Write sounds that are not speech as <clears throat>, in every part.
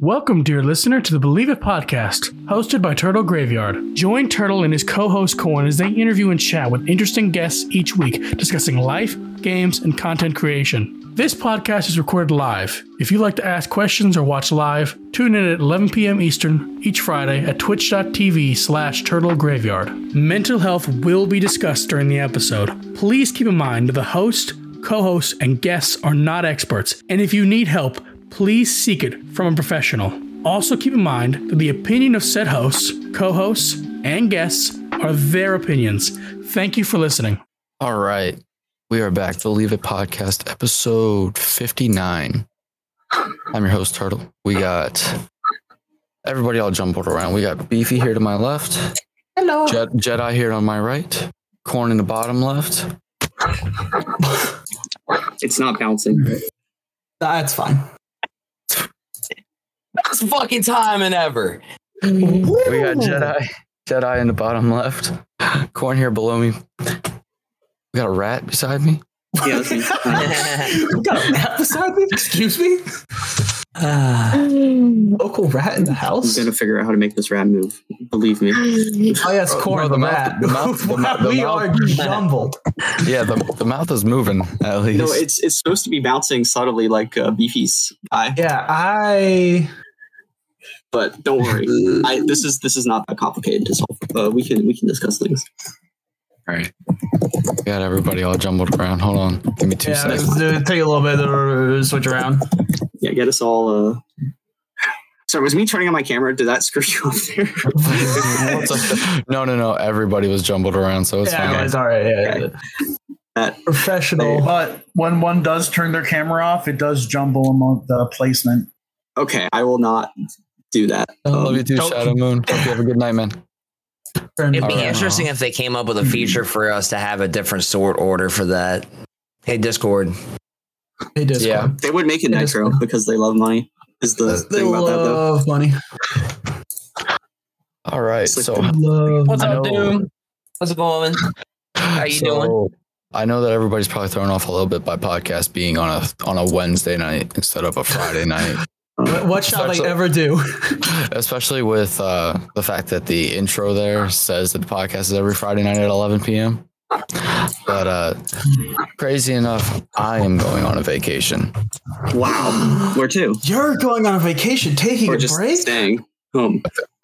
Welcome, dear listener, to the Believe It podcast, hosted by Turtle Graveyard. Join Turtle and his co host Corn as they interview and chat with interesting guests each week, discussing life, games, and content creation. This podcast is recorded live. If you'd like to ask questions or watch live, tune in at 11 p.m. Eastern each Friday at twitch.tv slash turtle graveyard. Mental health will be discussed during the episode. Please keep in mind the host, co hosts, and guests are not experts, and if you need help, please seek it from a professional. Also, keep in mind that the opinion of said hosts, co hosts, and guests are their opinions. Thank you for listening. All right. We are back. The Leave It Podcast, episode 59. I'm your host, Turtle. We got everybody all jumbled around. We got Beefy here to my left. Hello. Jed- Jedi here on my right. Corn in the bottom left. It's not bouncing. That's fine. Best fucking time and ever. We got Jedi. Jedi in the bottom left. Corn here below me. We got a rat beside me. Yeah, that's me. You got a rat beside me? Excuse me? Ah, <sighs> Local rat in the I'm house? gonna figure out how to make this rat move. Believe me. <sighs> Oh, yes, corn the, the rat. the mouth- <laughs> the mouth- the we mouth- are jumbled. <laughs> Yeah, the, the mouth is moving at least. No, it's it's supposed to be bouncing subtly like uh, Beefy's eye, Yeah, I. but don't worry. <sighs> I this is this is not that complicated to solve. Uh, we can we can discuss things. All right. Got everybody all jumbled around. Hold on. Give me two Yeah, seconds. it'll take a little bit to switch around. Yeah, get us all. Uh... Sorry, was me turning on my camera? Did that screw <laughs> you up there? <laughs> No, no, no. Everybody was jumbled around, so it's yeah, fine. it's all right. Yeah, Okay. That- Professional. But when one does turn their camera off, it does jumble among the placement. okay, I will not do that. I love Um, you too, Shadow Moon. Hope you have a good night, man. It'd be Alright. interesting if they came up with a feature for us to have a different sort order for that. Hey, Discord. Hey, Discord. Yeah. They would make it It is Necro because they love money. Is the They thing about that though? love money. All right. Like So, What's up, Doom? What's going? How you so, doing? I know that everybody's probably thrown off a little bit by podcast being on a on a Wednesday night instead of a Friday night, <laughs> What, what shall they ever do? <laughs> especially with uh, the fact that the intro there says that the podcast is every Friday night at 11 p.m. But uh, crazy enough, I am going on a vacation. Wow, where to? You're going on a vacation, taking Or a just break? staying home?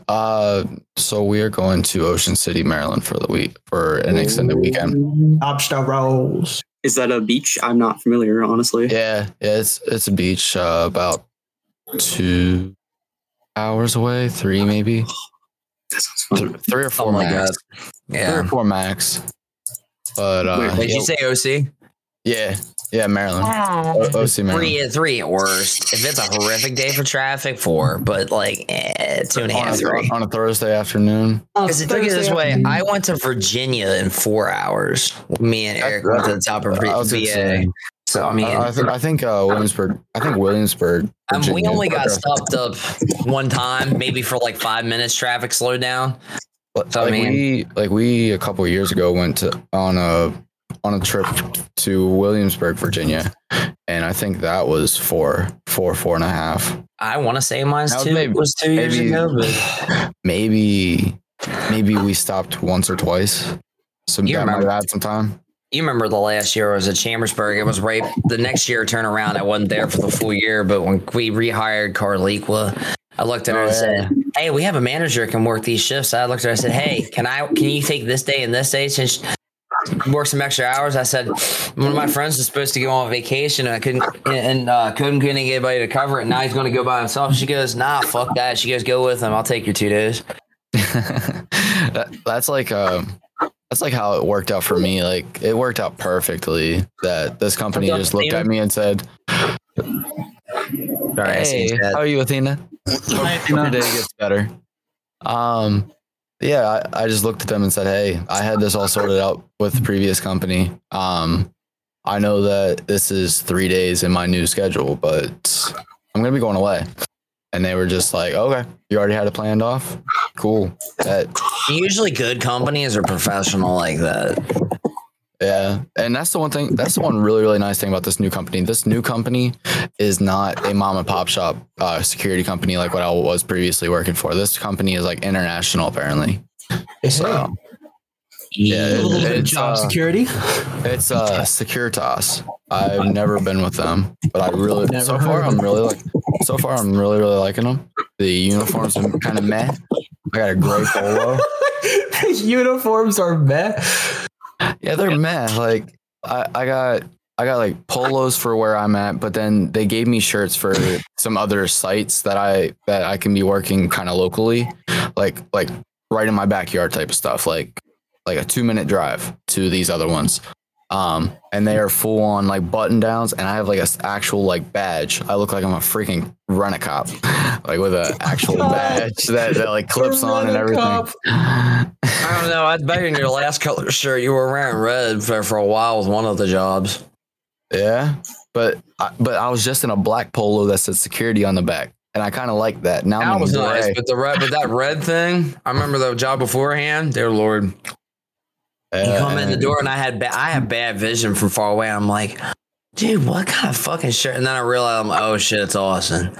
Uh, so we are going to Ocean City, Maryland for the week for an extended weekend. Lobster rolls. Is that a beach? I'm not familiar, honestly. Yeah, yeah, it's it's a beach uh, about two hours away, three maybe, That sounds fun. Th- three or four Oh my max, god. three or four max. But uh, Wait, Did yeah, you say OC? yeah, yeah, Maryland, O- OC Maryland. Three at three at worst. If it's a horrific day for traffic, four. But like eh, two and a on, three. a, on a Thursday afternoon. Because it took it this way, I went to Virginia in four hours. Me and Eric went to the top of I VA. Say, So I mean, I, I think I think uh, Williamsburg. I think Williamsburg. Um, we only got stopped up one time, maybe for like five minutes. Traffic slowed down. But, So, I like mean- we like we a couple of years ago went to on a on a trip to Williamsburg, Virginia, and I think that was four four four and a half. I want to say mine's That was two maybe- was two years maybe- ago, but <sighs> Maybe maybe we stopped once or twice. So You that might remember- have had some time. You remember the last year I was at Chambersburg. It was right the next year turn around. I wasn't there for the full year, but when we rehired Carliqua, I looked at her Oh, and said, "Hey, we have a manager that can work these shifts." I looked at her and said, "Hey, can I? Can you take this day and this day since?" Work some extra hours. I said, one of my friends was supposed to go on vacation and I couldn't, and uh, couldn't couldn't get anybody to cover it. Now he's going to go by himself. She goes, "Nah, fuck that." She goes, "Go with him. I'll take your two days." <laughs> that, that's like um that's like how it worked out for me. Like it worked out perfectly that this company just looked at me and said, Sorry, I seen "Hey, how are you, Athena? Hope your day gets better." Um, yeah, I, I just looked at them and said, "Hey, I had this all sorted out with the previous company. Um, I know that this is three days in my new schedule, but I'm gonna be going away." And they were just like, "Okay, you already had it planned off. Cool." That Usually, good companies are professional like that. Yeah, and that's the one thing. That's the one really really nice thing about this new company. This new company is not a mom and pop shop uh, security company like what I was previously working for. This company is like international apparently. So yeah, a little it- bit of it's, job uh, security. It's uh Securitas. I've never been with them, but I really Never so far I'm really like so far I'm really really liking them. The uniforms are kind of meh. I got a gray polo. The <laughs> uniforms are meh. Yeah, they're meh. Like I, I got I got like polos for where I'm at, but then they gave me shirts for some other sites that I that I can be working kind of locally, like like right in my backyard type of stuff, like like a two minute drive to these other ones. Um, and they are full on like button downs, and I have like a s- actual like badge. I look like I'm a freaking rent a cop, <laughs> like with an actual badge that, that like clips on and everything. I don't know. I'd bet in your last color shirt you were wearing red for, for a while with one of the jobs. Yeah, but I, but I was just in a black polo that said security on the back, and I kind of like that. Now That I'm was in nice, but the red, but that red thing, I remember the job beforehand. Dear Lord, you come in the Uh, door and I had ba- I had bad vision from far away. I'm like, dude, what kind of fucking shirt? And then I realized, I'm oh shit, it's Austin.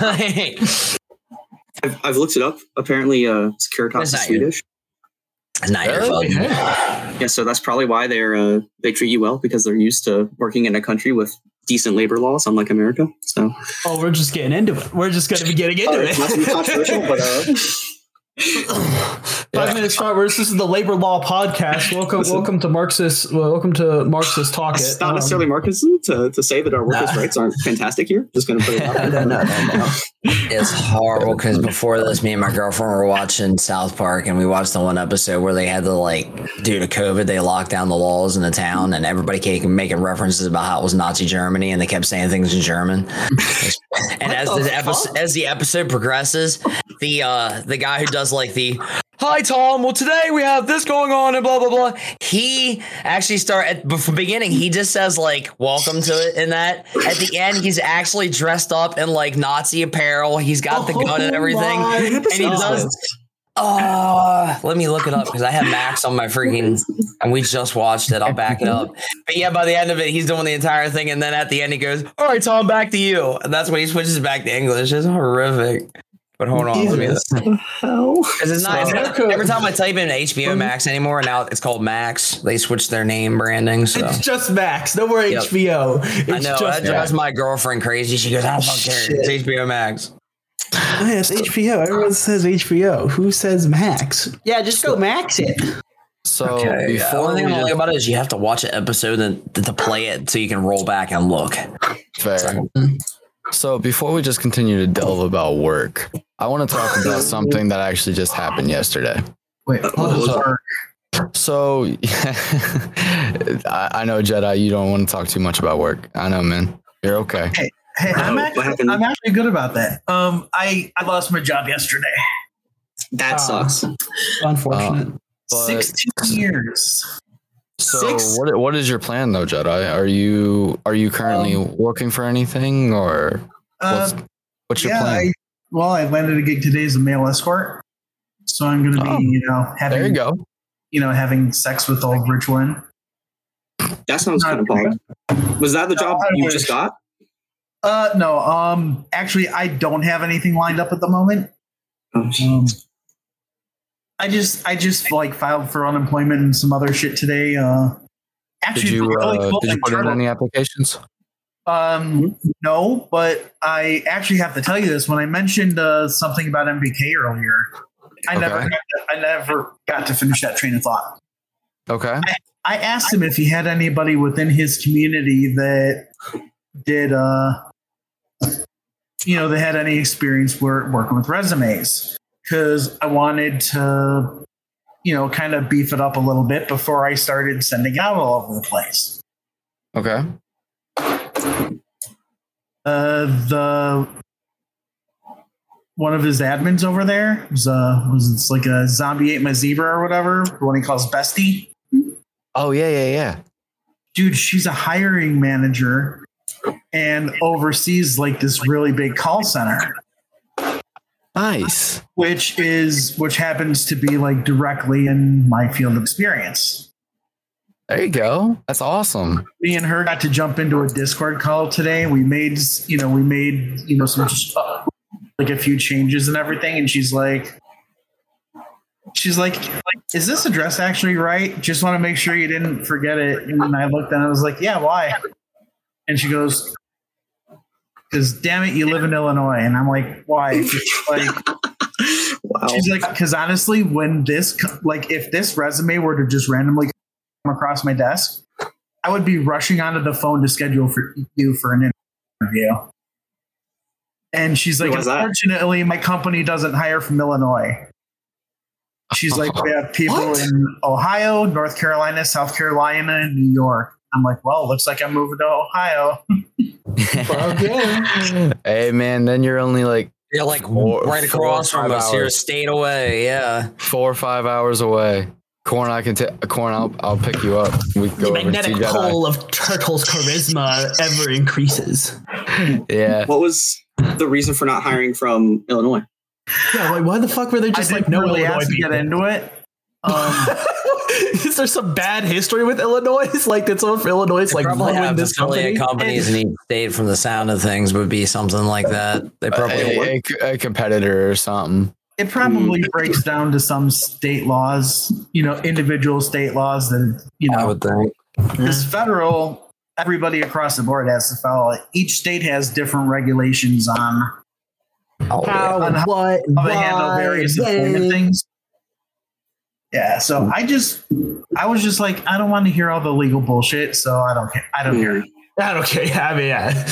Like, <laughs> I've, I've looked it up. Apparently, uh, Securitas It's is. Swedish. it's not your Really? fault. Yeah, so that's probably why they're uh, they treat you well because they're used to working in a country with decent labor laws, unlike America. So Oh, we're just getting into it. We're just going to be getting into Sorry, not <laughs> to be controversial, but Five minutes short. This is the labor law podcast. Welcome, Listen. welcome to Marxist. Welcome to Marxist Talk. it's It. not Um, necessarily Marxism to, to say that our workers' Nah. rights aren't fantastic here. Just going to put it out <laughs> there. No, no, no, no. It's horrible because before this, me and my girlfriend were watching South Park, and we watched the one episode where they had to like, due to COVID, they locked down the laws in the town, and everybody kept making references about how it was Nazi Germany, and they kept saying things in German. <laughs> and as the the episode as the episode progresses, the uh the guy who does like the Hi Tom. Well, today we have this going on and blah blah blah. He actually start at the beginning. He just says like "Welcome to it," and that at the end he's actually dressed up in like Nazi apparel. He's got the gun and everything, Oh my and he does. Oh, let me look it up because I have Max on my freaking, and we just watched it. I'll back it up. But yeah, by the end of it, he's doing the entire thing, and then at the end, he goes, "All right, Tom, back to you." And that's when he switches back to English. It's horrific. But hold on, let me. Jesus. Hell. 'cause it's not, it's not- every time I type in HBO um, Max anymore, now it's called Max. They switched their name branding, so It's just Max. No more Yep. HBO. It's I know just that drives Max. my girlfriend crazy. She goes, "I don't fucking care. It's HBO Max." Oh, yeah, it's HBO. Everyone says HBO. Who says Max? Yeah, just go Max it. so Okay. The before only thing I like about it is you have to watch an episode and to play it so you can roll back and look. fair. So before we just continue to delve about work, I want to talk <laughs> about something that actually just happened yesterday. Wait, Uh, what is our- So <laughs> I, I know Jedi, you don't want to talk too much about work. I know, man. You're okay. Hey, I'm actually. I'm actually good about that. Um, I I lost my job yesterday. That Ah. sucks. Unfortunate. But- Sixteen years. So Six? what what is your plan though, Jedi? Are you are you currently Um, looking for anything or Uh, what's what's your yeah, plan? I, well, I landed a gig today as a male escort, so I'm going to be, Oh. you know, having there you go. you know having sex with old rich women. That sounds kind of bald. Was that the No, job I you wish. just got? Uh, no, um, actually, I don't have anything lined up at the moment. Oh, Um, I just, I just like filed for unemployment and some other shit today. Uh, actually, Did you really uh, cool did you put in any applications? Um, no, but I actually have to tell you this. When I mentioned uh, something about MBK earlier, I never, got to, I never got to finish that train of thought. Okay. I asked him if he had anybody within his community that did, uh, you know, they had any experience working with resumes because I wanted to, you know, kind of beef it up a little bit before I started sending out all over the place. Okay. Uh, the one of his admins over there was uh was it's like a zombie ate my zebra or whatever, the one he calls Bestie. Oh yeah, yeah, yeah. dude, she's a hiring manager and oversees like this really big call center, Nice. which is which happens to be like directly in my field of experience. There you go. That's awesome. me and her got to jump into a Discord call today. We made, you know, we made, you know, some like a few changes and everything. And she's like, she's like, is this address actually right? Just want to make sure you didn't forget it. And I looked and I was like, yeah, why? And she goes, because damn it, you live in Illinois. And I'm like, why? <laughs> She's like, Wow. She's like, because honestly, when this, like, if this resume were to just randomly come across my desk, I would be rushing onto the phone to schedule for you for an interview. And she's like, Who that? unfortunately, my company doesn't hire from Illinois. She's like, we have people What? in Ohio, North Carolina, South Carolina, and New York. I'm like, well, looks like I'm moving to Ohio. Okay. <laughs> hey man, then you're only like You're like Four- right across from five us. You're a state away. Yeah. four or five hours away. Corn, I can take corn. I'll I'll pick you up. We can The go over and magnetic Jedi. pole of Turtle's charisma ever increases. Yeah, What was the reason for not hiring from Illinois? Yeah, like why the fuck were they just I like didn't no really Illinois ask to get into it. Um, <laughs> Is there some bad history with Illinois? <laughs> Like it's all for Illinois. Like probably have this affiliate company. companies in each state from the sound of things would be something like that. They probably a, a- a competitor or something. It hmm. probably breaks down to some state laws, you know, individual state laws that, you know. I would think. this federal, everybody across the board has to follow it. Each state has different regulations on Oh. How, On how- what, how they handle various employment things. Yeah, so hmm. I just, I was just like, I don't want to hear all the legal bullshit, so I don't care. I don't care. Hmm. I don't care. <laughs> I mean, yeah.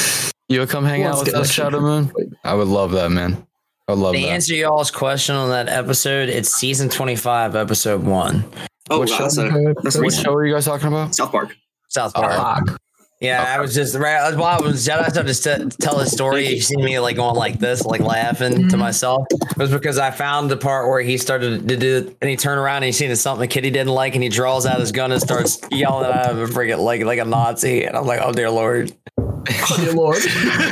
You would come hang Who out with to us. Shadow Moon. I would love that, man. I would love To that. answer y'all's question on that episode, it's season 25, episode one, Oh, What wow, show? that's, a, that's What show are you guys talking about? South Park. South Park. Fuck. Yeah, I was just right while I was Jedi started to st- tell his story. You see me like going like this, like laughing to mm-hmm. myself. It was because I found the part where he started to do, and he turned around and he seen something a kid he didn't like, and he draws out his gun and starts yelling at him, freaking like like a Nazi. And I'm like, oh dear lord. Oh, dear Lord. <laughs>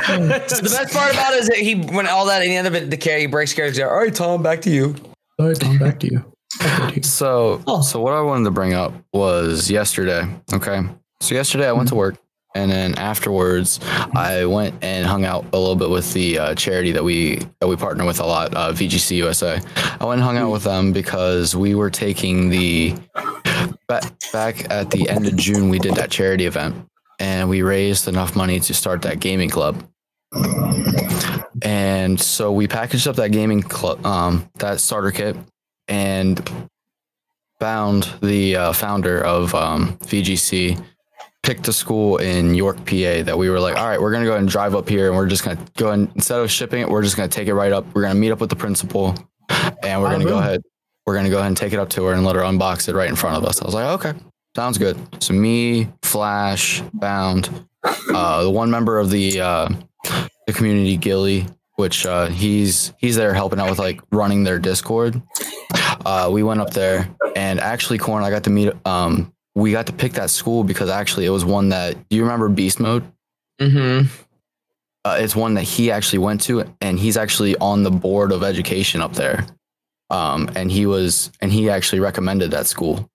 Mm. The best part about it is that he when all that at the end of it, the carry he breaks carries. All right, Tom, back to you. All right, Tom, back to you. Back to you. So, Oh. so what I wanted to bring up was yesterday. Okay, so yesterday I went to mm-hmm. work, and then afterwards I went and hung out a little bit with the uh, charity that we that we partner with a lot, uh, VGC USA. I went and hung out with them because we were taking the back at the end of June. We did that charity event, and we raised enough money to start that gaming club. And so we packaged up that gaming club, um, that starter kit, and found the uh, founder of um, VGC picked a school in York, PA that we were like, all right, we're gonna go ahead and drive up here, and we're just gonna go and instead of shipping it, we're just gonna take it right up. We're gonna meet up with the principal, and we're gonna go ahead. We're gonna go ahead and take it up to her and let her unbox it right in front of us. I was like, okay, sounds good. So me, Flash, Bound, uh, the one member of the uh, the community, Gilly, which uh, he's he's there helping out with like running their Discord. Uh, we went up there, and actually, Corn, I got to meet. Um, we got to pick that school because actually it was one that do you remember Beast Mode? Mm-hmm. Uh, it's one that he actually went to, and he's actually on the board of education up there. Um, and he was, and he actually recommended that school.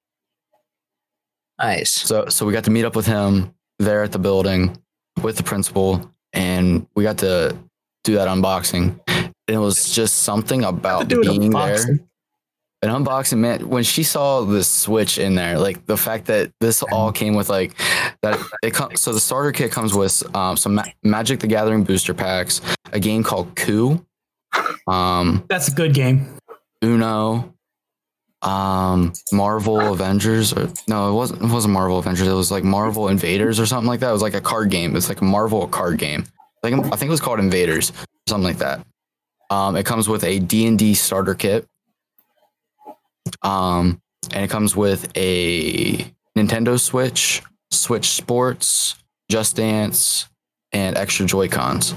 Nice. So, so we got to meet up with him there at the building with the principal, and we got to do that unboxing. And it was just something about do an being there. An unboxing, man. When she saw the Switch in there, like the fact that this all came with like that, it comes. So the starter kit comes with um, some Ma- Magic the Gathering booster packs, a game called Coup, um, That's a good game. Uno, um, Marvel Avengers, or no, it wasn't. It wasn't Marvel Avengers. It was like Marvel Invaders or something like that. It was like a card game. It's like a Marvel card game. Like I think it was called Invaders, something like that. Um, it comes with a D and D starter kit. Um, and it comes with a Nintendo Switch, Switch Sports, Just Dance, and extra Joy Cons.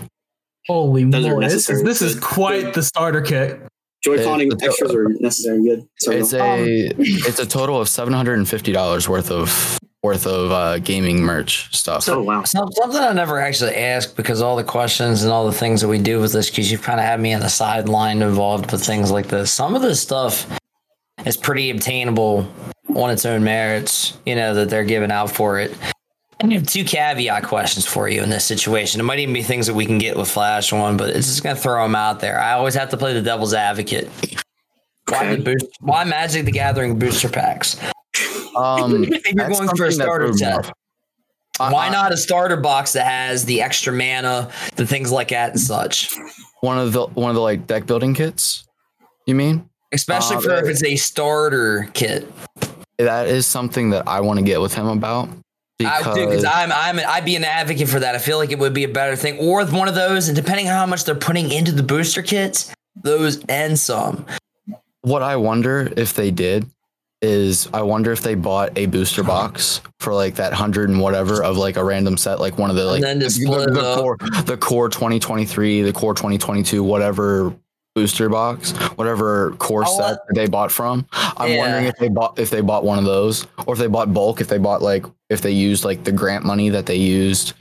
Holy Those moly. This is, this is quite the starter kit. Joy-Conning It's- extras are necessary and good. Sorry, It's Will. a <laughs> it's a total of seven hundred and fifty dollars worth of worth of uh, gaming merch stuff. oh wow. Something I never actually asked because all the questions and all the things that we do with this, because you've kind of had me on the sideline involved with things like this. Some of this stuff is pretty obtainable on its own merits, you know, that they're giving out for it. I have two caveat questions for you in this situation. It might even be things that we can get with Flash on, but it's just gonna throw them out there. I always have to play the devil's advocate. Why Okay. boost? Why Magic the Gathering booster packs? Um, <laughs> If you're going for a starter set. Why not a starter box that has the extra mana, the things like that and such? one of the one of the like deck building kits? You mean? Especially Uh, for if it's a starter kit. That is something that I want to get with him about I because do because I'm I'm I'd be an advocate for that. I feel like it would be a better thing, or one of those, and depending on how much they're putting into the booster kits, those and some. what I wonder if they did is I wonder if they bought a booster box for like that hundred and whatever of like a random set, like one of the like then the, the, core the core 2023, the core 2022, whatever booster box, whatever core set they bought from. I'm Yeah. wondering if they bought if they bought one of those or if they bought bulk, if they bought like if they used like the grant money that they used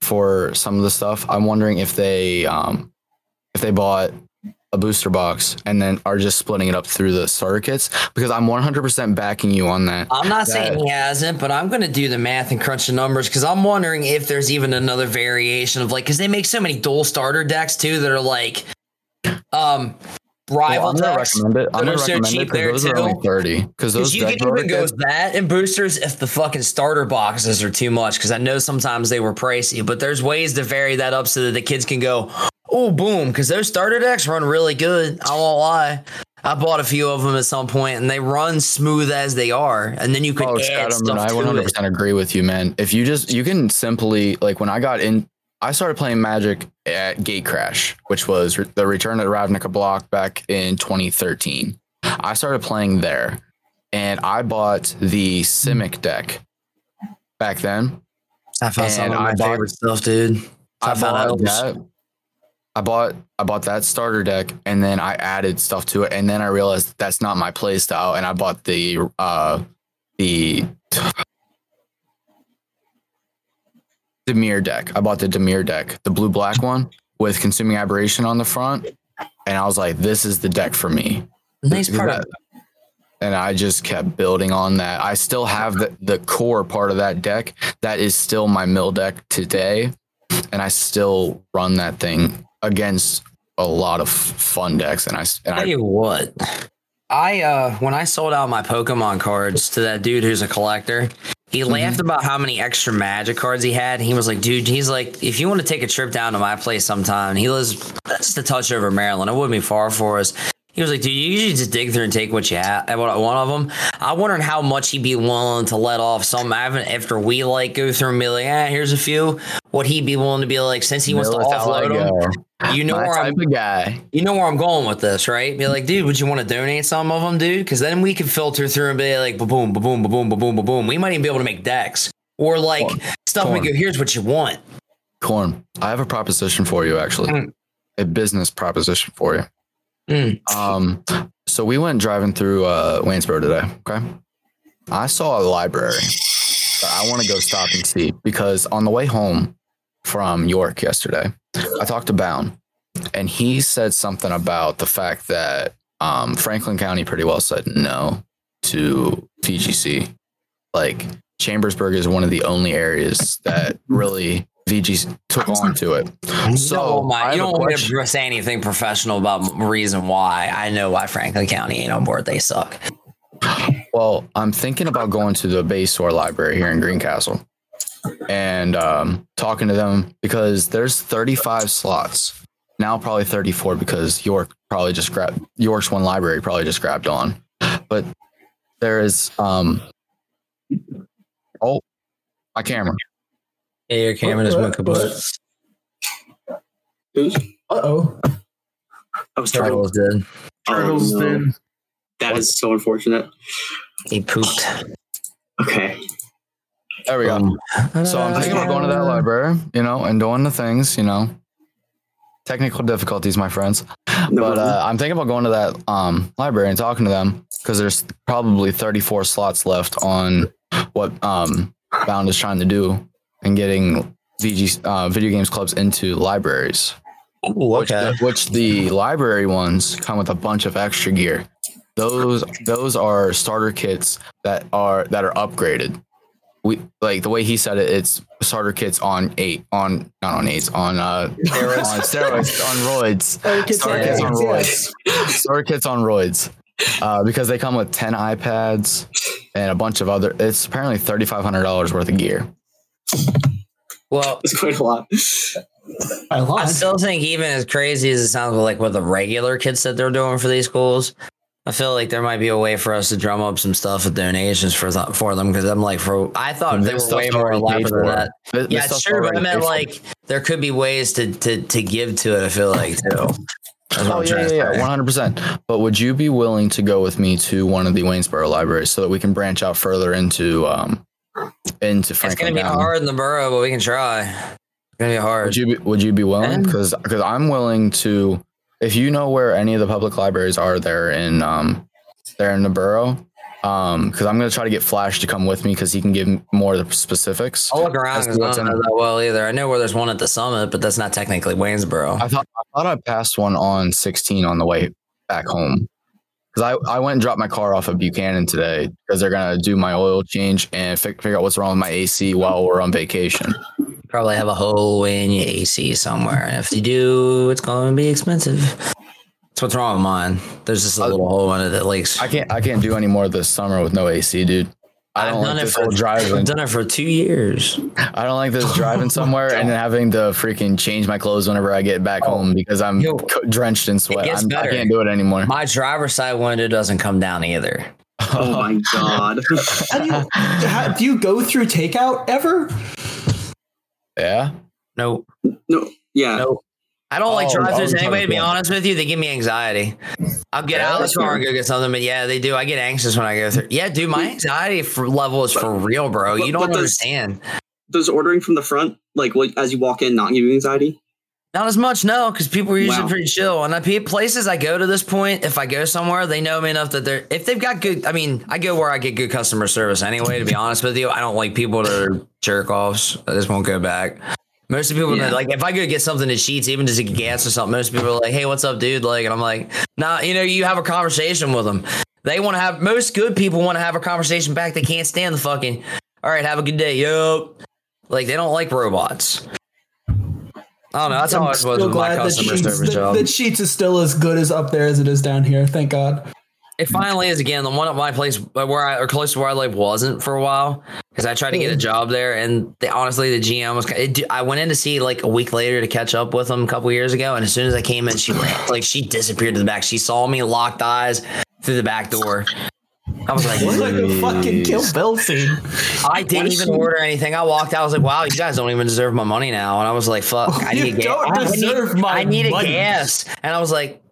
for some of the stuff. I'm wondering if they um if they bought a booster box and then are just splitting it up through the starter kits because I'm 100% backing you on that. I'm not That- saying he hasn't, but I'm going to do the math and crunch the numbers because I'm wondering if there's even another variation of like because they make so many dual starter decks too that are like um rival Well, I'm decks. recommend it. I'm gonna so recommend it cheap there, because those are only 30. Because those you can even go that and boosters if the fucking starter boxes are too much. Because I know sometimes they were pricey, but there's ways to vary that up so that the kids can go, oh, boom. Because those starter decks run really good. I won't lie. I bought a few of them at some point and they run smooth as they are. And then you could Oh, add Chatham, stuff I to 100% it. agree with you, man. If you just, you can simply, like when I got in, I started playing Magic at Gate Crash, which was re- the Return of the Ravnica block back in 2013. I started playing there and I bought the Simic deck back then. I found some of my bought- favorite stuff, dude. I I found bought elves. that. I bought I bought that starter deck and then I added stuff to it and then I realized that's not my play style and I bought the uh the Dimir deck. I bought the Dimir deck, the blue black one with consuming aberration on the front and I was like this is the deck for me. Nice part of and I just kept building on that. I still have the, the core part of that deck. That is still my mill deck today. And I still run that thing against a lot of fun decks. And I, and Tell you what, I uh when I sold out my Pokemon cards to that dude who's a collector, he Mm-hmm. laughed about how many extra Magic cards he had. He was like, "Dude, he's like, if you want to take a trip down to my place sometime, he lives just a touch over Maryland. It wouldn't be far for us." He was like, "Dude, you usually just dig through and take what you have, what one of them." I wondering how much he'd be willing to let off some after we like go through and be like, "Ah, here's a few." What he'd be willing to be like, since he wants to offload them. You know My where I'm type guy. you know where I'm going with this, right? Be like, dude, would you want to donate some of them, dude? Because then we can filter through and be like, ba boom, ba boom, ba boom, ba boom, ba boom. We might even be able to make decks or like Corn. stuff. We go, here's what you want. Corn. I have a proposition for you, actually. Mm. A business proposition for you. Mm. Um, so we went driving through uh, Waynesboro today. Okay, I saw a library I want to go stop and see because on the way home from York yesterday, I talked to Bound, and he said something about the fact that um, Franklin County pretty well said no to VGC. Like Chambersburg is one of the only areas that really VG took on to it. So don't, I my, you don't want to say anything professional about the reason why. I know why Franklin County ain't on board. They suck. Well, I'm thinking about going to the Besore Library here in Greencastle and um, talking to them because there's 35 slots now, probably 34 because York probably just grabbed York's one library probably just grabbed on, but there is um oh my camera Yeah, your camera doesn't look kaput. Uh oh. I was. Turtles did. Turtles Oh, no. did. That is so unfortunate. He pooped. Okay. There we go. Um, So I'm thinking about going to that library, you know, and doing the things, you know. Technical difficulties, my friends. No but uh, I'm thinking about going to that um, library and talking to them because there's probably 34 slots left on what um, Bound is trying to do and getting VG uh, video games clubs into libraries. Ooh, Which, which the library ones come with a bunch of extra gear. those those are starter kits that are that are upgraded. We like the way he said it. It's starter kits on eight on not on eights on uh on steroids on roids. <laughs> Starter are kits on roids. yes. Starter kits on roids. Uh, because they come with 10 iPads and a bunch of other it's apparently $3500 worth of gear. Well, It's quite a lot. By a. I still think even as crazy as it sounds like what the regular kits that they're doing for these schools, I feel like there might be a way for us to drum up some stuff with donations for th- for them because I'm like for I thought they were way more elaborate than that. Yeah, true, but I meant like there could be ways to to to give to it. I feel like too. That's Oh yeah, yeah, yeah, one hundred percent. But would you be willing to go with me to one of the Waynesboro libraries so that we can branch out further into um into It's gonna be County? hard in the borough, but we can try. It's gonna be hard. Would you be Would you be willing? Because because I'm willing to. If you know where any of the public libraries are there in um there in the borough, um because I'm gonna try to get Flash to come with me because he can give more of the specifics. I'll look around because I don't know that well either. I know where there's one at the summit, but that's not technically Waynesboro. I thought I thought I passed one on 16 on the way back home. Because I, I went and dropped my car off at Buchanan today because they're gonna do my oil change and fi- figure out what's wrong with my AC while we're on vacation. Probably have a hole in your AC somewhere. And if you do, it's going to be expensive. That's what's wrong with mine. There's just a little hole in it that leaks. I can't I can't do any more this summer with no AC, dude. I I've don't done like it this for whole driving. I've done it for two years. I don't like this <laughs> driving somewhere and then having to freaking change my clothes whenever I get back oh, home because I'm Yo, co- drenched in sweat. I'm, I can't do it anymore. My driver's side window doesn't come down either. Oh my god. <laughs> How do, you, how, do you go through takeout ever? Yeah. No. no, yeah. No. I don't like Oh, drive-throughs oh, anyway. To be honest with you, they give me anxiety. I'll get Yeah, out of that's the car and go get something, but yeah, they do. I get anxious when I go through. Yeah, dude, my anxiety for level is for real, bro. but- You don't but does- understand. Does ordering from the front, like what, as you walk in, not give you anxiety? Not as much, no, because people are usually Wow. pretty chill. And I pe- places I go to this point, if I go somewhere, they know me enough that they're if they've got good. I mean, I go where I get good customer service anyway. To be honest with you, I don't like people that are jerk offs. I just won't go back. Most of the people Yeah. like if I go get something to Sheetz, even just to get gas or something, most people are like, "Hey, what's up, dude?" Like, and I'm like, "Nah, you know, you have a conversation with them. They want to have most good people want to have a conversation back. They can't stand the fucking. All right, have a good day, yo. Like they don't like robots. I don't know. That's how I was with my customer Sheetz, service that, job. that Sheetz is still as good as up there as it is down here. Thank God. It finally is again. The one at my place uh, where I or close to where I live wasn't for a while because I tried to get a job there, and they, honestly, the GM was. It, I went in to see like a week later to catch up with him a couple years ago, and as soon as I came in, she like she disappeared to the back. She saw me, locked eyes through the back door. I was like, It's like a fucking Kill Jeez. Bill scene. I didn't Why even she- order anything. I walked out. I was like, wow, you guys don't even deserve my money now. And I was like, fuck, I <laughs> You need a gas. don't I need- my I need a gas. And I was like,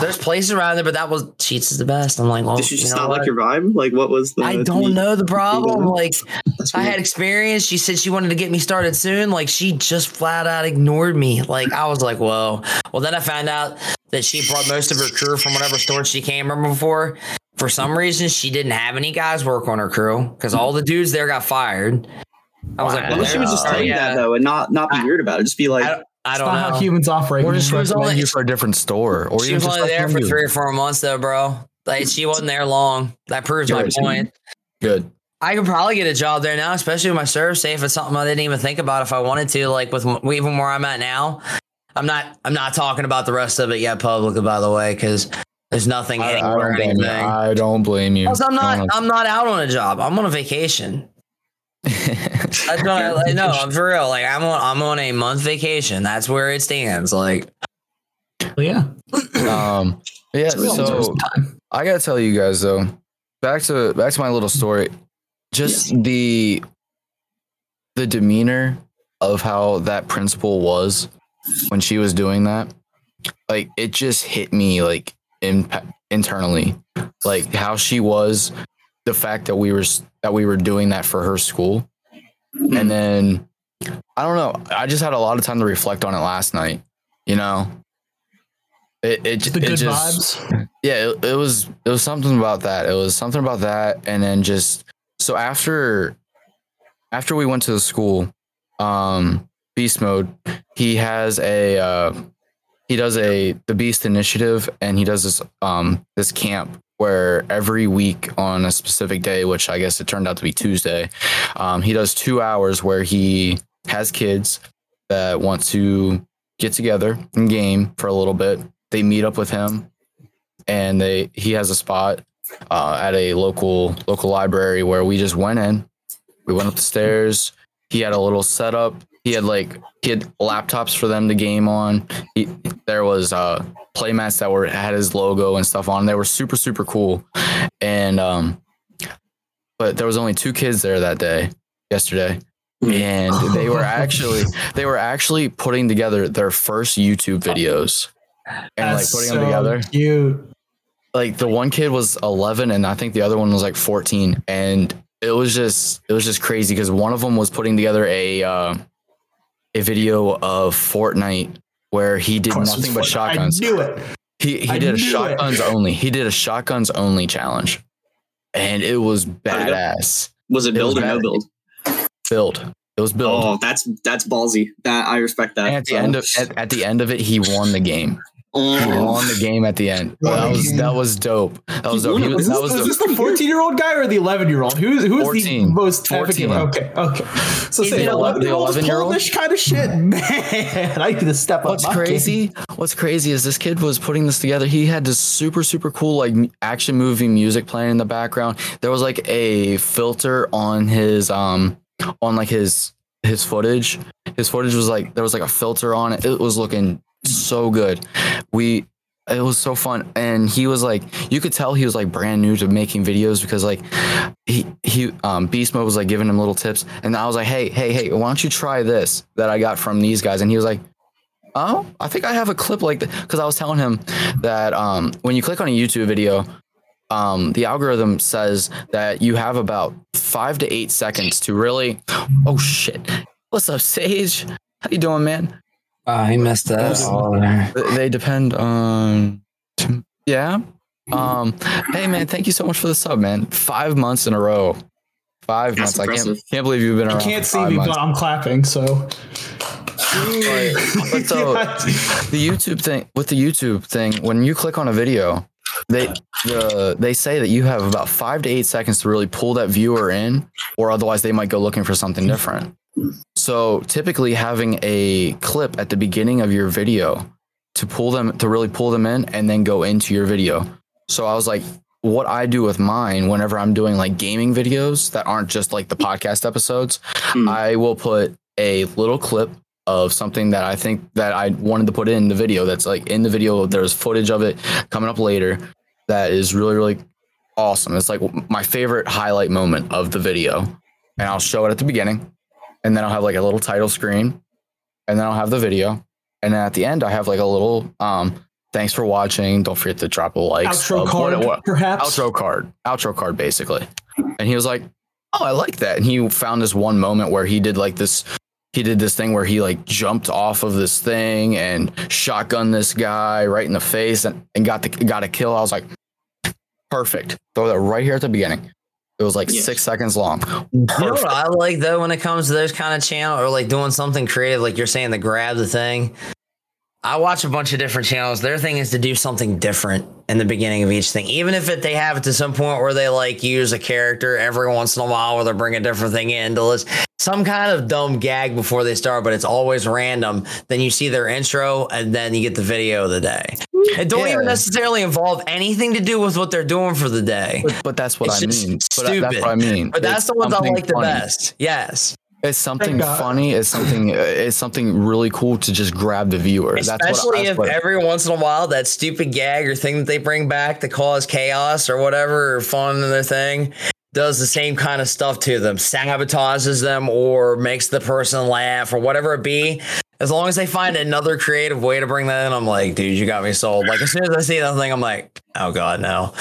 there's places around there, but that was Sheetz is the best. I'm like, well, Did she just you know not what? like your vibe? Like, what was the? I don't know the problem. Like, I had experience. She said she wanted to get me started soon. Like, she just flat out ignored me. Like, I was like, whoa. Well, then I found out that she brought most of her crew from whatever store she came from before. For some reason, she didn't have any guys work on her crew because all the dudes there got fired. I was like, Why well, she would just there- tell you yeah. that though, and not not be I- weird about it? Just be like, I, I don't know. how humans operate. Or just She was only- you for a different store. Or she even was only there for you. three or four months, though, bro. Like, she wasn't there long. That proves my Good. point. Good. I could probably get a job there now, especially with my ServSafe. It's something I didn't even think about if I wanted to. Like with even where I'm at now, I'm not. I'm not talking about the rest of it yet publicly, by the way, because there's nothing I, I anywhere or don't blame you. anything. I don't blame you. I'm No, not. I'm not out on a job. I'm on a vacation. <laughs> That's what I, like, no, I'm for real. Like I'm on. I'm on a month vacation. That's where it stands. Like yeah. <clears throat> um, yeah. We all deserve So. I gotta tell you guys though, back to back to my little story. Just the the demeanor of how that principal was when she was doing that, like it just hit me like internally, like how she was, the fact that we were that we were doing that for her school, and then I don't know. I just had a lot of time to reflect on it last night. You know, it it, The it just vibes. yeah it, it was it was something about that it was something about that and then just so after after we went to the school um beast mode he has a uh he does a the Beast Initiative, and he does this um this camp where every week on a specific day, which I guess it turned out to be Tuesday, um, he does two hours where he has kids that want to get together and game for a little bit. They meet up with him, and they he has a spot uh, at a local local library where we just went in. We went up the stairs. He had a little setup. He had like he had laptops for them to game on. He, there was uh, playmats that were had his logo and stuff on. They were super super cool. And um, but there was only two kids there that day, yesterday, and <laughs> they were actually they were actually putting together their first YouTube videos and like putting so them together Cute. like the one kid was 11 and i think the other one was like 14 and it was just it was just crazy because one of them was putting together a uh, a video of fortnite where he did Of course it was nothing but Fortnite. shotguns I knew it. he he I did a knew it. shotguns only he did a shotguns only challenge and it was badass Was it It was build or no bad. build? build it was build Oh, that's that's ballsy. That I respect that. and at the end of at, at the end of it he won the game Oh. won the game at the end <laughs> Won that was that was dope that was dope. Was, Is that this, was is the, this the 14 year old guy or the 11 year old? Who's who's 14. the most 14. Okay, okay. So say the 11 year old 11-year-old? kind of shit, <laughs> man. I need to step up. What's my game. crazy? What's crazy is this kid was putting this together. He had this super super cool like action movie music playing in the background. There was like a filter on his um on like his his footage. His footage was like there was like a filter on it. It was looking so good. We it was so fun. And he was like you could tell he was like brand new to making videos because like he he um beast mode was like giving him little tips. And i was like hey hey hey why don't you try this that i got from these guys? And he was like oh i think i have a clip like that because i was telling him that um when you click on a youtube video um the algorithm says that you have about five to eight seconds to really oh shit. What's up sage? How you doing man Oh, he messed that all there. They depend on yeah? Um hey man thank you so much for the sub man. Five months in a row. Five That's months. I can't, can't believe you've been You around can't for see five me, months. but I'm clapping. So. But so <laughs> the youtube thing with the youtube thing when you click on a video they the they say that you have about five to eight seconds to really pull that viewer in or otherwise they might go looking for something different so typically having a clip at the beginning of your video to pull them to really pull them in and then go into your video. So I was like, what I do with mine whenever I'm doing like gaming videos that aren't just like the podcast episodes, Hmm. I will put a little clip of something that I think that I wanted to put in the video that's like in the video there's footage of it coming up later that is really really awesome. It's like my favorite highlight moment of the video. And I'll show it at the beginning and then I'll have like a little title screen and then I'll have the video and then at the end I have like a little um thanks for watching. Don't forget to drop a like outro card, what- what- perhaps. outro card outro card basically. And he was like oh I like that. And he found this one moment where he did like this he did this thing where he like jumped off of this thing and shotgun this guy right in the face and, and got the got a kill. I was like perfect. Throw that right here at the beginning it was like Yes. six seconds long You know what I like though when it comes to those kind of channel or like doing something creative, like you're saying to grab the thing. I watch a bunch of different channels. Their thing is to do something different in the beginning of each thing, even if it, they have it to some point where they like use a character every once in a while, where they bring a different thing in to list some kind of dumb gag before they start, but it's always random. Then you see their intro, and then you get the video of the day. It don't even necessarily involve anything to do with what they're doing for the day. But, but that's what It's I just mean. But that's stupid. what I mean. But that's It's the ones I something like the funny. best. Yes. It's something funny. It's something. uh, It's something really cool to just grab the viewer. that's Especially what, that's if what, every once in a while that stupid gag or thing that they bring back to cause chaos or whatever or fun in their thing does the same kind of stuff to them, sabotages them or makes the person laugh or whatever it be. As long as they find another creative way to bring that in, I'm like, dude, you got me sold. Like as soon as I see that thing, I'm like, oh god, no.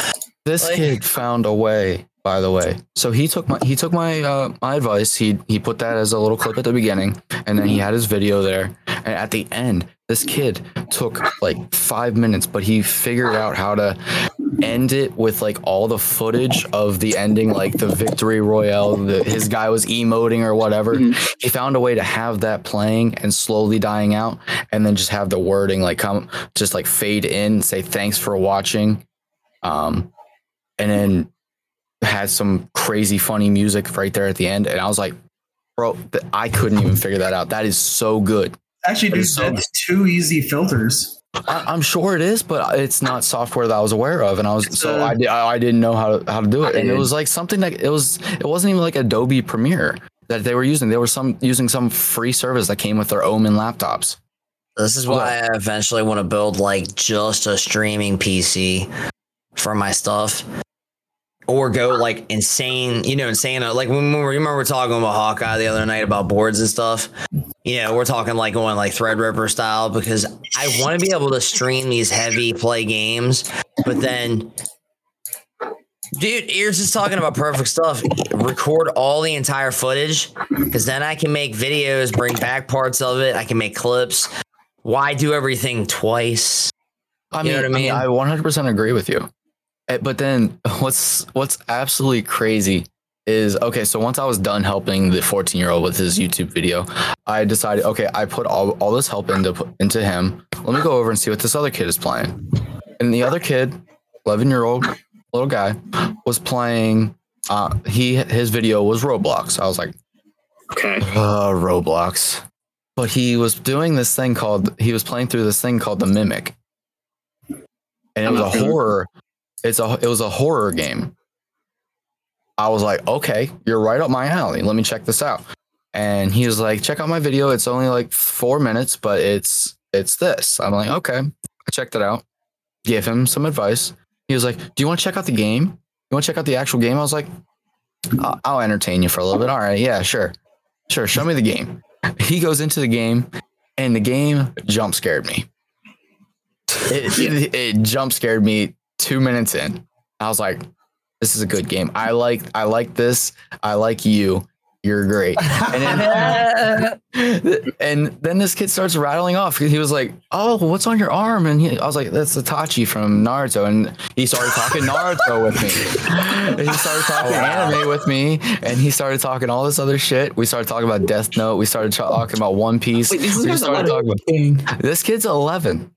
this like- kid found a way. By the way, so he took my he took my uh, my advice. He he put that as a little clip at the beginning, and then he had his video there. And at the end, this kid took like five minutes, but he figured out how to end it with like all the footage of the ending, like the victory royale. The, his guy was emoting or whatever. He found a way to have that playing and slowly dying out, and then just have the wording like come, just like fade in, say thanks for watching, um, and then had some crazy funny music right there at the end. And I was like, bro, I couldn't even figure that out. That is so good. Actually, dude, so- that's two easy filters. I, I'm sure it is, but it's not software that I was aware of, and I was so uh, I, di- I I didn't know how to how to do it, and it was like something that it was it wasn't even like Adobe Premiere that they were using. They were some using some free service that came with their Omen laptops. This is why I eventually want to build like just a streaming PC for my stuff. Or go like insane, you know, insane. Like when we remember we were talking about Hawkeye the other night about boards and stuff. You know, we're talking like going like Threadripper style because I want to be able to stream these heavy play games, but then Dude, you're just talking about perfect stuff. Record all the entire footage because then I can make videos, bring back parts of it. I can make clips. Why do everything twice? I You mean, know what I mean? I 100% agree with you. Eh, But then <laughs> what's what's absolutely crazy is okay. So once I was done helping the 14 year old with his YouTube video, I decided okay, I put all, all this help into into him. Let me go over and see what this other kid is playing. And the other kid, 11 year old little guy, was playing. Uh, he his video was Roblox. I was like, Okay. uh, Roblox. But he was doing this thing called he was playing through this thing called the Mimic, and it was a horror. It's a it was a horror game. I was like, okay, you're right up my alley. Let me check this out. And he was like, check out my video. It's only like four minutes, but it's it's this. I'm like, okay. I checked it out. Give him some advice. He was like, do you want to check out the game? You want to check out the actual game? I was like, I'll, I'll entertain you for a little bit. All right, yeah, sure, sure. Show me the game. He goes into the game, and the game jump scared me. It, it, it jump scared me two minutes in. I was like, "This is a good game. I like I like this. I like you. You're great." And then, <laughs> and then this kid starts rattling off. He was like, "Oh, what's on your arm?" And he, I was like, "That's Itachi from Naruto." And he started talking Naruto with me. And he started talking oh, anime with me, and he started talking all this other shit. We started talking about Death Note. We started talking about One Piece. Wait, this we started talking about this kid's 11.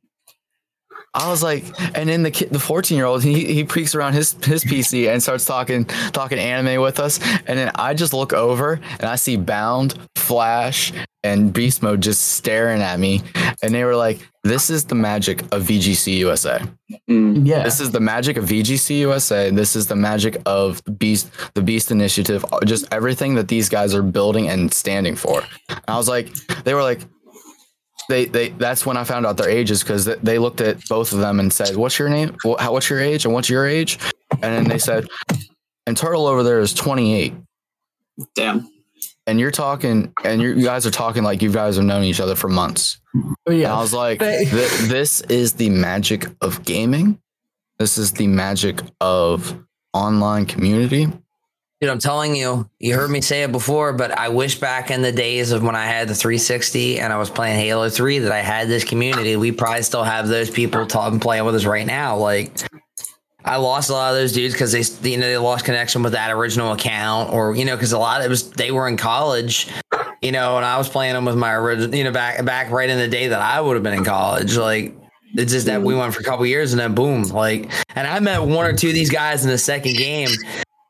I was like, and then the kid, the 14 year old, he he peeks around his his PC and starts talking talking anime with us, and then I just look over and I see Bound, Flash, and Beast Mode just staring at me, and they were like, "This is the magic of VGC USA. Mm. Yeah. This is the magic of VGC USA. This is the magic of the Beast, the Beast Initiative. Just everything that these guys are building and standing for." And I was like, they were like, they they that's when I found out their ages because they looked at both of them and said, "What's your name? Wh- What's your age? And what's your age?" And then they said, "And Turtle over there is 28." Damn. And you're talking, and you're, you guys are talking like you guys have known each other for months. Oh, And I was like, They- "Th- "This is the magic of gaming. This is the magic of online community." Dude, I'm telling you, you heard me say it before, but I wish back in the days of when I had the 360 and I was playing Halo 3 that I had this community. We probably still have those people talking, playing with us right now. Like, I lost a lot of those dudes because they, you know, they lost connection with that original account, or you know, because a lot of it was they were in college, you know, and I was playing them with my original, you know, back back right in the day that I would have been in college, like. It's just that we mm-hmm. went for a couple years and then boom, like, and I met one or two of these guys in the second game,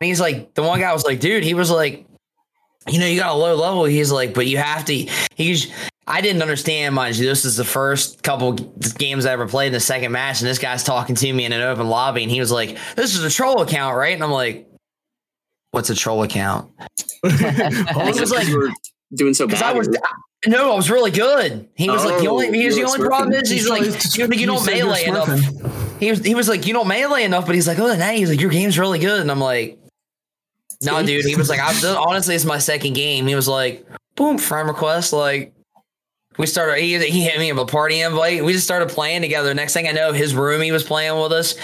he's like, the one guy was like, dude, he was like, you know, you got a low level. He's like, but you have to. He's. I didn't understand, much. This is the first couple games I ever played in the second match, and this guy's talking to me in an open lobby, and he was like, "This is a troll account, right?" And I'm like, "What's a troll account?" <laughs> And he was like, you were doing so Because bad. I was. No, I was really good. He was like the Oh, only. He was the you were only problem is he's like, he was you don't melee enough. smurfing. He was he was like you don't melee enough, but he's like, oh, now he's like your game's really good, and I'm like, no, dude. He was like, I, honestly, it's my second game. He was like, boom, friend request, like. We started. He, he hit me with a party invite. We just started playing together. Next thing I know, his roomie was playing with us.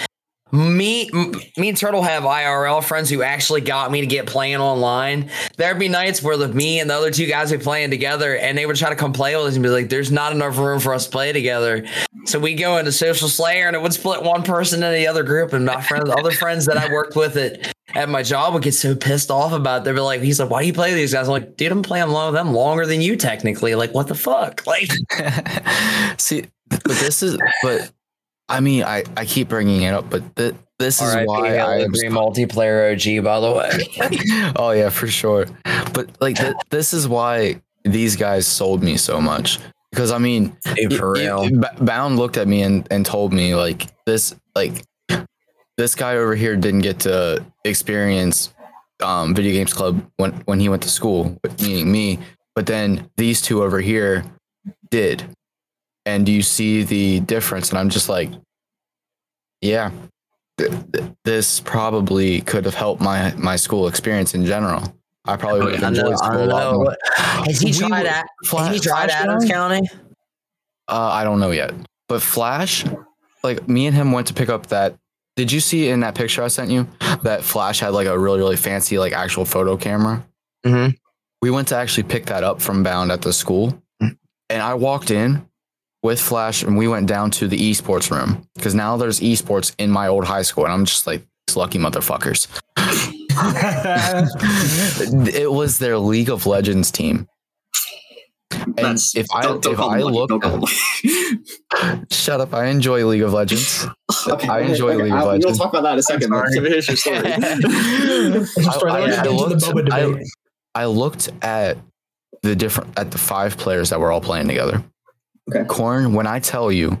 Me, me and Turtle have IRL friends who actually got me to get playing online. There'd be nights where the me and the other two guys would be playing together, and they would try to come play with us and be like, "There's not enough room for us to play together." So we go into Social Slayer, and it would split one person into the other group, and my friends, other friends that I worked with at at my job would get so pissed off about. It. They'd be like, "He's like, why do you play these guys?" I'm like, "Dude, I'm playing along with them longer than you technically. Like, what the fuck?" Like, <laughs> See, but this is, but I mean, I, I keep bringing it up, but th- this is why I am. Agree multiplayer OG, by the way. <laughs> oh yeah, for sure. But like, th- this is why these guys sold me so much because I mean, Dude, for real. B- Bound looked at me and, and told me like this, like this guy over here didn't get to experience um, video games club when when he went to school, meaning me. But then these two over here did, and you see the difference? And I'm just like, yeah, th- th- this probably could have helped my my school experience in general. I probably would have I know. enjoyed I school a lot more. Has <laughs> he We tried? were- At, Fla- has he tried Flash Adams County? Uh, I don't know yet. But Flash, like me and him went to pick up that. Did you see in that picture I sent you that Flash had like a really really fancy like actual photo camera? Mhm. We went to actually pick that up from Bound at the school, and I walked in with Flash, and we went down to the esports room because now there's esports in my old high school, and I'm just like these lucky motherfuckers. <laughs> it was their League of Legends team. And That's if I don't, don't if I look don't call them lucky. Shut up. I enjoy League of Legends. <laughs> I enjoy League of I'll- We'll talk about that in a second. sorry. Finish <laughs> your story. Sorry, I- I get into the looked- I- I looked at the different at the five players that were all playing together. Okay. Corn, when I tell you,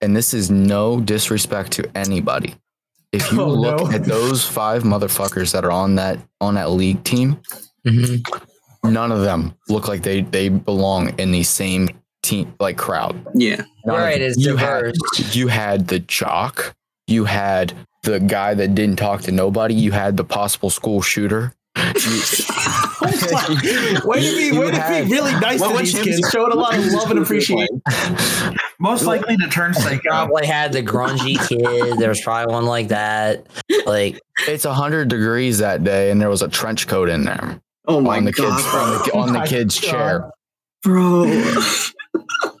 and this is no disrespect to anybody, if you <laughs> Oh, look no. at those five motherfuckers that are on that on that league team, mm-hmm. none of them look like they they belong in the same team like crowd. yeah. None of Right, them. it's you had diverse. you had the jock, you had the guy that didn't talk to nobody, you had the possible school shooter. Way to be, way to had- be really nice What to these kids, showing a lot of love and appreciation. Most likely to turn psycho. Probably had the grungy kid. There was probably one like that. Like, It's hundred degrees that day, and there was a trench coat in there Oh my on the god, kids on the, <laughs> Oh on the kid's God. chair. bro. <laughs>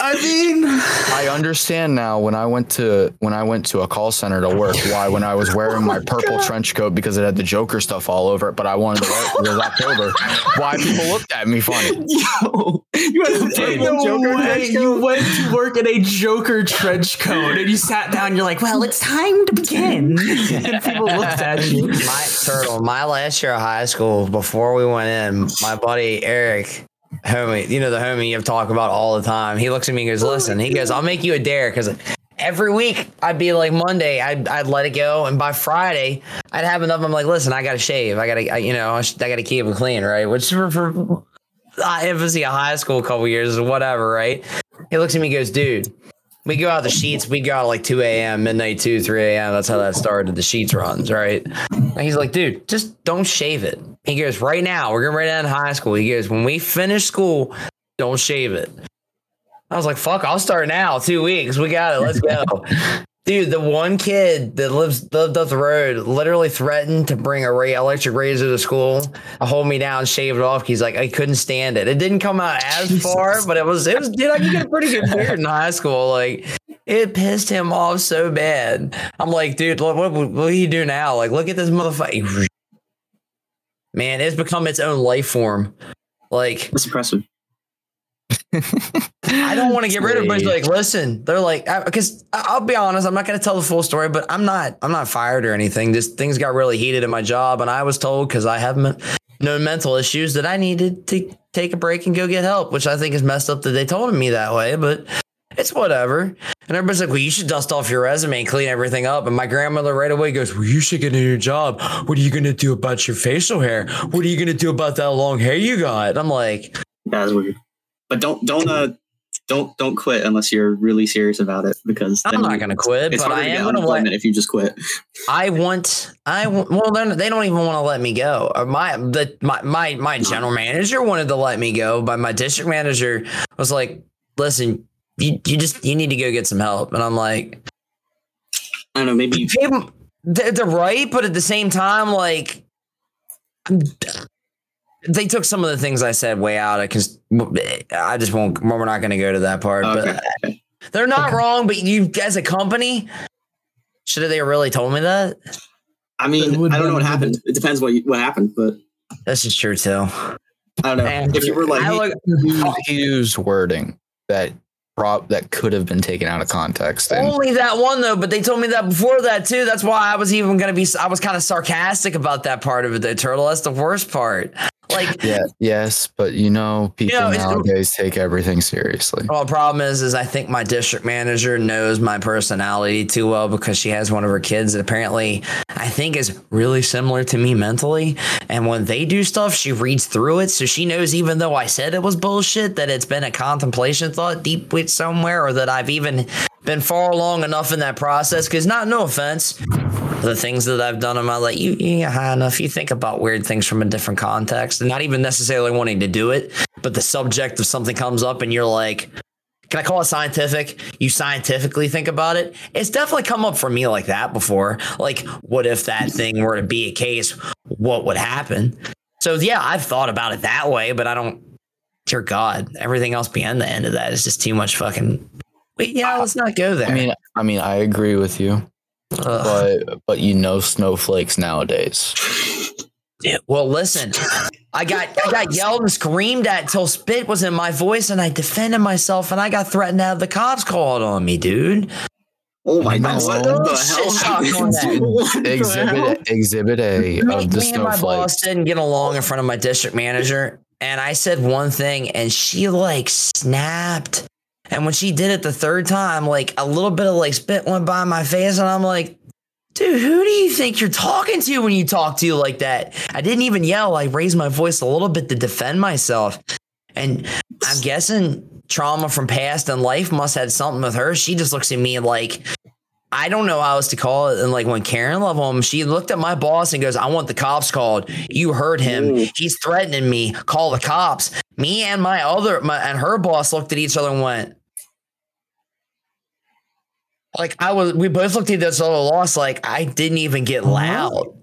I mean, I understand now when I went to when I went to a call center to work why when I was <laughs> oh wearing my purple trench coat because it had the Joker stuff all over it, but I wanted to wear it because was October. Why people looked at me funny? <laughs> Yo, you had a no Joker way. trench You went to work in a Joker trench coat and you sat down. You're like, well, it's time to begin. <laughs> and people looked at you. my turtle, my last year of high school, before we went in, my buddy Eric, homie, you know, the homie you have talk about all the time, he looks at me and goes, Listen, he goes, I'll make you a dare because every week I'd be like Monday, I'd, I'd let it go. And by Friday, I'd have enough. I'm like, Listen, I got to shave. I got to, you know, I, got to keep it clean, right? Which for, for I of high school a couple years or whatever, right? He looks at me and goes, Dude, we go out the Sheetz. We go out like 2 a.m., midnight 2, 3 a.m. That's how that started. The Sheetz runs, right? And he's like, dude, just don't shave it. He goes, right now, we're getting ready to end high school. He goes, when we finish school, don't shave it. I was like, fuck, I'll start now. Two weeks. We got it. Let's go. <laughs> Dude, the one kid that lives lived up the road literally threatened to bring a ray, electric razor to school, hold me down, shave it off. He's like, I couldn't stand it. It didn't come out as far, but it was, it was, dude, I could get a pretty good beard in high school. Like, it pissed him off so bad. I'm like, dude, what, what, what do you do now? Like, look at this motherfucker. Man, it's become its own life form. Like, That's impressive. I don't want to get rid of it, but it's like, listen, they're like, because I'll be honest, I'm not going to tell the full story, but I'm not, I'm not fired or anything. Just things got really heated in my job, and I was told because I have men- no mental issues that I needed to take a break and go get help, which I think is messed up that they told me that way, but it's whatever. And everybody's like, well, you should dust off your resume and clean everything up. And my grandmother right away goes, well, you should get a new job. What are you going to do about your facial hair? What are you going to do about that long hair you got? And I'm like, That's weird. But don't don't uh don't don't quit unless you're really serious about it because I'm not going to quit, It's but I am going to let if you just quit. I want, I want, well, they're- don't even want to let me go. My, the, my, my, my general manager wanted to let me go, but my district manager was like, listen, you, you just, you need to go get some help. And I'm like, I don't know. Maybe "Hey, they're, they're right, but at the same time, like, they took some of the things I said way out because I just won't, we're not going to go to that part. Okay, But they're not wrong, but you as a company, should have they really told me that? I mean, I don't know what happened. It depends what you, what happened, but This is true too. I don't know. Man, if you were like, I look, He used wording that prop that could have been taken out of context. And only that one though, but they told me that before that too. That's why I was even gonna be. I was kind of sarcastic about that part of it. The turtle. That's the worst part. Like <laughs> yeah, yes, but you know, people know, nowadays take everything seriously. Well, problem is, is I think my district manager knows my personality too well because she has one of her kids that apparently I think is really similar to me mentally. And when they do stuff, she reads through it, so she knows even though I said it was bullshit, that it's been a contemplation thought deep with somewhere, or that I've even been far along enough in that process. Because not no offense, the things that I've done in my life, you, you get high enough, you think about weird things from a different context, and not even necessarily wanting to do it, but the subject of something comes up, and you're like, can I call it scientific? You scientifically think about it. It's definitely come up for me like that before. Like, what if that thing were to be a case? What would happen? So yeah, I've thought about it that way, but I don't. Dear God, everything else beyond the end of that is just too much fucking. Wait, yeah, let's not go there. I mean, I mean, I agree with you, Ugh. but but you know, snowflakes nowadays. Yeah, Well, listen, I got I got yelled and screamed at till spit was in my voice, and I defended myself, and I got threatened to have the cops called on me, dude. oh my god, No. what the Shit hell shock on happened? that. <laughs> What the hell? Exhibit Exhibit A me, of the me and my boss didn't get along in front of my district manager, and I said one thing, and she like snapped. And when she did it the third time, like a little bit of like spit went by my face, and I'm like, dude, who do you think you're talking to when you talk to you like that? I didn't even yell. I raised my voice a little bit to defend myself. And I'm guessing trauma from past and life must have had something with her. She just looks at me like, I don't know how else to call it. And like when Karen home, she looked at my boss and goes, I want the cops called. You heard him. Ooh. He's threatening me. Call the cops. Me and my other, my, and her boss looked at each other and went, like I was, we both looked at this other lost. Like I didn't even get uh-huh. loud.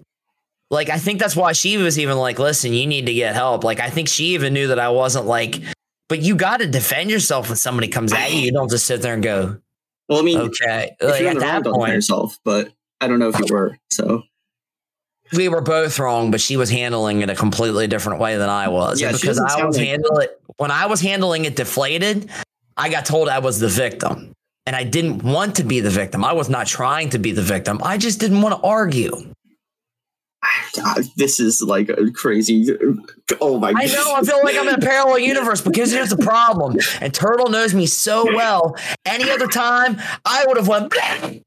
Like I think that's why she was even like, listen, you need to get help. Like I think she even knew that I wasn't like, but you got to defend yourself when somebody comes at you. You don't just sit there and go, Well, I mean, okay. if Like you're at the wrong, that point, yourself. But I don't know if you were. So we were both wrong, but she was handling it a completely different way than I was. Yeah, because I was handling it when I was handling it deflated, I got told I was the victim. And I didn't want to be the victim. I was not trying to be the victim. I just didn't want to argue. God, this is like a crazy. Oh my! God. I know. I feel like I'm in a parallel universe because here's the problem. And Turtle knows me so well. Any other time, I would have went. I-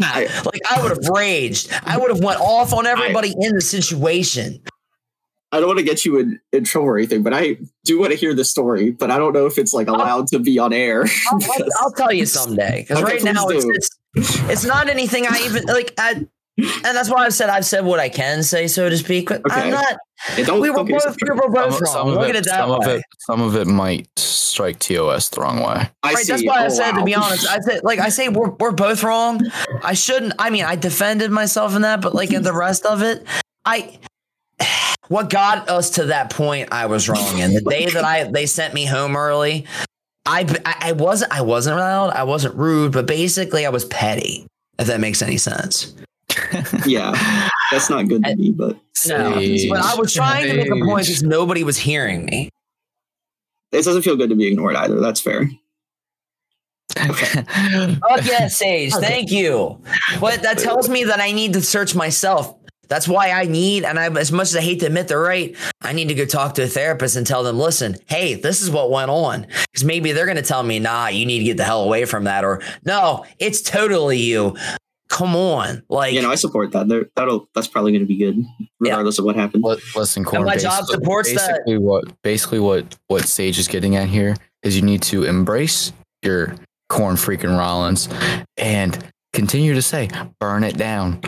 like I would have raged. I would have went off on everybody in the situation. I don't want to get you in, in trouble or anything, but I do want to hear the story. But I don't know if it's like allowed to be on air. I'll, I'll, <laughs> I'll tell you someday because Okay, right now it's, it's it's not anything I even like. I, and that's why I've said I've said what I can say, so to speak. But Okay. I'm not. Yeah, don't, We were don't get both we were both Some, wrong. some of Look it, at it that some of way. it, some of it might strike TOS the wrong way. I Right, see. that's why I Oh, said to be honest, I said like I say we're we're both wrong. I shouldn't. I mean, I defended myself in that, but like in the rest of it, I what got us to that point, I was wrong. And the day that I they sent me home early, I I, I wasn't I wasn't loud, I wasn't rude, but basically I was petty. If that makes any sense. <laughs> yeah, that's not good to me. But No, but I was trying to make a point Sage. because nobody was hearing me. it doesn't feel good to be ignored either. That's fair. Okay. Oh yes, Sage. Thank you. But that tells me that I need to search myself. That's why I need, and I, as much as I hate to admit they're right, I need to go talk to a therapist and tell them, listen, hey, this is what went on. Because maybe they're going to tell me, nah, you need to get the hell away from that, or no, it's totally you. Come on, like You know, I support that. There, that'll that's probably going to be good, regardless of what happens. Li- Listen, Corn. my job basically- supports that. basically What basically what what Sage is getting at here is you need to embrace your corn freaking Rollins and continue to say burn it down.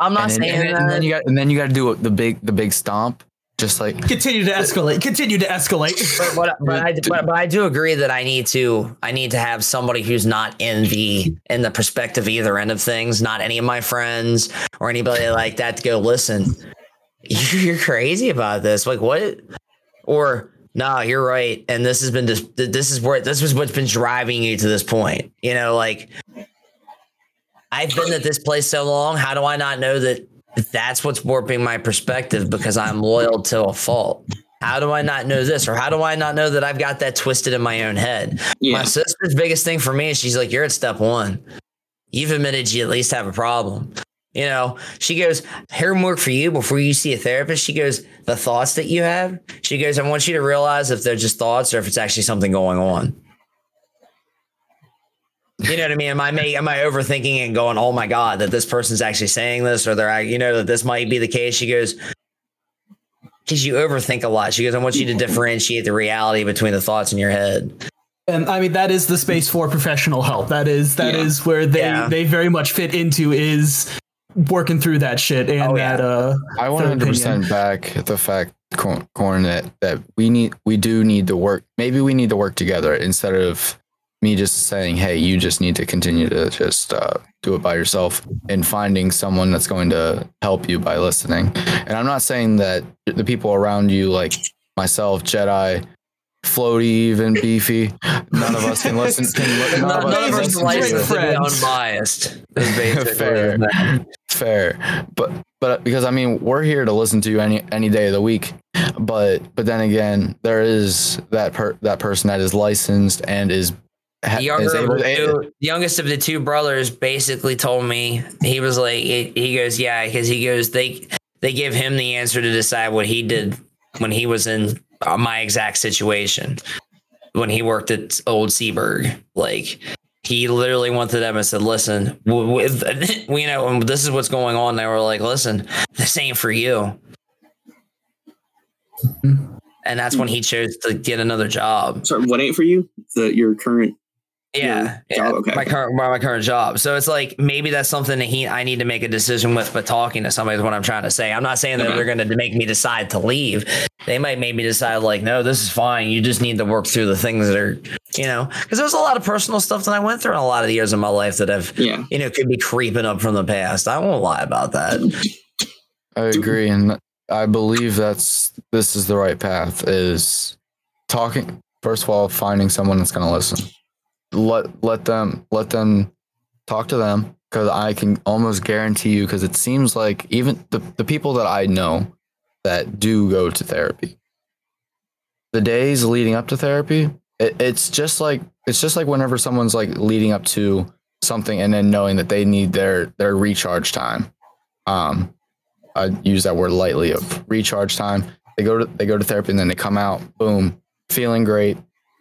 I'm not and, saying and, then- and that. then you got and then you got to do the big the big stomp, just like Continue to escalate. Continue to escalate. but, but, but, <laughs> I, but, but I do agree that I need to I need to have somebody who's not in the in the perspective either end of things, not any of my friends or anybody like that to go listen. <laughs> You're crazy about this, like what? Or No, you're right. And this has been this, this is where this is what's been driving you to this point. You know, like I've been at this place so long. How do I not know that that's what's warping my perspective because I'm loyal to a fault? How do I not know this? Or how do I not know that I've got that twisted in my own head? Yeah. My sister's biggest thing for me is she's like, You're at step one. You've admitted you at least have a problem. You know, she goes, homework for you before you see a therapist. She goes, the thoughts that you have. She goes, I want you to realize if they're just thoughts or if it's actually something going on. You know what I mean? Am I make, am I overthinking and going, oh my God, that this person's actually saying this or they're, you know, that this might be the case? She goes, because you overthink a lot. She goes, I want you to differentiate the reality between the thoughts in your head. And I mean that is the space for professional help. That is that is Yeah. where they Yeah. they very much fit into is working through that shit and Oh, yeah. that uh I third 100% back the fact, Cor- Corn, that, that we need, we do need to work. Maybe we need to work together instead of me just saying, "Hey, you just need to continue to just uh, do it by yourself," and finding someone that's going to help you by listening. And I'm not saying that the people around you, like myself, Jedi, Floaty, even Beefy, none of us can listen. Can, <laughs> none, None, of us none of us listen to be unbiased. <laughs> Fair. fair but but because i mean we're here to listen to you any any day of the week but but then again there is that per that person that is licensed and is, The younger is of able the, two, the youngest of the two brothers basically told me he was like he, he goes yeah because he goes they they give him the answer to decide what he did when he was in uh, my exact situation when he worked at old Seaberg like he literally went to them and said listen w- with <laughs> you know this is what's going on they were like listen this ain't for you and that's when he chose to get another job Sorry, what ain't for you? The your current. Yeah, yeah okay. my current my, my current job. So it's like maybe that's something that he I need to make a decision with. But talking to somebody is what I'm trying to say. I'm not saying that Okay. they're going to make me decide to leave. They might make me decide like, no, this is fine. You just need to work through the things that are, you know, because there's a lot of personal stuff that I went through in a lot of the years of my life that have, Yeah. you know, could be creeping up from the past. I won't lie about that. i agree and i believe that's this is the right path is talking first of all finding someone that's going to listen let let them let them talk to them because i can almost guarantee you because it seems like even the, the people that i know that do go to therapy the days leading up to therapy it, it's just like it's just like whenever someone's like leading up to something and then knowing that they need their their recharge time. Um i use that word lightly of recharge time. They go to they go to therapy and then they come out boom feeling great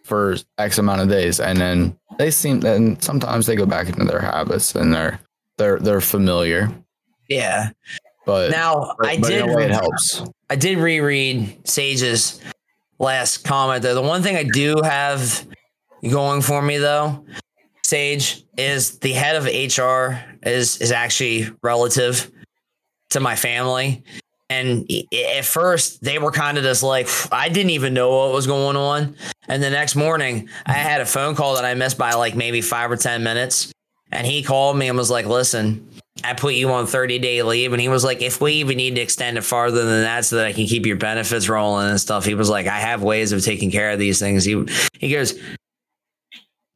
for x amount of days and then they seem and sometimes they go back into their habits and they're they're they're familiar Yeah. but Now but, I but did it helps I did reread Sage's last comment though. The one thing I do have going for me though, Sage, is the head of HR is is actually relative to my family. And at first, they were kind of just like, I didn't even know what was going on. And the next morning, I had a phone call that I missed by like maybe five or 10 minutes. And he called me and was like, listen, I put you on 30 day leave. And he was like, if we even need to extend it farther than that so that I can keep your benefits rolling and stuff, he was like, I have ways of taking care of these things. He, he goes,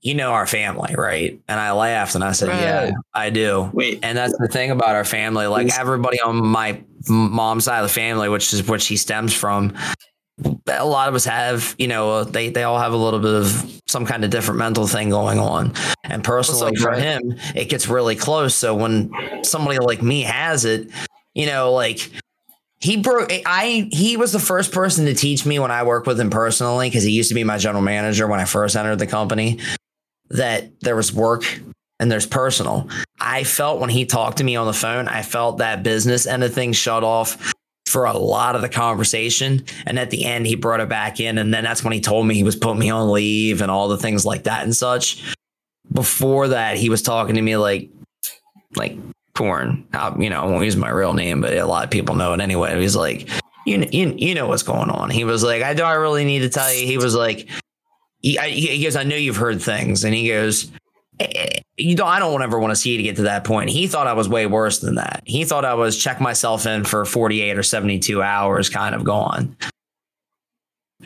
You know our family, right? And I laughed and I said, Yeah, I do. Wait. And that's the thing about our family. Like everybody on my mom's side of the family, which is what she stems from, a lot of us have, you know, they they all have a little bit of some kind of different mental thing going on. And personally, up, for Brett? him, it gets really close. So when somebody like me has it, you know, like he broke. I he was the first person to teach me when I worked with him personally because he used to be my general manager when I first entered the company. That there was work and there's personal. I felt when he talked to me on the phone, I felt that business end of things shut off for a lot of the conversation. And at the end, he brought it back in. And then that's when he told me he was putting me on leave and all the things like that and such. Before that, he was talking to me like, like corn. Uh, you know, I won't use my real name, but a lot of people know it anyway. He's like, you, you, you know what's going on. He was like, I do I really need to tell you. He was like, he, he goes, I know you've heard things. And he goes, "Eh, you don't, I don't ever want to see you to get to that point. He thought I was way worse than that. He thought I was check myself in for 48 or 72 hours kind of gone.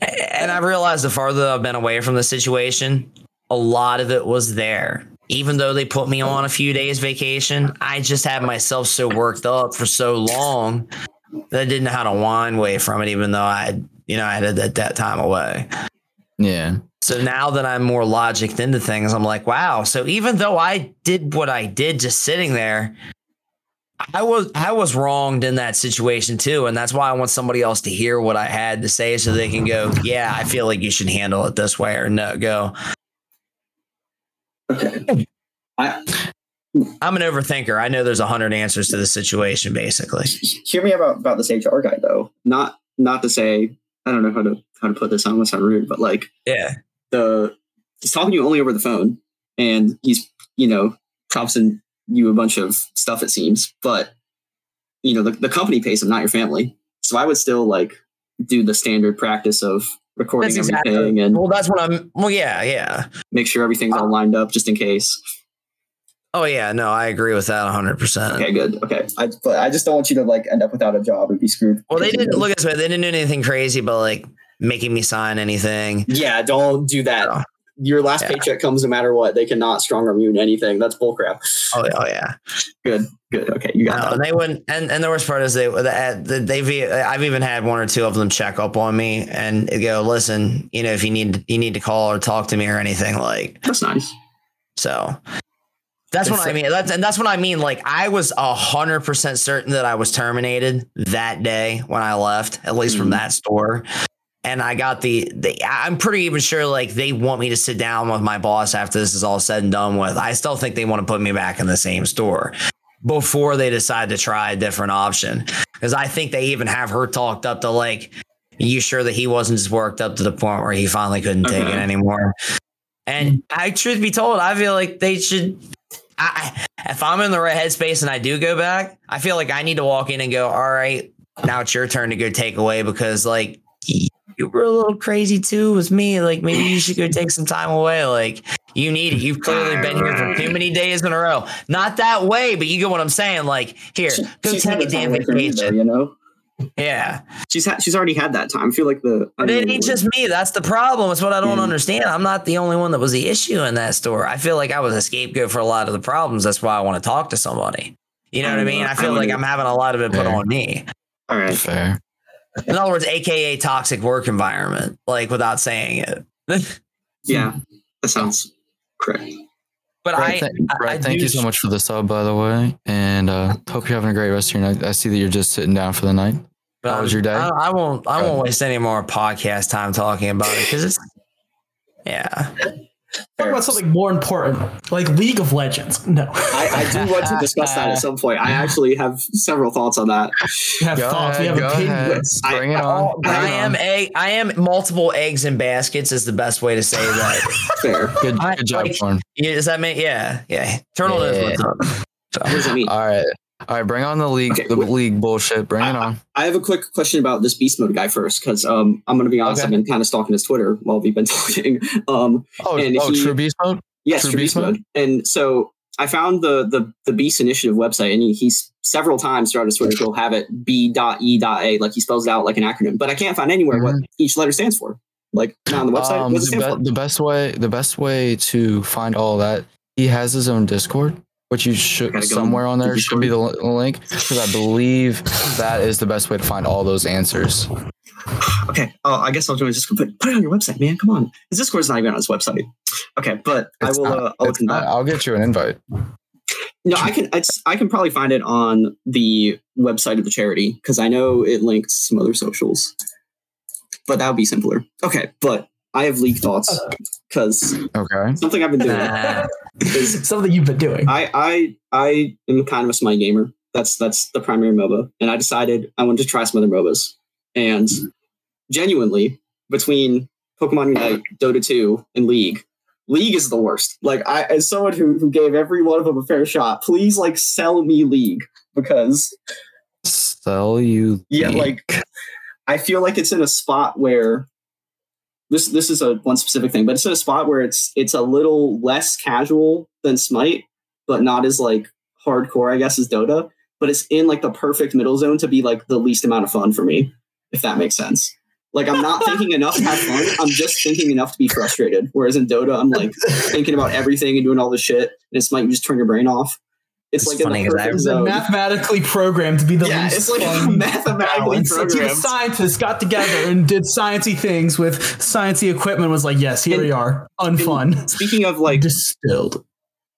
And I realized the farther I've been away from the situation, a lot of it was there. Even though they put me on a few days vacation, I just had myself so worked up for so long that I didn't know how to wind away from it, even though I you know, I had that, that time away. Yeah. So now that I'm more logicked into things, I'm like, wow. So even though I did what I did just sitting there, I was I was wronged in that situation too, and that's why I want somebody else to hear what I had to say, so they can go, "Yeah, I feel like you should handle it this way," or "No, go." Okay. I I'm an overthinker. I know there's a hundred answers to the situation, basically. hear me about about this HR guy though. Not not to say I don't know how to how to put this. on. want sound rude, but like Yeah, the he's talking to you only over the phone, and he's you know promising you a bunch of stuff. It seems, but you know the, the company pays him, not your family. So I would still like do the standard practice of recording that's exactly. everything and Well, that's what I'm. Well, yeah, yeah. make sure everything's all lined up just in case. Oh yeah, no, I agree with that 100. percent Okay, good. Okay, I but I just don't want you to like end up without a job and be screwed. Well, they didn't look at this way. They didn't do anything crazy, but like making me sign anything. Yeah, don't do that. No. Your last Yeah. paycheck comes no matter what. They cannot strong arm you in anything. That's bullcrap. Oh, oh yeah. Good, good. Okay, you got No, and they wouldn't. And, and the worst part is they they- they've I've even had one or two of them check up on me and go, listen, you know, if you need you need to call or talk to me or anything like That's nice. so. That's what I mean. That's and that's what I mean. Like I was a hundred percent certain that I was terminated that day when I left, at least from Mhm. that store. And I got the, the I'm pretty even sure like they want me to sit down with my boss after this is all said and done with. I still think they want to put me back in the same store before they decide to try a different option. Because I think they even have her talked up to like, you sure that he wasn't just worked up to the point where he finally couldn't take it mm-hmm. anymore? And I, truth be told, I feel like they should. I, if I'm in the right headspace and I do go back, I feel like I need to walk in and go, all right, now it's your turn to go take away because like you were a little crazy too with me. Like maybe you should go take some time away. Like you need it. You've clearly been here for too many days in a row. Not that way, but you get what I'm saying. Like here, go She's take a damn away from you, vacation. you know, Yeah. she's had she's already had that time. I feel like the. But it ain't just me. That's the problem. It's what I don't Mm. understand. I'm not the only one that was the issue in that store. I feel like I was a scapegoat for a lot of the problems. That's why I want to talk to somebody. You know what I mean? I feel like I'm having a lot of it put Fair. on me. all right. Fair. In other words, AKA toxic work environment, like without saying it. <laughs> Yeah, that sounds correct. But Brett, I, th- Brett, I thank you so much for the sub, by the way, and uh, hope you're having a great rest of your night. I see that you're just sitting down for the night. But How was your day? I, I won't. I won't waste any more podcast time talking about it because it's. Yeah, Talk about something more important, like League of Legends. No, I, I do want to <laughs> discuss that at some point. I actually have several thoughts on that. we have Go thoughts. we ahead, have go ahead. opinions. I- Bring it I- on. Bring I am on. egg. I am multiple eggs in baskets is the best way to say <laughs> that. Fair. Good, good job, like- Corn. Yeah, does that mean? Yeah, yeah. Turtle knows what's up. What does that mean? All right, all right. Bring on the league, Okay, the wait. league bullshit. Bring it on. I have a quick question about this beast mode guy first, because um, I'm going to be honest. Okay. I've been kind of stalking his Twitter while we've been <laughs> talking. Um, Oh, And oh, he- True Beast mode. yes, True True Beast mode? mode. And so I found the the the Beast Initiative website, and he, he's several times throughout his Twitter he'll have it B.E.A. like he spells it out like an acronym, but I can't find anywhere what each letter stands for. Like not on the website. Um, what does it the, be- the best way, the best way to find all that, he has his own Discord, which you should somewhere on there should be the link because I believe that is the best way to find all those answers. Okay. Oh, I guess I'll join Discord. Put, put it on your website, man. Come on. His Discord's not even on his website. Okay, but I will. not- uh, I'll look not- I'll get you an invite. No, I can. It's, I can probably find it on the website of the charity because I know it linked to some other socials. But that would be simpler. Okay, but I have League thoughts because Okay. something I've been doing <laughs> is Something you've been doing. I I I am kind of a smite gamer. That's that's the primary MOBA, and I decided I wanted to try some other MOBAs. And genuinely, between Pokemon Unite, Dota 2, and League, League is the worst. Like I, as someone who who gave every one of them a fair shot, please like sell me League because Sell you. yeah, league. like I feel like it's in a spot where this this is a one specific thing, but it's in a spot where it's it's a little less casual than Smite, but not as like hardcore, I guess, as Dota. But it's in like the perfect middle zone to be like the least amount of fun for me, if that makes sense. Like I'm not thinking enough to have fun. I'm just thinking enough to be frustrated. Whereas in Dota, I'm like thinking about everything and doing all this shit. And it's like you just turn your brain off. It's, It's like funny the 'cause I perfect was zone. mathematically programmed to be the Yeah, least it's like <laughs> mathematically balance. A team of programmed. scientists got together and did sciencey things with sciencey equipment. Was like, yes, here And- we are, unfun, Speaking of like distilled.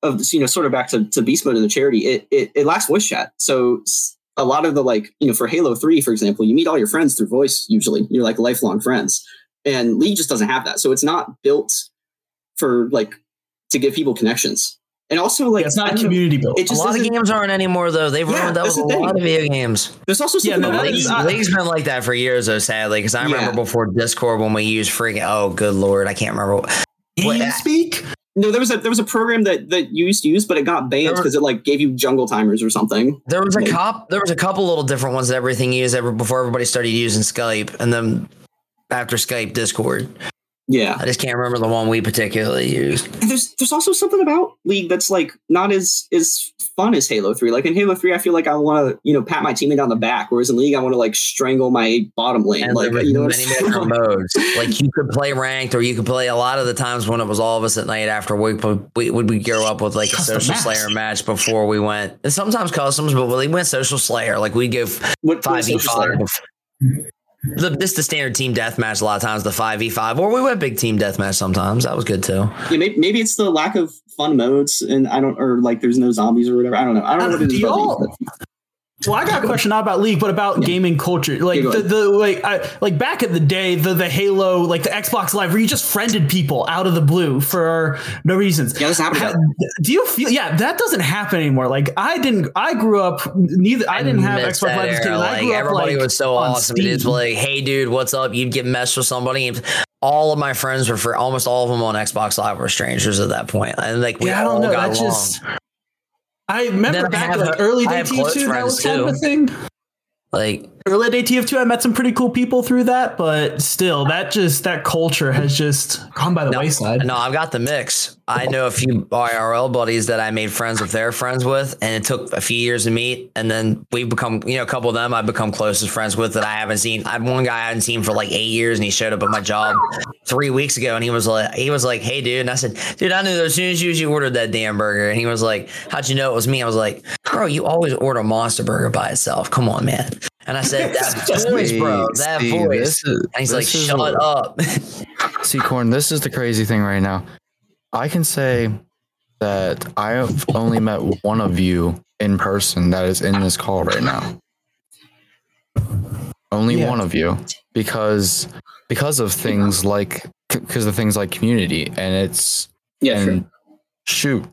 of you know sort of back to, to beast mode in the charity it, it it lacks voice chat so s- a lot of the like you know for halo 3 for example you meet all your friends through voice usually you're like lifelong friends and league just doesn't have that so it's not built for like to give people connections and also like Yeah, it's not don't community built. it A just lot of games aren't anymore though. They've Yeah, ruined that with a thing. lot of video games. there's also Yeah, something no, about that like, is- League, I- League's been like that for years though, sadly. Because I remember before Discord when we used freaking oh good lord, I can't remember. what- What- speak. no there was a there was a program that that you used to use but it got banned because it like gave you jungle timers or something There was a Like- cop. There was a couple little different ones that everything used ever before everybody started using Skype, and then after Skype, Discord. Yeah I just can't remember the one we particularly used. And there's there's also something about League that's like not as as fun as Halo Three. Like in Halo Three, I feel like I want to you know pat my teammate on the back, whereas in League, I want to like strangle my bottom lane. And like you know, many I'm different <laughs> modes. Like you could play ranked, or you could play a lot of the times when it was all of us at night after we we would we go up with like a social maps. slayer match before we went, and sometimes customs, but we went social slayer. Like we'd go what, five what v five. The, this the standard team deathmatch. A lot of times the five v five, or we went big team deathmatch. Sometimes that was good too. Yeah, maybe, maybe it's the lack of fun modes, and I don't or like there's no zombies or whatever. I don't know. I don't know uh, it Do y'all- Well, I got a question not about League, but about Yeah. gaming culture. Like Yeah, the, the like I, like back in the day, the the Halo, like the Xbox Live, where you just friended people out of the blue for no reasons. Yeah, this happened. Ha- Do you feel? Yeah, that doesn't happen anymore. Like I didn't. I grew up neither. I didn't have Xbox Live as a kid. era. and I Like grew up everybody like was so on awesome. It's Steam. like, hey, dude, what's up? You'd get messed with somebody. All of my friends were for almost all of them on Xbox Live were strangers at that point, and like we yeah, I all don't know. got That along. just. I remember back have- like early day TF2, that was kind of a thing. like Early day TF2, I met some pretty cool people through that, but still, that just that culture has just gone by the No, wayside. No, I've got the mix. I know a few IRL buddies that I made friends with their friends with, and it took a few years to meet. And then we've become, you know, a couple of them I've become closest friends with that I haven't seen. I had one guy I hadn't seen for like eight years, and he showed up at my job three weeks ago, and he was like, he was like, "Hey, dude," and I said, "Dude, I knew as soon as you, you ordered that damn burger," and he was like, "How'd you know it was me?" I was like, "Bro, you always order a Monster Burger by itself. Come on, man." And I said, "That <laughs> voice, bro, that See, voice." is- And he's like, "Shut what- up." <laughs> See, Corn, this is the crazy thing right now. I can say that I have only met one of you in person that is in this call right now. Only Yeah. one of you, because because of things like because of things like community, and it's yeah, sure. shoot,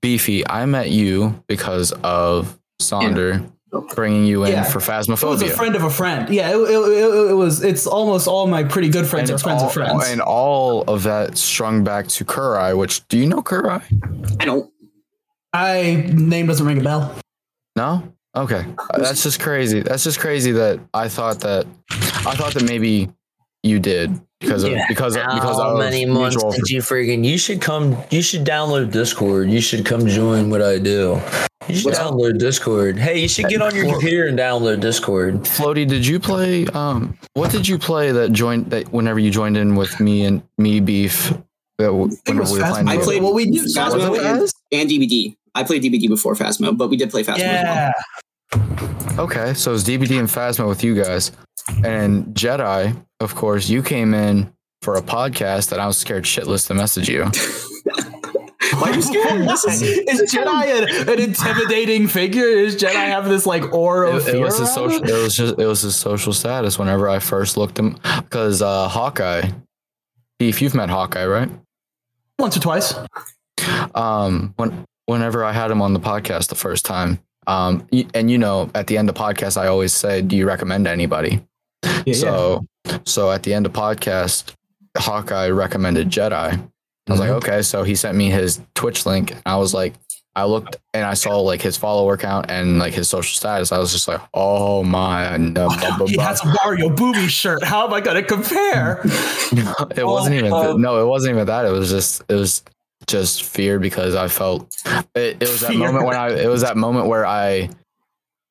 beefy. I met you because of Sonder bringing you in Yeah. for Phasmophobia. It was a friend of a friend. Yeah, it, it, it, it was. It's almost all my pretty good friends and are friends all, of friends. and all of that strung back to Kurai. Which do you know Kurai? I don't. I name doesn't ring a bell. No. Okay, that's just crazy. That's just crazy that I thought that I thought that maybe you did because of Yeah. because of, because How of many months mutual. did you freaking? You should come. You should download Discord. You should come join what I do. You should What's up? download Discord. Hey, you should get on your computer and download Discord. Floaty, did you play? Um, what did you play that joined that whenever you joined in with me and me beef? That w- it whenever was we were Phasmo. playing. I played Well, we did- Phasmo and, Phas? and DBD. I played DBD before Phasmo, but we did play Phasmo. as well. Yeah, Okay, so it's DBD and Phasmo with you guys, and Jedi. Of course, you came in for a podcast, and I was scared shitless to message you. Why are you scared? This is, is Jedi an, an intimidating figure? Is Jedi have this like aura of it, it was his social. it? It was just. It was his social status. Whenever I first looked him, because uh, Hawkeye, Beef, you've met Hawkeye, right? Once or twice. Um, when whenever I had him on the podcast the first time, um, and you know, at the end of podcast, I always say, "Do you recommend anybody?" Yeah, so, so at the end of podcast, Hawkeye recommended Jedi. I was like, okay. So he sent me his Twitch link. I was like, I looked and I saw like his follower count and like his social status. I was just like, oh my. no, blah, blah, he blah. has a Mario booby shirt. How am I going to compare? <laughs> it wasn't even Oh, no, it wasn't even that. It was just it was just fear because I felt it, it was that Fear. moment when I it was that moment where I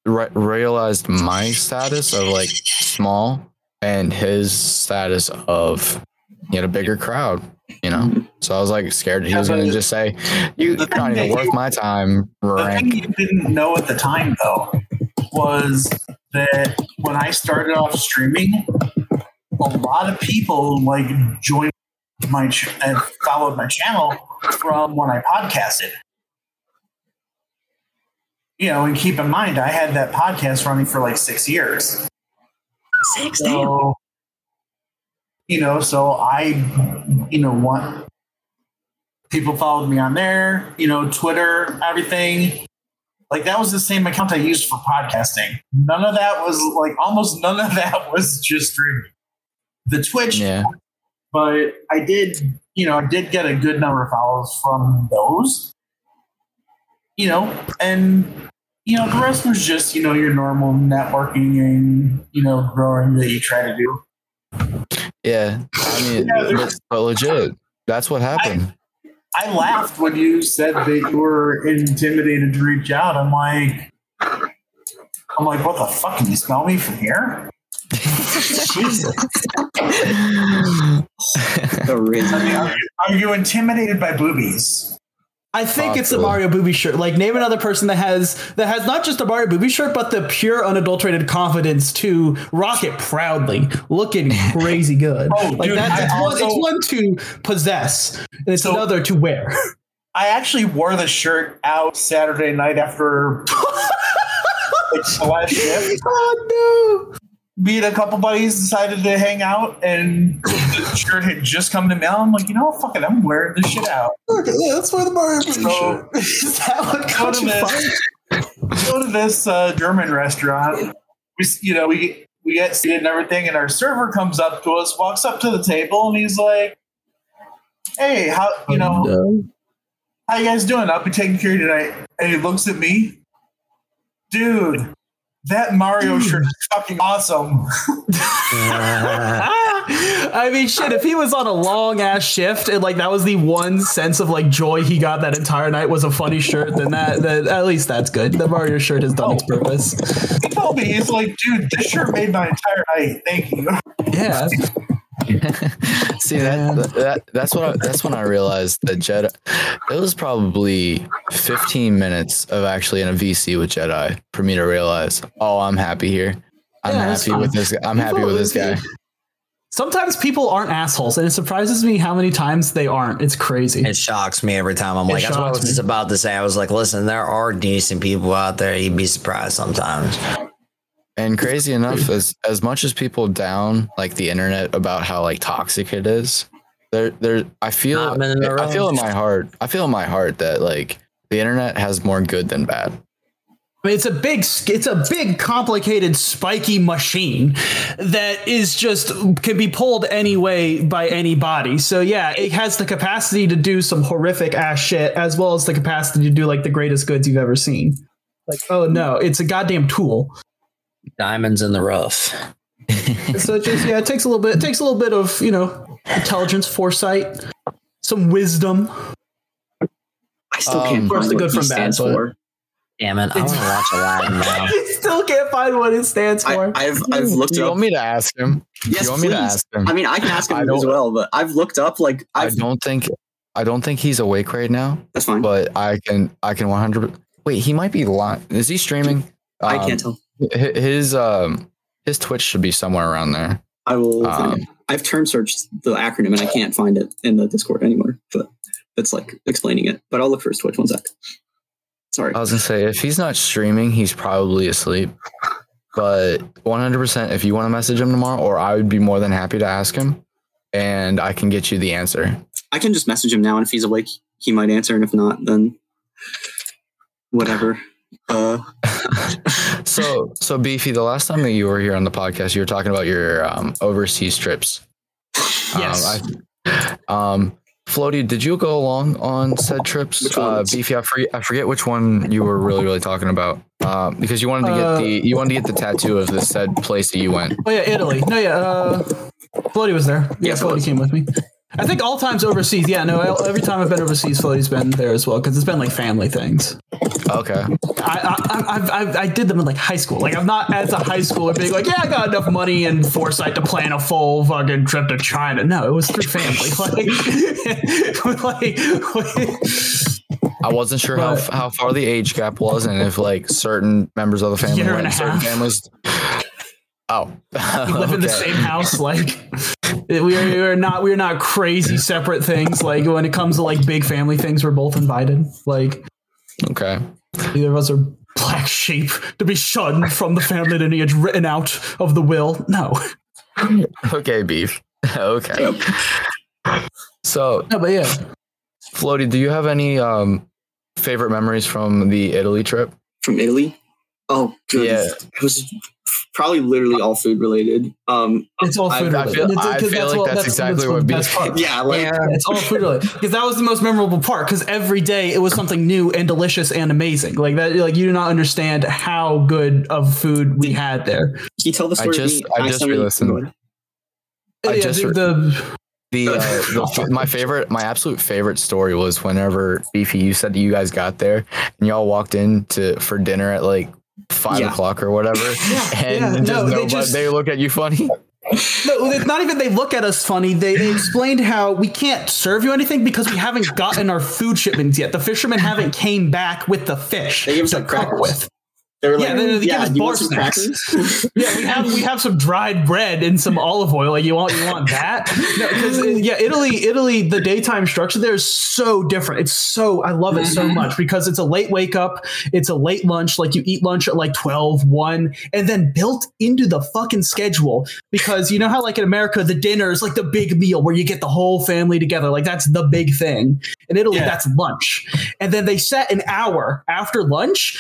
re- realized my status of like small and his status of he had a bigger crowd, you know. So I was like scared he was going to just say, "You- "You're not even worth my time." The thing you didn't know at the time, though, was that when I started off streaming, a lot of people like joined my ch- and followed my channel from when I podcasted. You know, and keep in mind, I had that podcast running for like six years. Six So, you know, so I, you know, want people followed me on there, you know, Twitter, everything. Like that was the same account I used for podcasting. None of that was like almost none of that was just streaming. The Twitch, Yeah. But I did, you know, I did get a good number of follows from those. You know, and you know, the rest was just, you know, your normal networking and, you know, growing that you try to do. Yeah. I mean, Yeah, there's- but, legit, that's what happened. I laughed when you said that you were intimidated to reach out. I'm like, I'm like, what the fuck? Can you smell me from here? Jesus. <laughs> The rinse. Are, you, are you intimidated by boobies? I think it's the Possible. Mario Booby shirt. Like name another person that has that has not just a Mario Booby shirt, but the pure unadulterated confidence to rock it proudly, looking <laughs> crazy good. Oh, like dude, that's I it's, one, it's one to possess, and it's So- another to wear. I actually wore the shirt out Saturday night after like, <laughs> the last shift. oh Me and a couple buddies decided to hang out, and the shirt had just come to mail. I'm like, you know, what? fuck it, I'm wearing this shit out. Okay, yeah, that's where the Mario Booby So- shirt. Is <laughs> that what Go to this, go to this uh, German restaurant. We, you know, we we get seated and everything, and our server comes up to us, walks up to the table, and he's like, "Hey, how you know, how you guys doing? I'll be taking care of you tonight." And he looks at me, dude. That Mario hmm. shirt is fucking awesome. <laughs> I mean, shit. If he was on a long ass shift and like that was the one sense of like joy he got that entire night was a funny shirt, then that, that at least that's good. The Mario shirt has done its oh. purpose. He told me, he's like, dude, this shirt made my entire night. Thank you. Yeah. <laughs> <laughs> See that, that that's what I, that's when I realized that Jedi. It was probably 15 minutes of actually in a VC with Jedi for me to realize, oh, I'm happy here. I'm Yeah, happy with this. I'm happy with this guy. Sometimes people aren't assholes, and it surprises me how many times they aren't. It's crazy. It shocks me every time. I'm It like, that's what I was me. just about to say. I was like, listen, there are decent people out there. You'd be surprised sometimes. And crazy enough, as as much as people down like the internet about how like toxic it is, there there I feel in I feel in my heart I feel in my heart that like the internet has more good than bad. I mean, it's a big, it's a big, complicated, spiky machine that is just can be pulled any way by anybody. So yeah, it has the capacity to do some horrific ass shit, as well as the capacity to do like the greatest goods you've ever seen. Like, oh no, it's a goddamn tool. Diamonds in the rough. <laughs> So it just yeah, it takes a little bit. It takes a little bit of you know intelligence, foresight, some wisdom. I still Um, can't Of course, find the what good he from bad, stands but- for. Damn it. I want to watch Aladdin now. <laughs> I still can't find what it stands for. I've I've looked you up. want me to ask him? yes, you want me please. to ask him? I mean, I can ask <laughs> him as well, but I've looked up like I I've. don't think I don't think he's awake right now, That's fine. but I can I can 100 Wait, he might be live. Is he streaming? I Um, can't tell. Hi- His um his Twitch should be somewhere around there. I will. Um, I've term searched the acronym and I can't find it in the Discord anymore. But that's like explaining it. But I'll look for his Twitch. One sec. Sorry. I was gonna say if he's not streaming, he's probably asleep. But 100%, if you want to message him tomorrow, or I would be more than happy to ask him, and I can get you the answer. I can just message him now, and if he's awake, he might answer, and if not, then whatever. Uh, <laughs> so, so beefy. The last time that you were here on the podcast, you were talking about your um, overseas trips. Yes. Um, I, um, Floaty, did you go along on said trips? Uh, beefy, I forget, I forget which one you were really, really talking about. Uh, because you wanted to get Uh, the you wanted to get the tattoo of the said place that you went. Oh yeah, Italy. No, yeah. Uh, Floaty was there. Yeah, Yes, Floaty came with me. I think all times overseas. Yeah, no. I- Every time I've been overseas, Floaty's been there as well because it's been like family things. Okay. I I, I, I I did them in like high school. Like I'm not as a high schooler being like, yeah, I got enough money and foresight to plan a full fucking trip to China. No, it was through family. <laughs> Like, <laughs> like, I wasn't sure how But- how far the age gap was, and if like certain members of the family Year and a certain half. families. Oh, we live in the <laughs> same house. Like we are, we are not we are not crazy separate things. Like when it comes to like big family things, we're both invited. Like Okay. either of us are black sheep to be shunned from the family lineage, written out of the will. No, <laughs> Okay, beef. <laughs> okay. So, no, but yeah. Floaty, do you have any um favorite memories from the Italy trip? from Italy. Oh, good. Yeah. It was probably literally all food related. Um, It's all food I related. feel- It's- I 'cause feel like that's exactly the what best beef- part. yeah, like Yeah. It's all food related because that was the most memorable part. Because every day it was something new and delicious and amazing. Like that, like you do not understand how good of food we had there. can you tell the story? of just- I just accidentally- re-listened. I Yeah, just the, re- the The, uh, <laughs> the my favorite, my absolute favorite story was whenever Beefy, you said that you guys got there and y'all walked in to for dinner at like five Yeah. o'clock or whatever, <laughs> <laughs> and yeah, just no, they just- they look at you funny. No, it's not even they look at us funny. They, they explained how we can't serve you anything because we haven't gotten our food shipments yet. The fishermen haven't came back with the fish They gave us to like cook with. They were Yeah, like, they- they give yeah, us you bar snacks. <laughs> Yeah, we have we have some dried bread and some olive oil. Like you want you want that? No, because uh, yeah, Italy Italy the daytime structure there is so different. It's so I love it so mm-hmm. much because it's a late wake up, it's a late lunch. Like you eat lunch at like 12, 1, and then built into the fucking schedule because you know how like in America the dinner is like the big meal where you get the whole family together. Like that's the big thing. In Italy, Yeah. that's lunch, and then they set an hour after lunch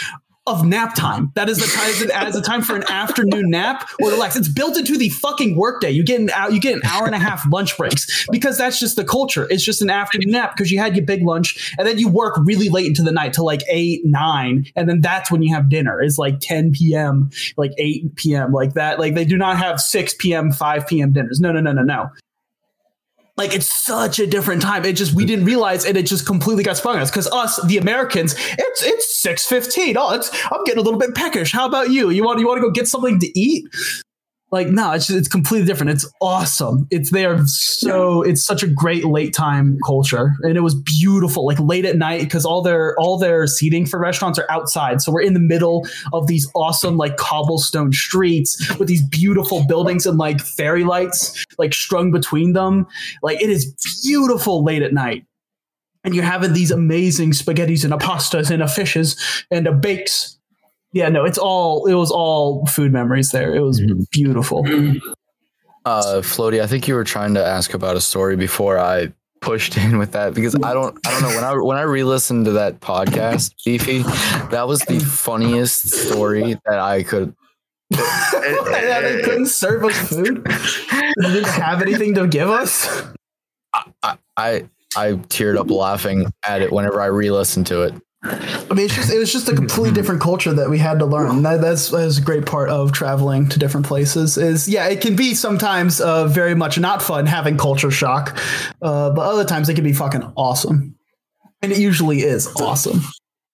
of nap time. That is the time as a time for an afternoon nap or relax. It's built into the fucking workday. You get an hour, you get an hour and a half lunch breaks because that's just the culture. It's just an afternoon nap because you had your big lunch and then you work really late into the night till like eight, nine, and then that's when you have dinner. It's like 10 p.m., like 8 p.m., like that. Like they do not have 6 p.m., 5 p.m. dinners. No, no, no, no, no. Like it's such a different time. It just we didn't realize, and it just completely got sprung on us. Because us, the Americans, it's it's six fifteen. Oh, it's I'm getting a little bit peckish. How about you? You want you want to go get something to eat? Like no, it's just, it's completely different. It's awesome. It's they are so it's such a great late time culture, and it was beautiful. Like late at night because all their all their seating for restaurants are outside, so we're in the middle of these awesome like cobblestone streets with these beautiful buildings and like fairy lights like strung between them. Like it is beautiful late at night. And you're having these amazing spaghettis and a pastas and a fishes and a bakes. Yeah, no, it's all it was all food memories there. It was beautiful. Uh, Floaty, I think you were trying to ask about a story before I pushed in with that because I don't, I don't know when I when I re-listened to that podcast, Beefy, that was the funniest story that I could. <laughs> yeah, they couldn't serve us food. They didn't have anything to give us. I, I I teared up laughing at it whenever I re-listened to it. I mean, it's just it was just a completely different culture that we had to learn. That, that's that's a great part of traveling to different places. Is yeah, it can be sometimes uh, very much not fun having culture shock, uh, but other times it can be fucking awesome, and it usually is awesome.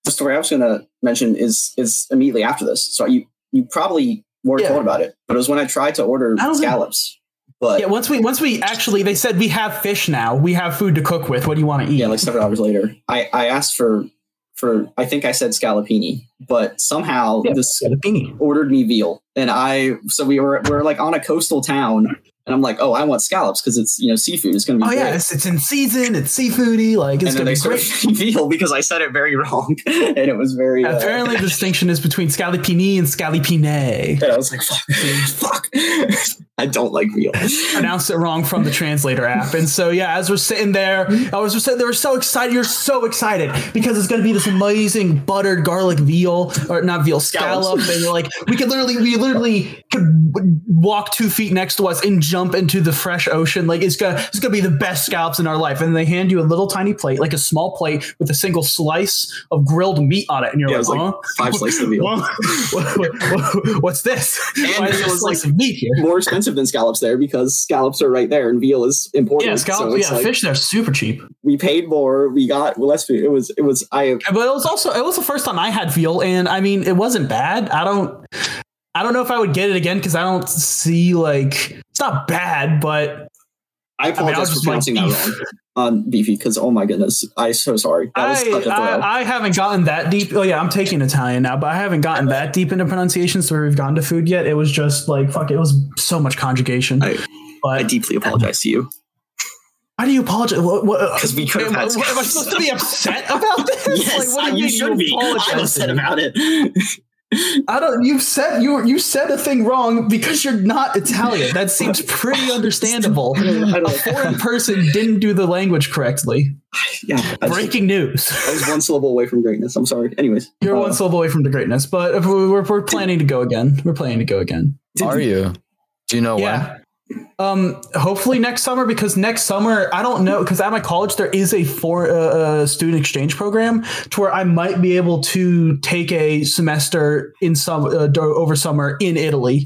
the story I was going to mention is is immediately after this. So you you probably weren't Yeah. told about it, but it was when I tried to order scallops. But Yeah, once we once we actually they said we have fish now, we have food to cook with. What do you want to eat? yeah, like several hours later, I I asked for for I think I said scallopini, but somehow Yeah, this ordered me veal, and I so we were we are like on a coastal town. And I'm like, oh, I want scallops because it's you know seafood. It's gonna be Oh great. yeah, it's, it's in season. It's seafoody. Like it's gonna be great. <laughs> me veal because I said it very wrong, <laughs> and it was very. Uh, Apparently, the distinction is between scallopini and scallopine. and I was like, fuck, <laughs> fuck. I don't like veal. pronounced it wrong from the translator app. And so yeah, as we're sitting there, I was just they were so excited. You're so excited because it's gonna be this amazing buttered garlic veal or not veal scallop. And you're like, we could literally, we literally could walk two feet next to us and jump into the fresh ocean. Like it's gonna, it's gonna be the best scallops in our life. And they hand you a little tiny plate, like a small plate with a single slice of grilled meat on it, and you're Yeah, like, huh? five slices of veal. <laughs> What- what- what- what's this? And Why is it there a was slice like- of meat here? More expensive than scallops there because scallops are right there and veal is important. Yeah, scallops. So it's yeah, like, fish. They're super cheap. we paid more. We got less food. It was it was I But it was also it was the first time I had veal, and I mean it wasn't bad. I don't I don't know if I would get it again because I don't see like it's not bad, but I apologize was for just like pronouncing that beef. wrong. Um, beefy because oh my goodness, I'm so sorry. That was I. I I haven't gotten that deep. Oh yeah, I'm taking Italian now, but I haven't gotten that deep into pronunciations where we've gone to food yet. It was just like fuck. It was so much conjugation. I- I deeply apologize to you. why do you apologize? What, what, 'Cause we could have am, had am I supposed to be upset about this? <laughs> Yes, Like, what do you mean should be. I'm upset about it. <laughs> I don't. You said you you said a thing wrong because you're not Italian. That seems <laughs> pretty understandable. a foreign person didn't do the language correctly. yeah, I, was- Breaking news. I was one syllable away from greatness. I'm sorry. Anyways, You're uh, one syllable away from the greatness, but if we're, we're, we're planning to go again. We're planning to go again. Are you? Do you know when? Um, hopefully next summer because next summer I don't know because at my college there is a for uh, uh, student exchange program to where I might be able to take a semester in some uh, over summer in Italy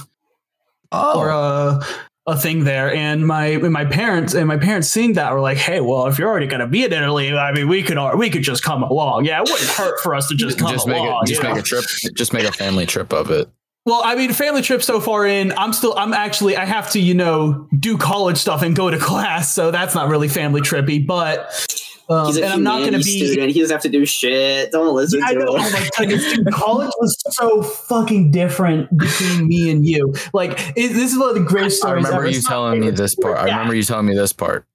Oh, or a a thing there and my and my parents and my parents seeing that were like hey well if you're already going to be in Italy I mean we could we could just come along yeah it wouldn't hurt for us to just come just make along. Just you make a trip. Just make a family trip of it. Well, I mean, family trip so far in, I'm still, I'm actually, I have to, you know, do college stuff and go to <laughs> class, so that's not really family trippy. But, um, he's a and I'm not going to be. student. He doesn't have to do shit. Don't listen I to him. oh my <laughs> goodness, dude, college was so fucking different between me and you. Like, it, this is one of the greatest stories. I remember ever. you telling me this part. I remember you telling me this part.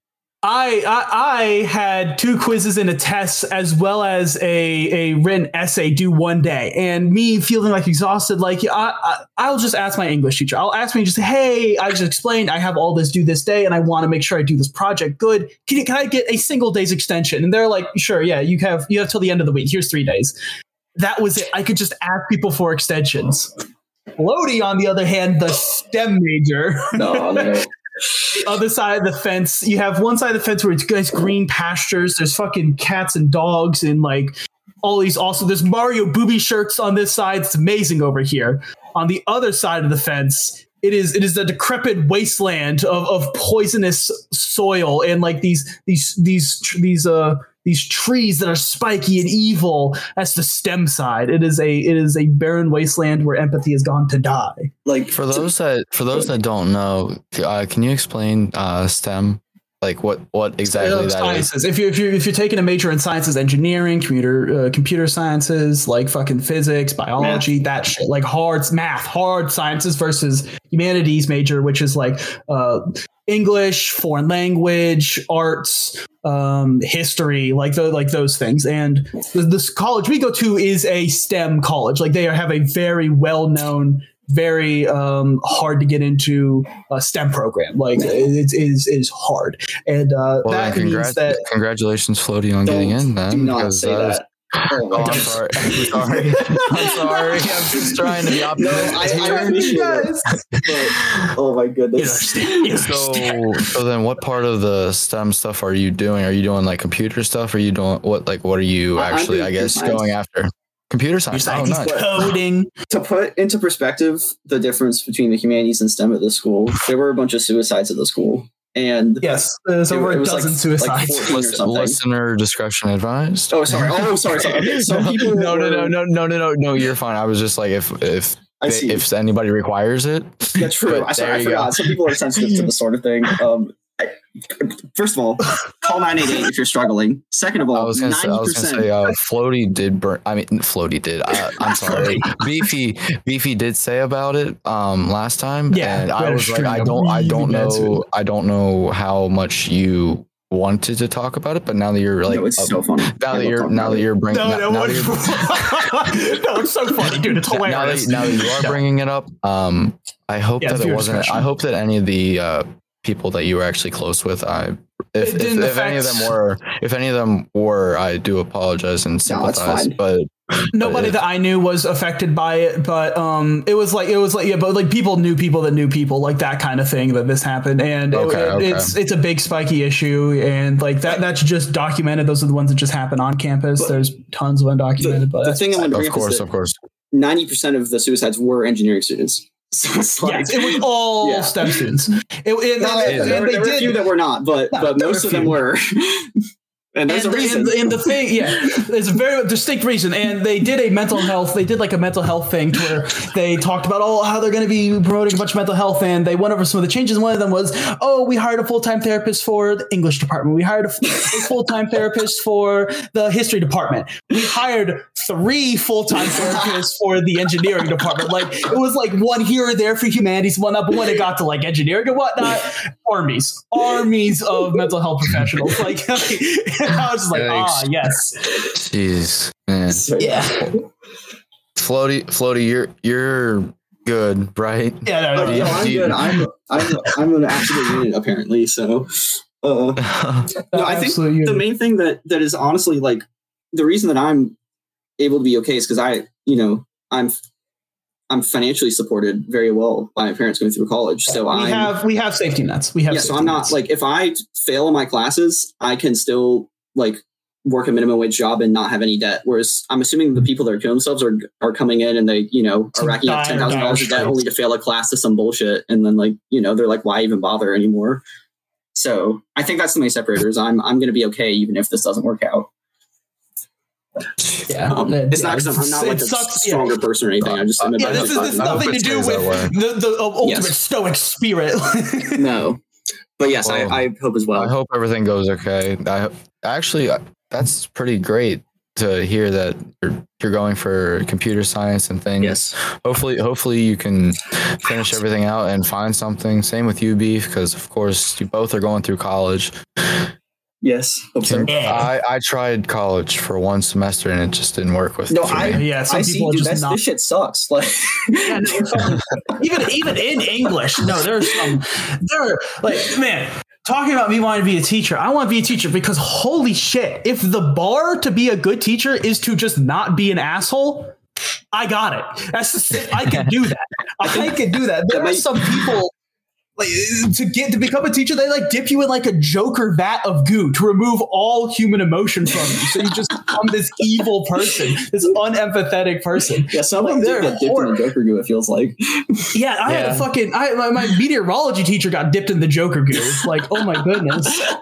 I, I I had two quizzes and a test as well as a a written essay due one day, and me feeling like exhausted. Like I, I I'll just ask my English teacher. I'll ask me just hey, I just explained I have all this due this day, and I want to make sure I do this project good. Can you, can I get a single day's extension? And they're like, sure, yeah, you have you have till the end of the week. Here's three days. That was it. I could just ask people for extensions. Floaty, on the other hand, the STEM major. No, no. <laughs> the other side of the fence, you have one side of the fence where it's nice green pastures. There's fucking cats and dogs and like all these awesome. There's Mario booby shirts on this side. It's amazing over here. On the other side of the fence, it is it is a decrepit wasteland of, of poisonous soil and like these these these these uh these trees that are spiky and evil. That's the stem side. It is a it is a barren wasteland where empathy has gone to die. Like For those that for those that don't know, uh, can you explain uh, STEM? Like what what exactly Uh, that is? sciences. If you if you if you're taking a major in sciences, engineering, computer uh, computer sciences, like fucking physics, biology, that shit, like hard math, hard sciences versus humanities major, which is like uh, English, foreign language, arts, um, history, like the, like those things. And this college we go to is a STEM college. Like they have a very well known. Very um, hard to get into a STEM program. Like it, is is hard, and uh, Well, that means that congratulations, Floaty, on getting in. Then do not say that. Oh I'm sorry. <laughs> I'm sorry. I'm sorry. I'm just trying to be No, optimistic. I, I here. appreciate it. But, oh my goodness. You So, so then, what part of the STEM stuff are you doing? Are you doing like computer stuff? Are you doing what? Like, what are you I- I'm actually? I guess computer going after computer science. Oh, nice. coding. To put into perspective the difference between the humanities and STEM at this school, there were a bunch of suicides at the school. And Yes, there's over it a was dozen like suicides. 14 or Listen- listener discretion advised. Oh, sorry. Oh, sorry. sorry. Okay, some <laughs> people no, no, no, no, no, no, no, no. You're fine. I was just like, if if I see. if anybody requires it, Yeah, true. <laughs> I, sorry, I you go. forgot. Some people are sensitive to this sort of thing. Um, I, first of all, call 988 if you're struggling. Second of I all, was gonna say, I was gonna say, uh, Floaty did burn. I mean, Floaty did. Uh, I'm <laughs> sorry, Beefy, Beefy did say about it um last time. Yeah, and I was like, I don't, I don't know. I don't know how much you wanted to talk about it, but now that you're like, no, it's uh, so funny. Now that you're now that you're bringing No, no, now <laughs> what- no, it's so funny, <laughs> dude. It's now that, now that you are bringing it up, um, I hope Yeah, that it wasn't. discretion. I hope that any of the uh, people that you were actually close with, I if It if, didn't if any of them were, if any of them were, I do apologize and sympathize. fine. but Nobody if- that I knew was affected by it, but um, it was like it was like yeah, but like people knew people that knew people, like that kind of thing that this happened, and Okay, it- okay. it's it's a big spiky issue, and like that that's just documented. Those are the ones that just happen on campus. But- There's tons of undocumented, The, but the thing I want to bring of course, of course. 90% of the suicides were engineering students. <laughs> So it's like Yes, it was all Yeah. STEM students. It, and, No, and- there, and were- they there were a few did. that were not, but No, but most were of them were. <laughs> and there's and, a reason. and, the, and the thing, yeah, there's a very distinct reason. And they did a mental health, they did like a mental health thing where they talked about, oh, how they're going to be promoting a bunch of mental health. And they went over some of the changes. One of them was, oh, we hired a full time therapist for the English department. We hired a full time therapist for the history department. We hired three full time therapists for the engineering department. Like it was like one here or there for humanities, one up. But when it got to like engineering and whatnot, armies, armies of mental health professionals. Like <laughs> <laughs> I was just like, ah, Yikes. yes, Jeez, man. So, yeah, Floaty, Floaty, you're you're good, right? yeah. No, Oh, no, no, I'm good. I'm I'm I'm an absolute unit apparently. So, uh, <laughs> no, I think Absolutely. the main thing that that is honestly like the reason that I'm able to be okay is because I, you know, I'm I'm financially supported very well by my parents going through college. So I'm have we have safety nets. We have yeah. So I'm not nets. like if I fail in my classes, I can still like work a minimum wage job and not have any debt. Whereas I'm assuming the people that are killing themselves are are coming in and they you know are racking up ten thousand dollars of debt only to fail a class to some bullshit, and then like you know they're like, why even bother anymore? So I think that's the main separators. I'm I'm going to be okay even if this doesn't work out. yeah, Um, it- it's not because I'm not like it a sucks, yeah. stronger person or anything. I just am Yeah, this is, this is nothing to do with the, the uh, ultimate Yes. stoic spirit. <laughs> no. But yes, Well, I, I hope as well. I hope everything goes okay. I ho- actually uh, that's pretty great to hear that you're, you're going for computer science and things. yes. Hopefully, hopefully you can finish everything out and find something. Same with you, Beef, because of course you both are going through college. Yes. So. Can- I, I tried college for one semester and it just didn't work with. No, for I- me. yeah, some I people are dude. just not this shit sucks. <laughs> Like, Yeah, no, it's fucking- <laughs> even even in English, no, there's some there like man. Talking about me wanting to be a teacher, I want to be a teacher because holy shit, if the bar to be a good teacher is to just not be an asshole, I got it. That's the, I can do that. I can do that. There are some people like to get to become a teacher, they like dip you in like a Joker vat of goo to remove all human emotion from you. So you just <laughs> become this evil person, this unempathetic person. yeah, some of them Like, do they're get dipped in the Joker goo. It feels like. Yeah, I had a fucking I my, my meteorology teacher got dipped in the Joker goo. Like, oh my goodness. <laughs>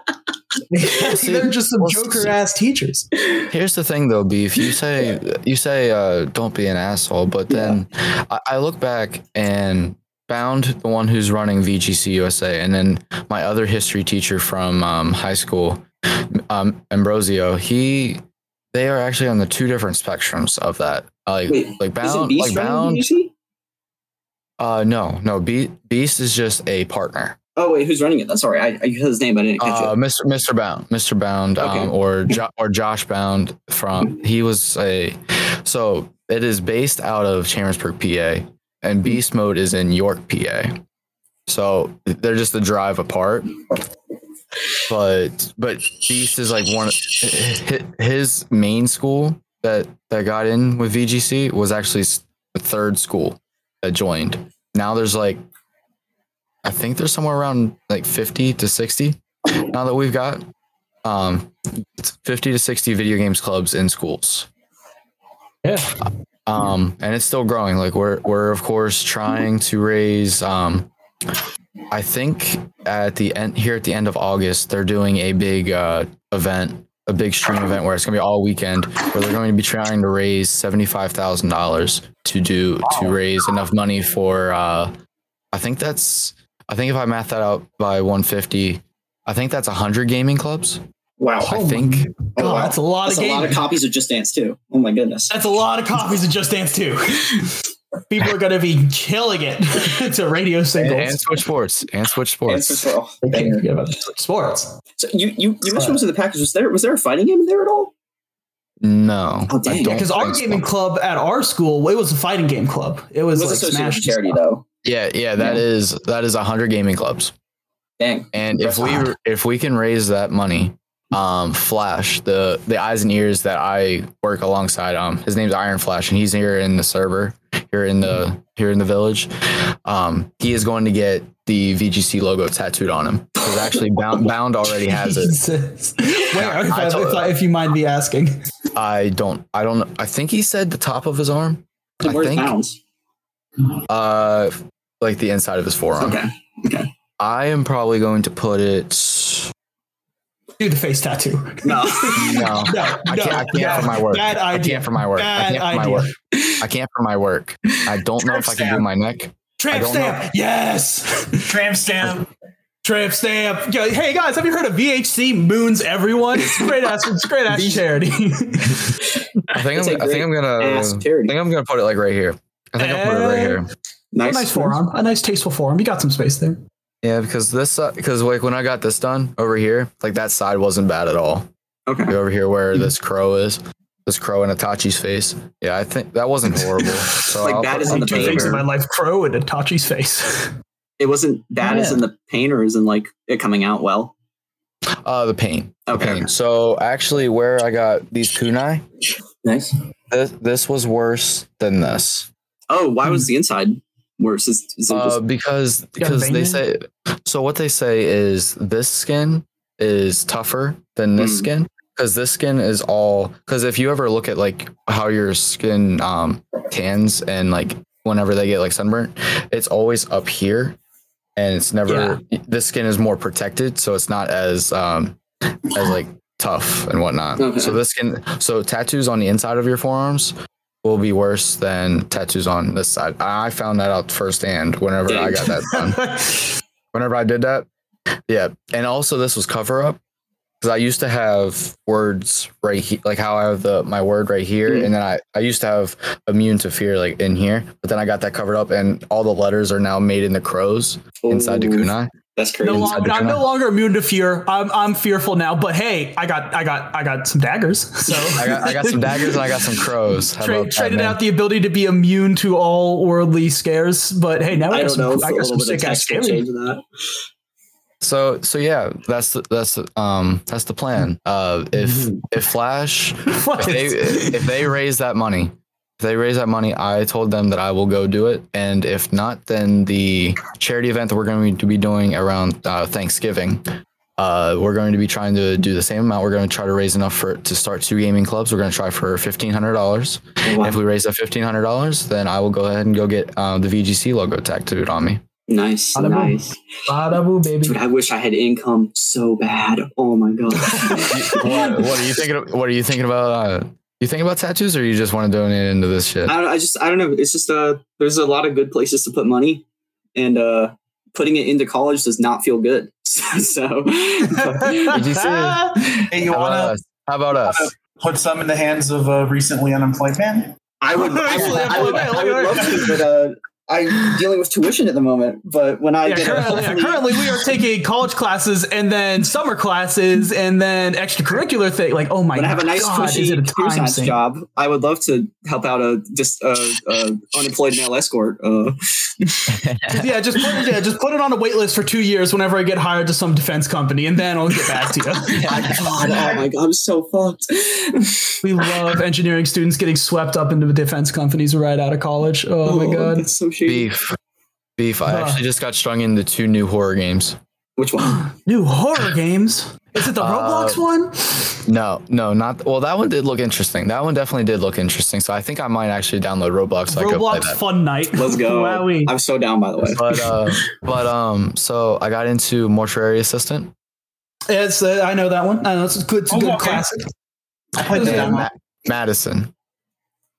<laughs> They're just some Well, Joker ass teachers. Here's the thing, though, Beef. You say you say uh, don't be an asshole, but then I, I look back and found the one who's running VGC USA, and then my other history teacher from um, high school, um, Ambrosio. He they are actually on the two different spectrums of that. Like Wait, like bound like bound. Uh, no, no. Be- Beast is just a partner. Oh wait, who's running it? That's sorry. I, I heard his name, but I didn't catch Uh, it. Mr. Mr. Bound, Mr. Bound, um, Okay. or jo- or Josh Bound from he was a so it is based out of Chambersburg, PA, and Beast Mode is in York, PA. So they're just a drive apart. But but Beast is like one of his main school that that got in with VGC was actually the third school that joined. Now there's like I think there's somewhere around like 50 to 60 now that we've got um 50 to 60 video games clubs in schools. Yeah. Um and it's still growing. Like we're we're of course trying to raise um I think at the end here at the end of August they're doing a big uh event a big stream event where it's gonna be all weekend where they're going to be trying to raise seventy five thousand dollars to do to raise enough money for uh I think that's I think if I math that out by 150, I think that's 100 gaming clubs. Wow. I Oh think. my Oh, wow. that's a lot That's of a lot of copies of Just Dance too. Oh my goodness. That's a lot of copies of Just Dance 2. <laughs> People are gonna be killing it <laughs> to radio And, singles. and Switch Sports. And Switch And Sports. for- oh, They can't forget about sports. So you you you mentioned was in the package. Was there was there a fighting game in there at all? No. Oh, dang. I don't Because our think so. gaming club at our school, it was a fighting game club. It It was, was like Smash with charity though. Yeah, yeah, that Yeah. is that is 100 gaming clubs. Dang. And if we odd. if we can raise that money, um, Flash, the the eyes and ears that I work alongside, um, his name's Iron Flash, and he's here in the server here in the here in the village. Um, he is going to get the VGC logo tattooed on him because actually Bound <laughs> Bound already has it. Jesus. Where, if, I I, told- if, you mind me asking. I don't I don't I think he said the top of his arm. And I where's think Bounds? uh like the inside of his forearm. Okay. Okay. I am probably going to put it. Do the face tattoo. No. <laughs> No, No, I can't, I can't no. for my work. Bad I idea. can't for my work. I Bad can't for my idea. work. I can't for my work. I don't know if I can do my neck. Tramp don't know. stamp. Yes. Tramp stamp. Tramp stamp. Yo, hey guys, have you heard of VHC Moons Everyone? It's great ass, it's great ass charity. <laughs> I think It's I'm. a I think I'm gonna. ass I think I'm gonna put it like right here. I think I'll put it right here. a Nice. nice forearm, a nice tasteful forearm. You got some space there. Yeah, because this uh, because like when I got this done over here, like that side wasn't bad at all. Okay. Over here where mm-hmm. this crow is, this crow in Itachi's face. Yeah, I think that wasn't horrible. <laughs> So Like I'll that is in the Two things in my life: crow and Itachi's face. <laughs> It wasn't bad as Yeah. in the pain or as in like it coming out well. Uh, the pain. The Okay. pain. So actually, where I got these kunai, Nice. this, this was worse than this. Oh, why was hmm. the inside worse? Is, is it Uh, just, because because they in say so. What they say is this skin is tougher than this Mm. skin because this skin is all because if you ever look at like how your skin um tans and like whenever they get like sunburnt, it's always up here and it's never this skin is more protected, so it's not as um as like tough and whatnot. Okay. So this skin so tattoos on the inside of your forearms will be worse than tattoos on this side. I found that out firsthand whenever I got that done. <laughs> whenever I did that. Yeah. And also this was cover up because I used to have words right here, like how I have the my word right here. Mhm. And then I, I used to have immune to fear like in here, but then I got that covered up and all the letters are now made in the crows inside the Ooh, kunai. That's crazy. No Inside longer, I'm no longer immune to fear. I'm I'm fearful now. But hey, I got I got I got some daggers. <laughs> So I got I got some daggers and I got some crows. How Tra- about that, traded out the ability to be immune to all worldly scares. But hey, now I I got don't know. some, If I a got some little bit of sick ass text will scary. change that. So so yeah, that's the that's the, um that's the plan. Uh if if Flash if <laughs> they if they raise that money, if they raise that money, I told them that I will go do it. And if not, then the charity event that we're going to be doing around uh, Thanksgiving, uh, we're going to be trying to do the same amount. We're going to try to raise enough for to start two gaming clubs. We're going to try for fifteen hundred dollars. Wow. If we raise that fifteen hundred dollars, then I will go ahead and go get uh, the VGC logo tattooed on me. Nice, Bada nice. Bada boo, baby. Dude, I wish I had income so bad. Oh my god. <laughs> what, what are you thinking? Of, what are you thinking about? Uh, you think about tattoos, or you just want to donate into this shit? I, I just I don't know. It's just uh, there's a lot of good places to put money, and uh, putting it into college does not feel good. <laughs> so, Did you say? <laughs> Hey, you How about want us? How about us? to put some in the hands of a recently unemployed man? I would, I would, I would, Look I would love to, but uh, I'm dealing with tuition at the moment. But when I Yeah, get currently, yeah, currently we are taking college classes and then summer classes and then extracurricular thing. Like, oh my when I have a nice god, cushy computer science sink? job, I would love to help out a just uh, uh, unemployed male escort. Uh, <laughs> Yeah, just put, yeah, just put it on a wait list for two years whenever I get hired to some defense company, and then I'll get back to you. <laughs> God, oh my god, I'm so fucked. we love engineering students getting swept up into defense companies right out of college. Oh, my god. so shady. Beef. Beef. I Huh. actually just got strung into two new horror games. Which one? New horror games. Is it the Uh, Roblox one? No, no, not. Well, that one did look interesting. That one definitely did look interesting. So I think I might actually download Roblox so I could play Roblox that. Fun Night. <laughs> Let's go. Wowie. I'm so down, by the way. But uh, <laughs> but um, so I got into mortuary assistant. It's, uh, I know that one. I know it's a good, it's a Oh, good okay. classic. I played that Ma- Madison.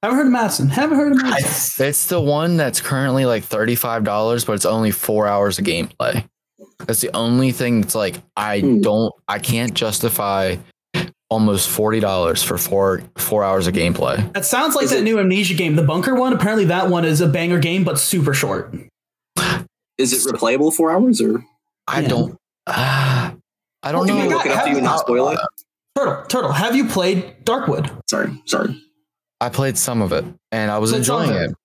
Haven't heard of Madison. Haven't heard of Madison. It's the one that's currently like thirty five dollars, but it's only four hours of gameplay. That's the only thing that's like I Hmm. don't, I can't justify almost forty dollars for four four hours of gameplay. That sounds like Is that it- new Amnesia game, the Bunker one. Apparently, that one is a banger game, but super short. Is it replayable four hours or? I Yeah. don't. Uh, I don't Can know. we look it up for you not spoil it? Turtle, Turtle, have you played Darkwood? Sorry, sorry. I played some of it and I was Played enjoying it. it.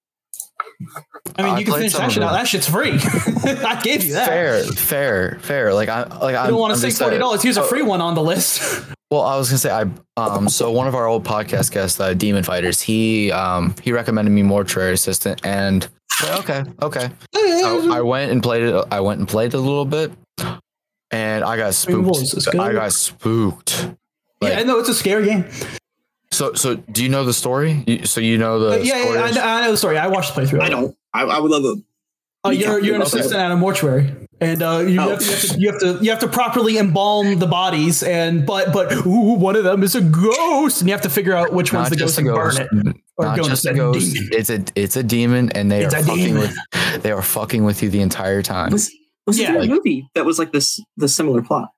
I mean, I you can finish that shit out. That shit's free. <laughs> I gave you that. Fair, fair, fair. Like I, like I don't want to say forty dollars? Here's a free one on the list. <laughs> Well, I was gonna say I um so one of our old podcast guests, uh, Demon Fighters, he um he recommended me Mortuary Assistant, and okay, okay. So I went and played it. I went and played it a little bit, and I got spooked. I got spooked. Like, yeah, I know it's a scary game. So, so do you know the story? You, so you know the Uh, yeah, yeah, story I, know- I know the story. I watched the playthrough. I don't. I, I would love to Uh, you're you're an assistant at a mortuary, and uh, you, Oh. have to, you, have to, you have to you have to properly embalm the bodies. And but but ooh, one of them is a ghost, and you have to figure out which one's Not the just ghost a and burn it. Or Not just a ghost. demon. It's a it's a demon, and they It's are fucking demon. with they are fucking with you the entire time. Was was Yeah. there a movie that was like this the similar plot?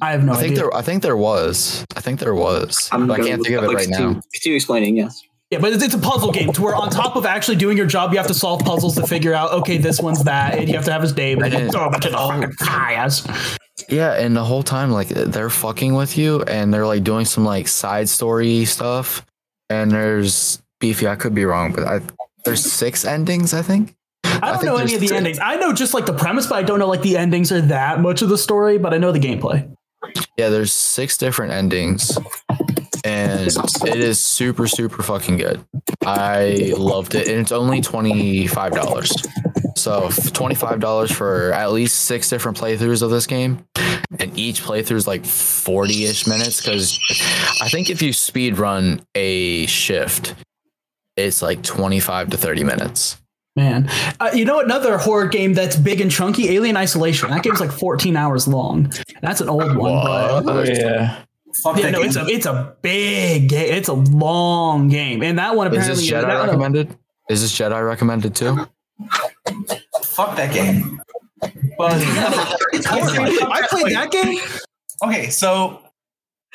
I have no I think idea. there I think there was. I think there was. I'm but I can't think of it like, right now. continue- Continue explaining. Yes. Yeah, but it's, it's a puzzle game to where on top of actually doing your job, you have to solve puzzles to figure out okay, this one's that, and you have to have his name and then you And- throw him into the fucking fires. Yeah, and the whole time like they're fucking with you and they're like doing some like side story stuff. And there's beefy, I could be wrong, but I there's six endings, I think. I don't think know any of the two. endings. I know just like the premise, but I don't know like the endings are that much of the story. But I know the gameplay. Yeah, there's six different endings. And it is super, super fucking good. I loved it. And it's only $25. So $25 for at least six different playthroughs of this game. And each playthrough is like 40 ish minutes. Because I think if you speed run a shift, it's like 25 to 30 minutes. Man, uh, you know another horror game that's big and chunky, Alien Isolation. That game's like 14 hours long. That's an old one, but Oh yeah. Fuck yeah, no, game. it's a it's a big game. It's a long game, and that one apparently Is this Jedi that one- recommended? Is this Jedi recommended too? Fuck that game. But <laughs> I played that game. Okay, so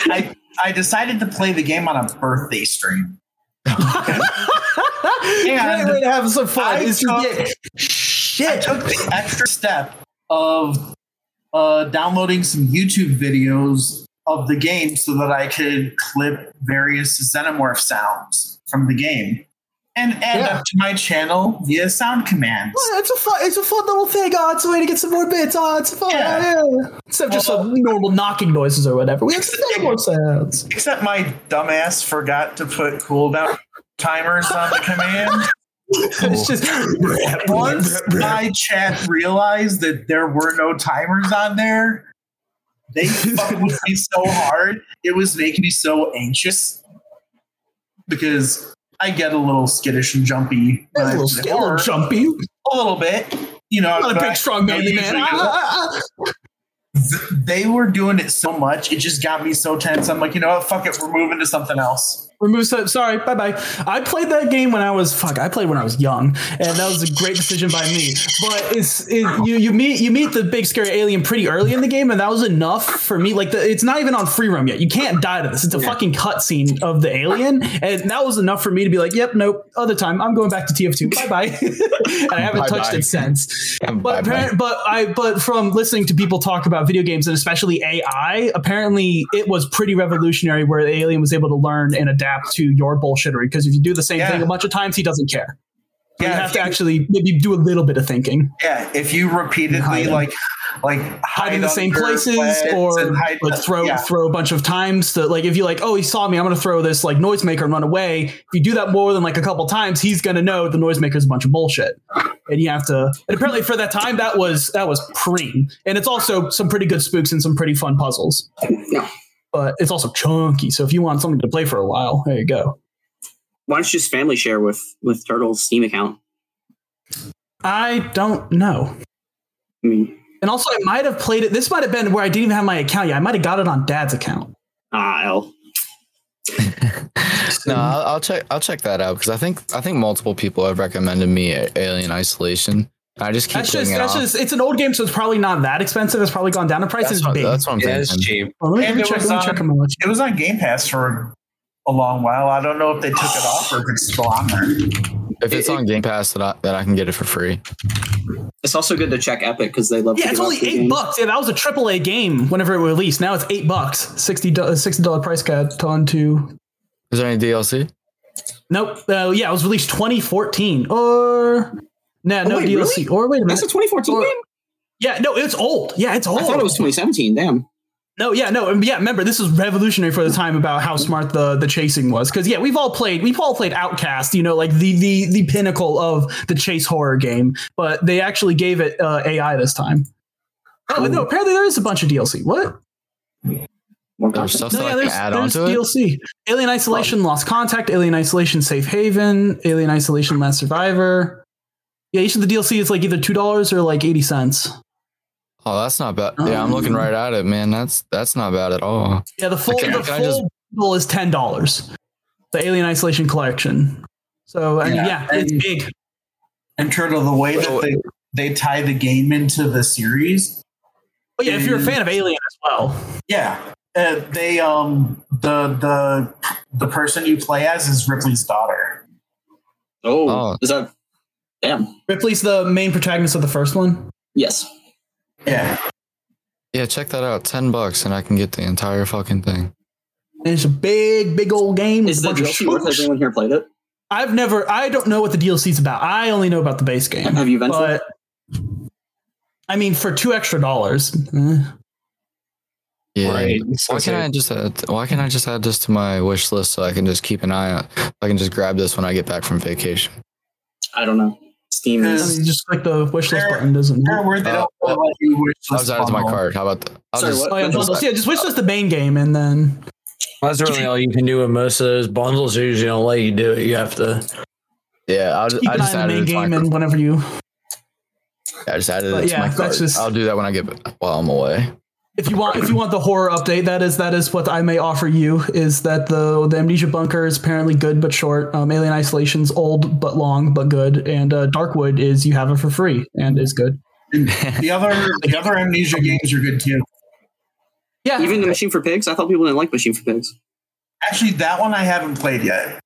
I I decided to play the game on a birthday stream. <laughs> <laughs> Great way to have some fun. I is to took- get I shit. took the extra step of uh, downloading some YouTube videos of the game so that I could clip various xenomorph sounds from the game and add Yeah. them to my channel via sound commands. Oh, It's a fun, it's a fun little thing. Oh, it's a way to get some more bits. Oh, it's fun. Yeah. Yeah. Instead of just some normal knocking noises or whatever, we have some more sounds. Except my dumbass forgot to put cooldown timers on the command. <laughs> It's just Once <laughs> my chat realized that there were no timers on there, they fucked with me so hard. It was making me so anxious because I get a little skittish and jumpy. when a I little, play a little jumpy. a little bit. You know, Not a big, strong, manly man. Ah, ah, ah. They were doing it so much, it just got me so tense. I'm like, you know what? Fuck it. We're moving to something else. Remove so sorry, bye bye. I played that game when I was fuck. I played when I was young, and that was a great decision by me. But it's it, you you meet you meet the big scary alien pretty early in the game, and that was enough for me. Like the, it's not even on free roam yet. You can't die to this. It's a fucking cutscene of the alien, and that was enough for me to be like, yep, nope. Other time, I'm going back to TF2. Bye bye. <laughs> and I haven't touched Bye-bye. it since. But apparent, but I but from listening to people talk about video games and especially AI, apparently it was pretty revolutionary where the alien was able to learn and adapt to your bullshittery. Because if you do the same Yeah. thing a bunch of times, he doesn't care. you Yeah, have to you- actually maybe do a little bit of thinking, Yeah, if you repeatedly like like hide in the same places, or and hide- like throw yeah. throw a bunch of times. To like if you like, oh, he saw me, I'm gonna throw this like noisemaker and run away. If you do that more than like a couple times, he's gonna know the noisemaker is a bunch of bullshit, and you have to. And apparently, for that time, that was that was preem, and it's also some pretty good spooks and some pretty fun puzzles. No. But it's also chunky, so if you want something to play for a while, there you go. Why don't you just family share with with Turtle's Steam account? I don't know. I mean, And also, I might have played it. This might have been where I didn't even have my account yet. I might have got it on Dad's account. ah, L. <laughs> No, I'll, I'll check. I'll check that out because I think I think multiple people have recommended me Alien Isolation. I just keep That's putting just that's off. just it's an old game, so it's probably not that expensive. It's probably gone down in price. That's It's what, big. that's what I'm Yeah, it's cheap. Well, let me, let me it check. was Let me on- check how much. It was on Game Pass for a long while. I don't know if they took it off or if it's still on there. If it's It- on Game Pass, that I, that I can get it for free. It's also good to check Epic because they love. to Yeah, it's only eight games. bucks. Yeah, that was a AAA game whenever it was released. Now it's eight bucks. Sixty dollar price cut on to. Is there any DLC? Nope. Uh, yeah, it was released 2014 or. Nah, no wait, DLC. really? Or wait a minute. That's a 2014 Or- game. Yeah, no, it's old. Yeah, it's old. I thought it was 2017. Damn. No, yeah, no, and yeah. Remember, this was revolutionary for the time about how smart the the chasing was. Because yeah, we've all played, we've all played Outlast. You know, like the the the pinnacle of the chase horror game. But they actually gave it uh, AI this time. Oh no! Apparently, there is a bunch of DLC. What? More There's stuff No, that yeah, I can there's, add on there's to it. DLC. Alien Isolation Lost Contact, Alien Isolation Safe Haven, Alien Isolation Last Survivor. Yeah, each of the DLC is like either two dollars or like eighty cents. Oh, that's not bad. Yeah, I'm looking right at it, man. That's that's not bad at all. Yeah, the full Can- the can I just- full bundle is ten dollars. The Alien Isolation Collection. So I mean, Yeah, yeah, it's and- big. And Turtle, the way So- that they, they tie the game into the series, But yeah, if you're a fan of Alien as well, yeah, uh, they um the the the person you play as is Ripley's daughter. Oh, Oh. is that? Damn. Ripley's the main protagonist of the first one. Yes. Yeah, Yeah, check that out. Ten bucks, and I can get the entire fucking thing. And it's a big, big old game. Is the DLC worth it? Has anyone here played it? I've never. I don't know what the DLC's about. I only know about the base game. Have you ventured? But I mean, for two extra dollars, eh. Yeah. Right. Why can't I just add, why can't I just add this to my wish list so I can just keep an eye on? I can just grab this when I get back from vacation. I don't know. Steam is. mean, just click the wish list button, doesn't they're it? where they Uh, don't let you wish I'll list just add it to my bundle. card. How about that? I'll Sorry, just, what? Oh yeah, I'll bundles. Yeah, just wish list the main game, and then That's really all you can do with most of those bundles. Usually don't let you do it. You have to. yeah, I'll just, keep I an eye just on the added main to my game, and whenever you, I just added but it to yeah, my that's card. just- I'll do that when I get while I'm away. If you want, if you want the horror update, that is that is what I may offer you. Is that the the Amnesia Bunker is apparently good but short. Um, Alien Isolation's old but long but good, and uh, Darkwood is you have it for free and is good. The other the other amnesia games are good too. Yeah, Even the Machine for Pigs? I thought people didn't like Machine for Pigs. Actually, that one I haven't played yet.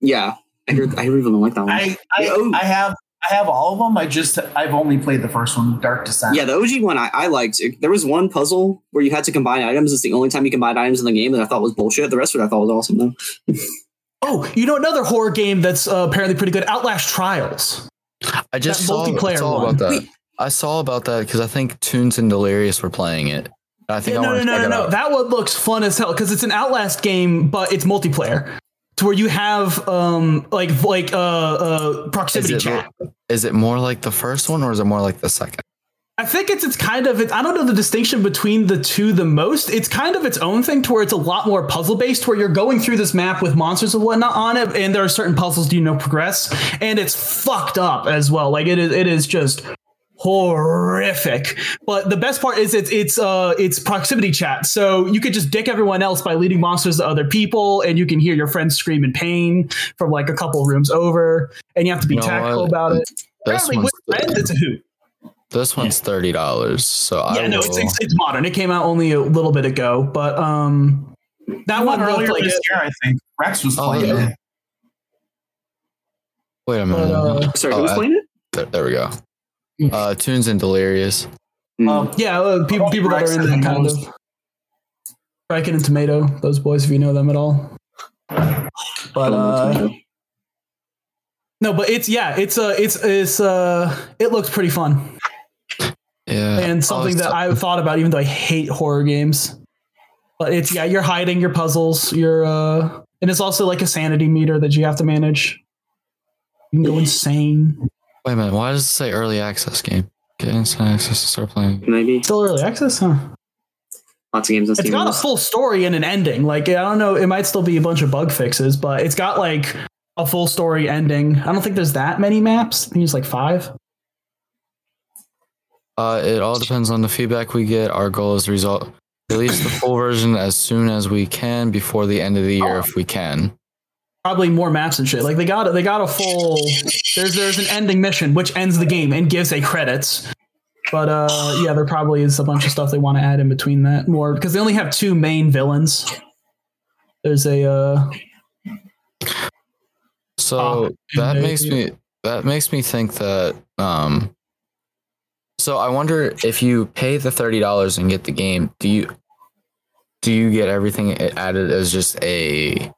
Yeah. I hear, I hear people don't like that one. I I, Oh. I have I have all of them. I just I've only played the first one, Dark Descent. yeah, the OG one I, I liked. There was one puzzle where you had to combine items. It's the only time you combine items in the game that I thought was bullshit. The rest of it I thought was awesome though. <laughs> Oh, you know another horror game that's uh, apparently pretty good. Outlast Trials. I just That saw, multiplayer saw one. about that. I saw about that because I think Tunes and Delirious were playing it. I think Yeah, I no, no, no, no, no. That one looks fun as hell because it's an Outlast game, but it's multiplayer. To where you have um like like uh uh proximity it, chat. is it more like the first one or is it more like the second? I think it's it's kind of it, I don't know the distinction between the two the most. It's kind of its own thing to where it's a lot more puzzle based, where you're going through this map with monsters and whatnot on it, and there are certain puzzles you know progress, and it's fucked up as well. Like it is it is just horrific. But the best part is it's it's uh it's proximity chat. So you could just dick everyone else by leading monsters to other people, and you can hear your friends scream in pain from like a couple rooms over, and you have to be You know tactful what? about it. This Apparently, one's with friends, it's a hoot. this one's thirty dollars. So I Yeah, no, will, it's, it's it's modern. It came out only a little bit ago, but um, that one one earlier looked like this it. year, I think Rex was Oh, playing yeah. it. wait a minute. Uh, Sorry, Oh, who's I- playing it? there, there we go. Uh, Tunes and Delirious. Hmm. Um, Yeah, uh, people Oh, people that are in that kind Rex of Riken and Tomato, those boys, if you know them at all. But uh, no, but it's yeah, it's uh, it's it's uh, it looks pretty fun Yeah, and something that I thought about, even though I hate horror games. But it's yeah, you're hiding your puzzles, you're uh, and it's also like a sanity meter that you have to manage. You can go <laughs> insane. Wait a minute. Why does it say early access game? Get inside access to start playing. Maybe Still early access, huh? lots of games on It's Steam. got a full story and an ending. Like I don't know, it might still be a bunch of bug fixes, but it's got like a full story ending. I don't think there's that many maps. I think it's like five. Uh, it all depends on the feedback we get. Our goal is to result release the full version as soon as we can before the end of the year, if we can. Probably more maps and shit. Like they got they got a full. There's there's an ending mission which ends the game and gives a credits. But uh, yeah, there probably is a bunch of stuff they want to add in between that more because they only have two main villains. There's a uh, So Oh, that makes me that makes me think that um so I wonder if you pay the thirty dollars and get the game, do you do you get everything added as just a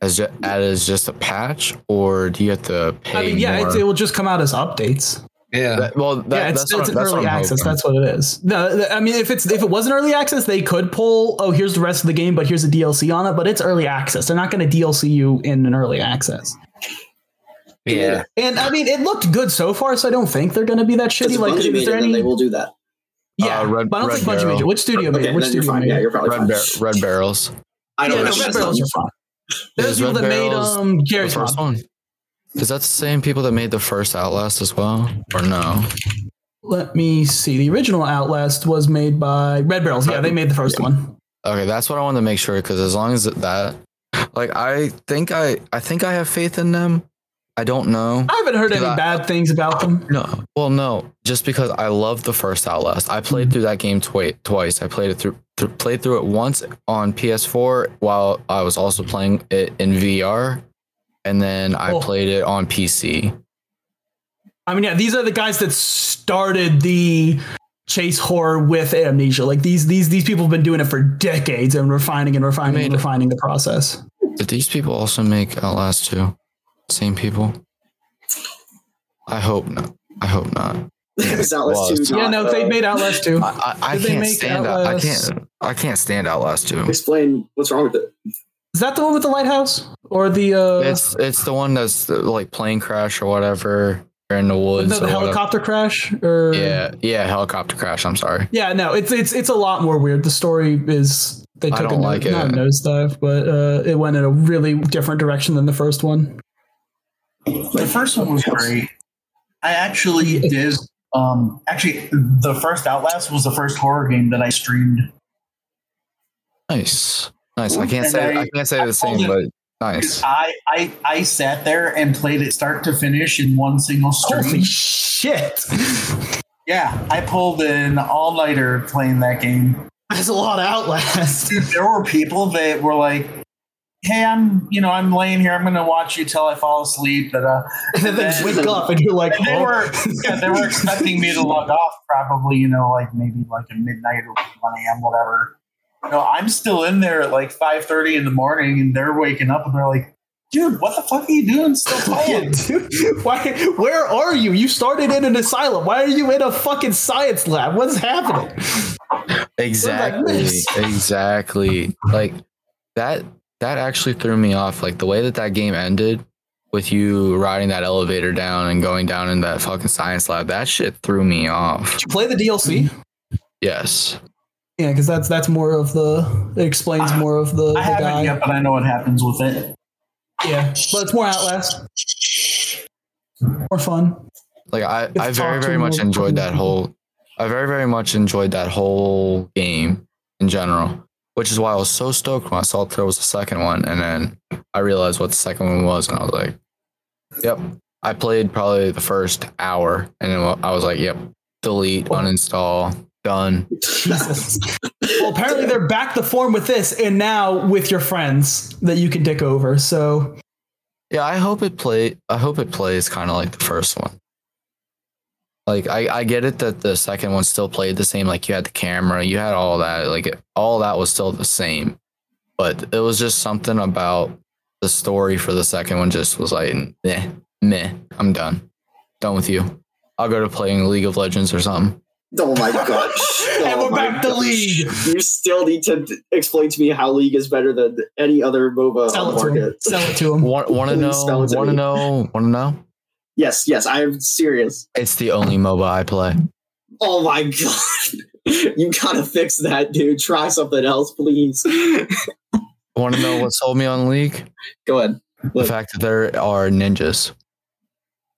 as just added as just a patch, or do you have to pay I mean, yeah, more? it's, it will just come out as updates. Yeah. That- well, that, yeah, it's, that's it's what, an that's early access. That's what it is. No, I mean, if it's if it wasn't early access, they could pull. Oh, here's the rest of the game, but here's a DLC on it. But it's early access. They're not going to DLC you in an early access. Yeah. And I mean, it looked good so far, so I don't think they're going to be that shitty. Like, is there it, then any? they will do that. yeah, Uh, Red- but I don't Red think Bungie made Barrel. it. Which studio Okay, made? Which then you're studio fine. made Yeah, you're probably Red, fine. Bar- Red Barrels. I don't no, know. Red Barrels are fine. Is people that made um Garry's the first one. Is that the same people that made the first Outlast as well, or no? Let me see. The original Outlast was made by Red Barrels. Yeah, they made the first one. Okay, that's what I wanted to make sure because as long as that, like, I think I, I think I have faith in them. I don't know. I haven't heard any I- bad things about them. No, well, no, just because I love the first Outlast. I played mm-hmm. through that game twi- twice. I played it through, th- played through it once on PS4 while I was also playing it in VR, and then I Oh. played it on PC. I mean, yeah, these are the guys that started the chase horror with amnesia. Like these these these people have been doing it for decades and refining and refining and mean- refining the process. Did these people also make Outlast 2? Same people? I hope not. I hope not. <laughs> Is Outlast was. 2 yeah, not, no, they made Outlast too. I, I, I Did can't stand out. I can't. I can't stand Outlast 2. Explain what's wrong with it. Is that the one with the lighthouse or the uh It's it's the one that's uh, like plane crash or whatever. In the woods. no, or the whatever. helicopter crash or Yeah, yeah, helicopter crash. I'm sorry. Yeah, no, it's it's it's a lot more weird. The story is they took a don't no, like it. not a nosedive, but uh, it went in a really different direction than the first one. The first one was great. I actually did. Um, actually, the first Outlast was the first horror game that I streamed. Nice, nice. I can't And say I- I, can't say I the same, told but nice. I, I I sat there and played it start to finish in one single stream. Holy shit! yeah, I pulled an all nighter playing that game. That's a lot of Outlast. There were people that were like, "Hey, I'm you know I'm laying here. I'm going to watch you till I fall asleep." But uh, and then they wake up and you're like, and they oh. were yeah, they were expecting me to log off probably you know like maybe like at midnight or 1 a.m. whatever. No, I'm still in there at like 5:30 in the morning, and they're waking up and they're like, "Dude, what the fuck are you doing? Still <laughs> playing?" Dude, why? Where are you? You started in an asylum. Why are you in a fucking science lab? What's happening? Exactly, miss? exactly. Like that. That actually threw me off. Like the way that that game ended, with you riding that elevator down and going down in that fucking science lab. That shit threw me off. Did you play the DLC? Mm-hmm. Yes. Yeah, because that's that's more of the. It explains more of the, I the haven't guy. yet, but I know what happens with it. Yeah, but it's more Outlast. More fun. Like I, I very very much enjoyed that whole I very very much enjoyed that whole game in general, which is why I was so stoked when I saw there was a second one, and then I realized what the second one was, and I was like, "Yep." I played probably the first hour, and then I was like, "Yep, delete, uninstall, done." Jesus. <laughs> well, apparently they're back to form with this, and now with your friends that you can dick over. So Yeah, I hope it play. I hope it plays kind of like the first one. Like I, I get it that the second one still played the same. Like you had the camera, you had all that. Like it, all that was still the same, but it was just something about the story for the second one. Just was like, meh, meh. I'm done, done with you. I'll go to playing League of Legends or something. Oh my gosh. And <laughs> Oh we're my back to. League. You still need to explain to me how League is better than any other MOBA sell on the it to him. market. Sell it to him. Want want to know? spell it to Want to know? Want to know? Yes, yes, I'm serious. It's the only MOBA I play. Oh my <laughs> god. You gotta fix that, dude. Try something else, please. <laughs> Want to know what sold me on League? Go ahead. The fact that there are ninjas.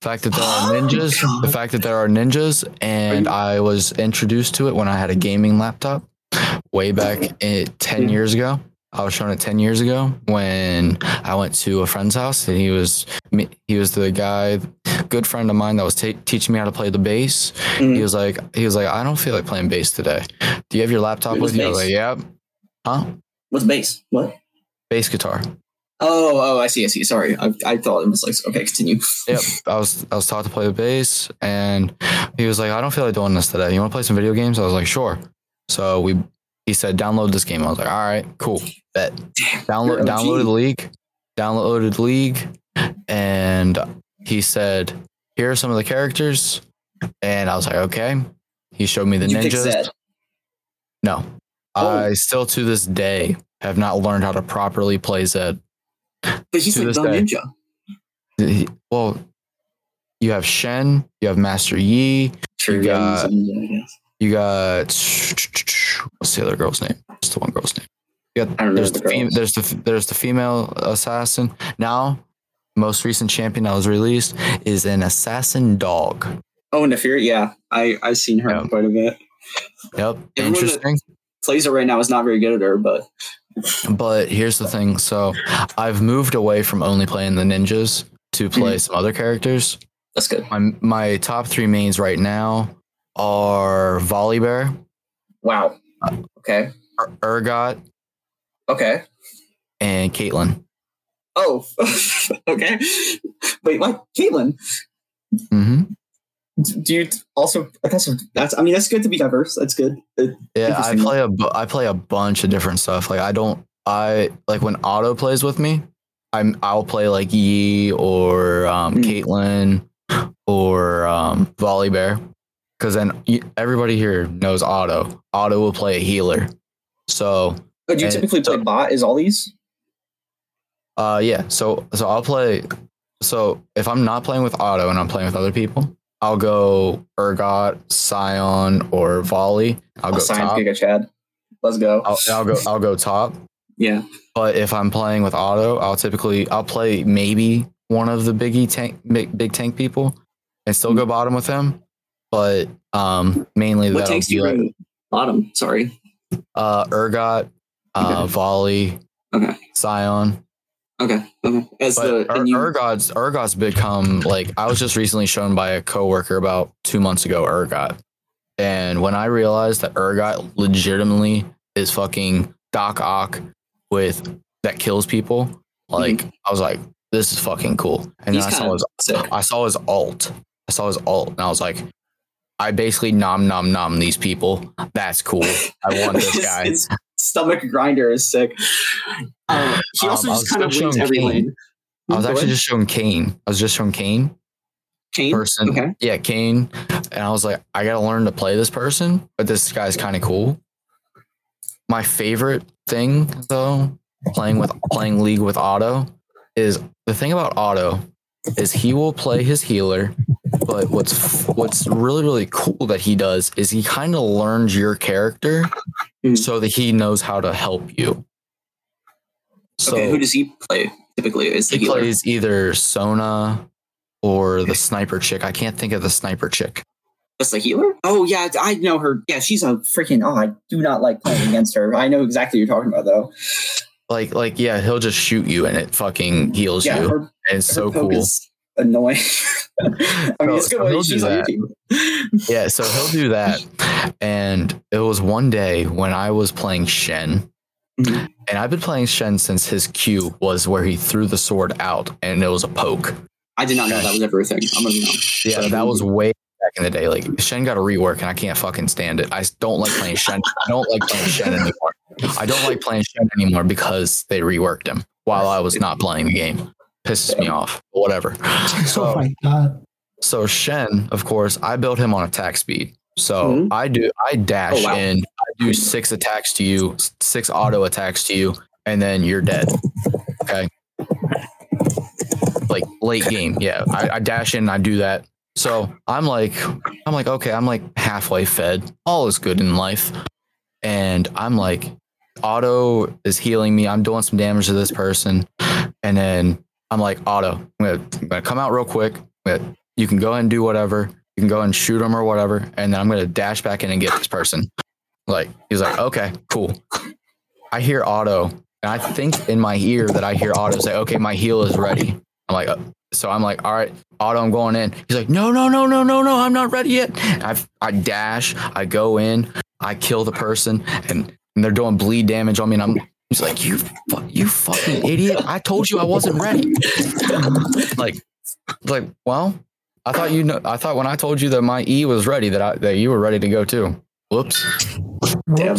The fact that there are Oh, ninjas. God. the fact that there are ninjas, and I was introduced to it when I had a gaming laptop way back in, ten years ago. I was shown it ten years ago when I went to a friend's house, and he was he was the guy, good friend of mine that was ta- teaching me how to play the bass. He Mhm. was like, he was like, I don't feel like playing bass today. Do you have your laptop It with you? I was like, Yep. Huh? What's bass? What? Bass guitar. Oh, oh, I see, I see. Sorry. I, I thought it was like, okay, continue. Yep, I was I was taught to play the bass, and he was like, "I don't feel like doing this today. You want to play some video games?" I was like, "Sure." So we, he said, "Download this game." I was like, "All right, cool, bet." Download you're OG. downloaded the League, and he said, "Here are some of the characters," and I was like, "Okay." He showed me the you ninjas. No, Oh. I still to this day have not learned how to properly play Zed. But he's to like the day. ninja. He- Well, you have Shen, you have Master Yi, True, You got- he's a ninja, I guess. You got what's the other girl's name? What's the one girl's name? You got I don't know there's the the, fem- there's the there's the female assassin. Now, most recent champion that was released is an assassin dog. Oh, Naafiri, yeah, I I've seen her Yeah. quite a bit. Yep, Everyone interesting. Plays her right now is not very good at her, but But here's the thing. So I've moved away from only playing the ninjas to play mm-hmm. some other characters. that's good. My my top three mains right now are Volibear, Wow. Okay. Ur- Urgot, Okay. and Caitlyn. Oh, <laughs> okay. Wait, what? Caitlyn, hmm do you also? That's that's. I mean, that's good to be diverse. That's good. It- Yeah, I play a I play a bunch of different stuff. Like I don't I like when Otto plays with me, I'm I'll play like Yi or um, Mm. Caitlyn or um, Volibear, because then everybody here knows Otto. Otto will play a healer. So Oh, do you typically play bot? Is all these? uh yeah, so so I'll play. So if I'm not playing with Otto and I'm playing with other people, I'll go Urgot, Sion, or Volley. I'll Oh, go science top. Giga Chad. Let's go. I'll, I'll go. I'll go top. Yeah. But if I'm playing with Otto, I'll typically I'll play maybe one of the biggie tank big, big tank people and still go bottom with him. But um mainly What be you like bottom? Sorry. uh Urgot, uh Volley, Okay. Sion. Okay. Okay. As But the Ur- and you, Urgot's Urgot's become like I was just recently shown by a coworker about two months ago Urgot. And when I realized that Urgot legitimately is fucking Doc Ock with that kills people, like I was like, this is fucking cool. And Mm-hmm. then I saw his sick. I saw his alt. I saw his alt and I was like, I basically nom nom nom these people. That's cool. I <laughs> want this guy. his stomach grinder is sick. <sighs> Um, he Um, also I just was kind of wins every Kayn. lane. I was Go actually ahead. just showing Kayn. I was just showing Kayn. Kayn. person. Okay. Yeah, Kayn. And I was like, I gotta learn to play this person, but this guy's kind of cool. My favorite thing though, playing with playing League with Otto, is the thing about Otto is he will play his healer, but what's what's really really cool that he does is he kind of learns your character Mhm. so that he knows how to help you. So okay. Who does he play typically? Is he healer? plays either Sona or the sniper chick. I can't think of the sniper chick. Just the healer? Oh yeah, I know her. Yeah, she's a freaking. Oh, I do not like playing against her. I know exactly what you're talking about though. Like, like, yeah, he'll just shoot you and it fucking heals Yeah, you. her, and it's so cool. annoying. <laughs> I mean, So- it's good so he'll do that. Yeah, so he'll do that. And it was one day when I was playing Shen. Mhm. And I've been playing Shen since his Q was where he threw the sword out and it was a poke. I did not know that was ever a thing. I'm gonna know. Yeah, that was way back in the day. Like Shen got a rework and I can't fucking stand it. I don't like playing Shen. I don't like playing Shen anymore. I don't like playing Shen anymore because they reworked him while I was not playing the game. Pisses me off. But whatever. <laughs> oh So my god. so Shen, of course, I built him on attack speed. So Mhm. I do I dash Oh, wow. in, I do six attacks to you, six auto attacks to you, and then you're dead. Okay. Like late game. Yeah. I, I dash in, I do that. So I'm like, I'm like, okay, I'm like halfway fed. All is good in life. And I'm like, Otto is healing me. I'm doing some damage to this person. And then I'm like, Otto, I'm gonna, I'm gonna come out real quick. You can go and do whatever. You can go and shoot him or whatever. And then I'm gonna dash back in and get this person. Like, he's like, okay, cool. I hear Otto, and I think in my ear that I hear Otto say, okay, my heal is ready. I'm like, uh, so I'm like, all right, Otto, I'm going in. He's like, no, no, no, no, no, no, I'm not ready yet. I I dash, I go in, I kill the person, and, and they're doing bleed damage on me, and I'm he's like, you, fu- you fucking idiot! I told you I wasn't ready. like, like, well, I thought you know. I thought when I told you that my E was ready, that I that you were ready to go too. Whoops. Damn.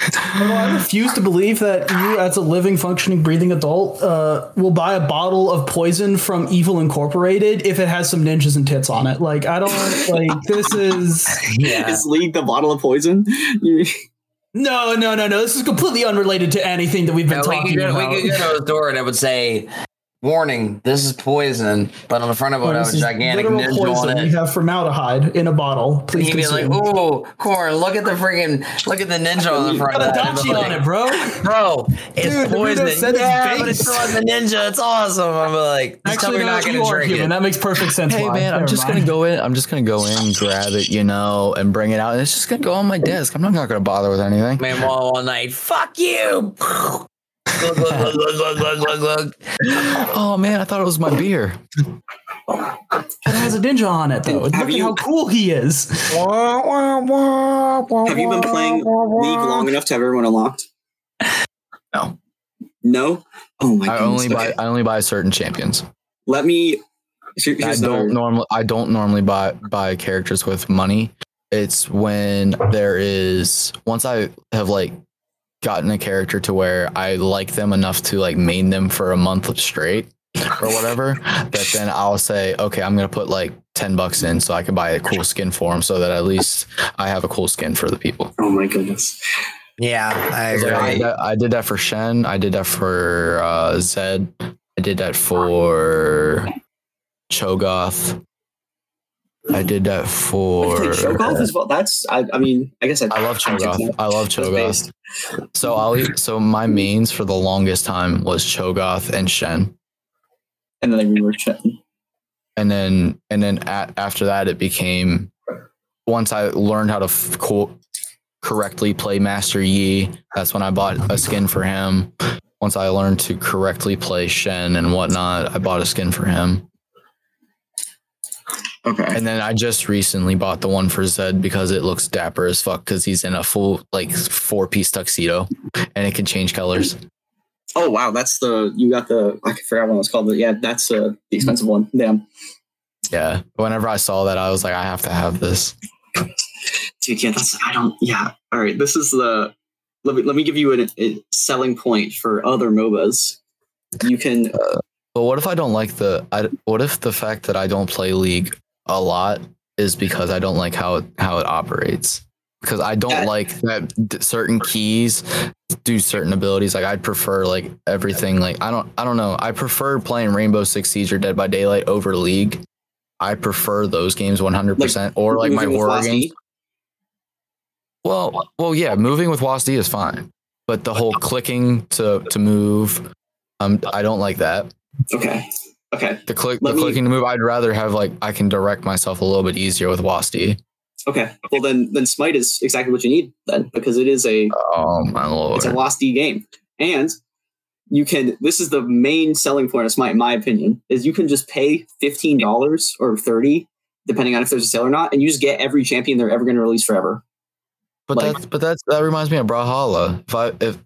I refuse to believe that you, as a living, functioning, breathing adult, uh, will buy a bottle of poison from Evil Incorporated if it has some ninjas and tits on it. Like, I don't like this is <laughs> Yeah. Is League the bottle of poison? <laughs> No, no, no, no. This is completely unrelated to anything that we've been No, we talking could about. we could go to a store and I would say warning, this is poison. But on the front of it, oh, I have a gigantic literal ninja on poison. it. We have formaldehyde in a bottle. Please He'd be like, consume. "Ooh, corn! Look at the freaking look at the ninja on the front Got of a that." dachi on it, bro. bro. It's Dude, poison. Naruto said it's yeah, but it's still on the ninja. It's awesome. I'm like, just tell me Actually, no, not you gonna are drink human. it. That makes perfect sense. Hey why. man, I'm Never just gonna go in. I'm just gonna go in, grab it, you know, and bring it out. And it's just gonna go on my desk. I'm not, not gonna bother with anything. Man, all, all night. Fuck you. Glug, <laughs> glug, glug, glug, glug, glug, glug, glug. Oh man, I thought it was my beer. It has a ninja on it, though. Look Have at you- how cool he is. Have you been playing League long enough to have everyone unlocked? No. No. Oh my I goodness. only buy okay. I only buy certain champions. Let me. here- I here's don't another- normally I don't normally buy buy characters with money. It's when there is once I have like gotten a character to where I like them enough to like main them for a month straight or whatever, that then I'll say, okay, I'm gonna put like ten bucks in so I can buy a cool skin for them, so that at least I have a cool skin for the people. Oh my goodness. Yeah, I Like, I, did that, I did that for Shen. I did that for uh, Zed. I did that for Cho'Gath. I did that for. I Cho'Gath as well. That's. I. I mean. I guess I. I love Cho'Gath. I love Cho'Gath. So I'll so my mains for the longest time was Cho'Gath and Shen, And then they reworked shit. and then and then at, after that it became once I learned how to f- co- correctly play Master Yi. That's when I bought a skin for him. Once I learned to correctly play Shen and whatnot, I bought a skin for him. Okay. And then I just recently bought the one for Zed because it looks dapper as fuck because he's in a full like four piece tuxedo and it can change colors. Oh wow, that's the you got the I forgot what it was called, but yeah, that's uh, the expensive one. Damn, Yeah. Whenever I saw that, I was like, I have to have this. dude, yeah, that's I don't. Yeah, all right. This is the let me let me give you a, a selling point for other MOBAs. You can But what if I don't like the? I, what if the fact that I don't play League a lot is because I don't like how it, how it operates? Because I don't like that certain keys do certain abilities. Like I'd prefer like everything. Like I don't I don't know. I prefer playing Rainbow Six Siege or Dead by Daylight over League. I prefer those games 100 percent or like my horror games. Well, well, yeah, moving with WASD is fine, but the whole clicking to to move, um, I don't like that. Okay. Okay. The click, Let the me- clicking to move. I'd rather have like I can direct myself a little bit easier with WASD. Okay. Well then then Smite is exactly what you need then because it is a Oh my lord! it's a D game. And you can this is the main selling point of Smite, in my opinion, is you can just pay fifteen dollars or thirty, depending on if there's a sale or not, and you just get every champion they're ever going to release forever. but like- that's but that's that reminds me of Brawlhalla. If I if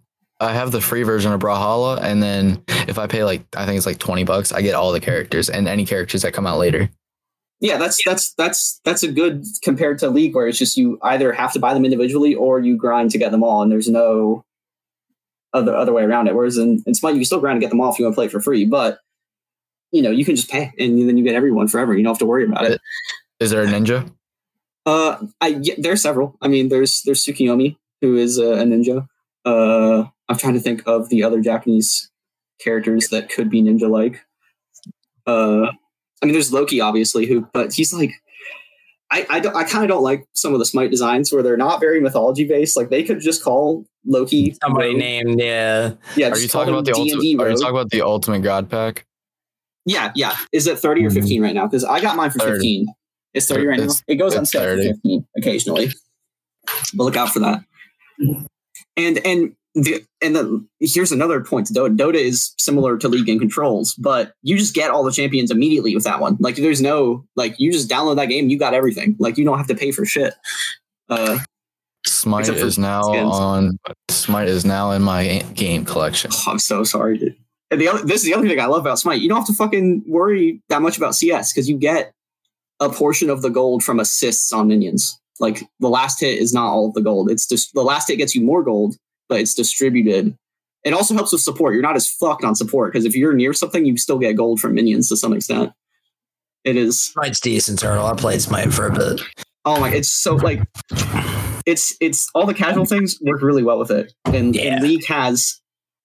I have the free version of Brawlhalla, and then if I pay like I think it's like twenty bucks, I get all the characters and any characters that come out later. Yeah, that's that's that's that's a good compared to League where it's just you either have to buy them individually or you grind to get them all, and there's no other other way around it. Whereas in, in Smite, you can still grind to get them all if you want to play for free, but you know you can just pay and then you get everyone forever. You don't have to worry about it. Is there a ninja? Uh, I yeah, there's several. I mean, there's there's Tsukiyomi who is a, a ninja. Uh, I'm trying to think of the other Japanese characters that could be ninja like. Uh, I mean, there's Loki obviously who, but he's like. I, I, I kind of don't like some of the Smite designs where they're not very mythology based. Like they could just call Loki Somebody Rogue. named yeah. Yeah, Are just you call talking him about the D&D ultimate? Are you talking about the ultimate god pack? Yeah, yeah. Is it 30 or Mhm. 15 right now? Because I got mine for 30. 15. It's 30 right now. It goes on it's sale 15 occasionally. But look out for that. And and the and then here's another point to Dota. Dota is similar to League in controls, but you just get all the champions immediately with that one. Like there's no like you just download that game, you got everything. Like you don't have to pay for shit. Uh Smite is now skins. on. Smite is now in my game collection. oh, I'm so sorry, dude. And the other, this is the other thing I love about Smite. You don't have to fucking worry that much about CS because you get a portion of the gold from assists on minions. Like the last hit is not all of the gold. It's just the last hit gets you more gold, but it's distributed. It also helps with support. You're not as fucked on support because if you're near something, you still get gold from minions to some extent. It is Smite's decent turtle. I played Smite for a bit. oh my it's so like it's it's all the casual things work really well with it and, Yeah. and league has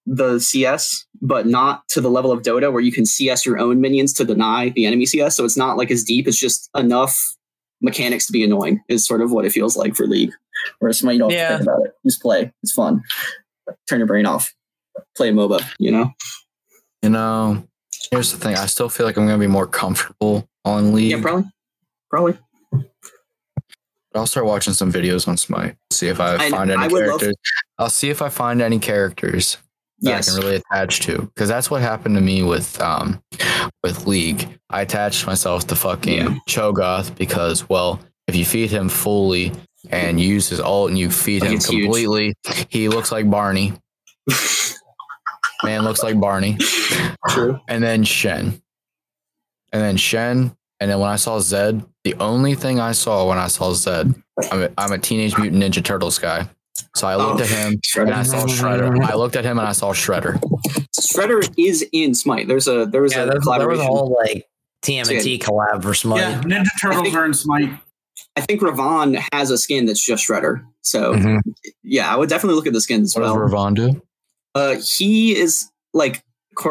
the CS, but not to the level of Dota where you can CS your own minions to deny the enemy CS. So it's not like as deep. It's just enough mechanics to be annoying. Is sort of what it feels like for League. Whereas Smite, you don't have to Yeah. think about it. Just play. It's fun. Turn your brain off. Play a MOBA. You know. You know, here's the thing. I still feel like I'm gonna be more comfortable on League. Yeah, probably. Probably. I'll start watching some videos on Smite. See if I I- find any I would love- characters. I'll see if I find any characters that Yes. I can really attach to. Because that's what happened to me with um with League. I attached myself to fucking Yeah. Cho'Gath because well, if you feed him fully and you use his ult and you feed Like, him it's huge. completely, he looks like Barney. Man looks like Barney. True. And then Shen. And then Shen. And then when I saw Zed, the only thing I saw when I saw Zed, I'm a, I'm a Teenage Mutant Ninja Turtles guy. So I looked Oh, at him and I saw Shredder. I looked at him and I saw Shredder. Shredder is in Smite. There's a there was Yeah, a there, there was a whole like TMNT collab for Smite. Yeah, Ninja Turtles think- are in Smite. I think Ravon has a skin that's just Shredder. So Mhm. yeah, I would definitely look at the skins as What does well. Ravon do? Uh, he is like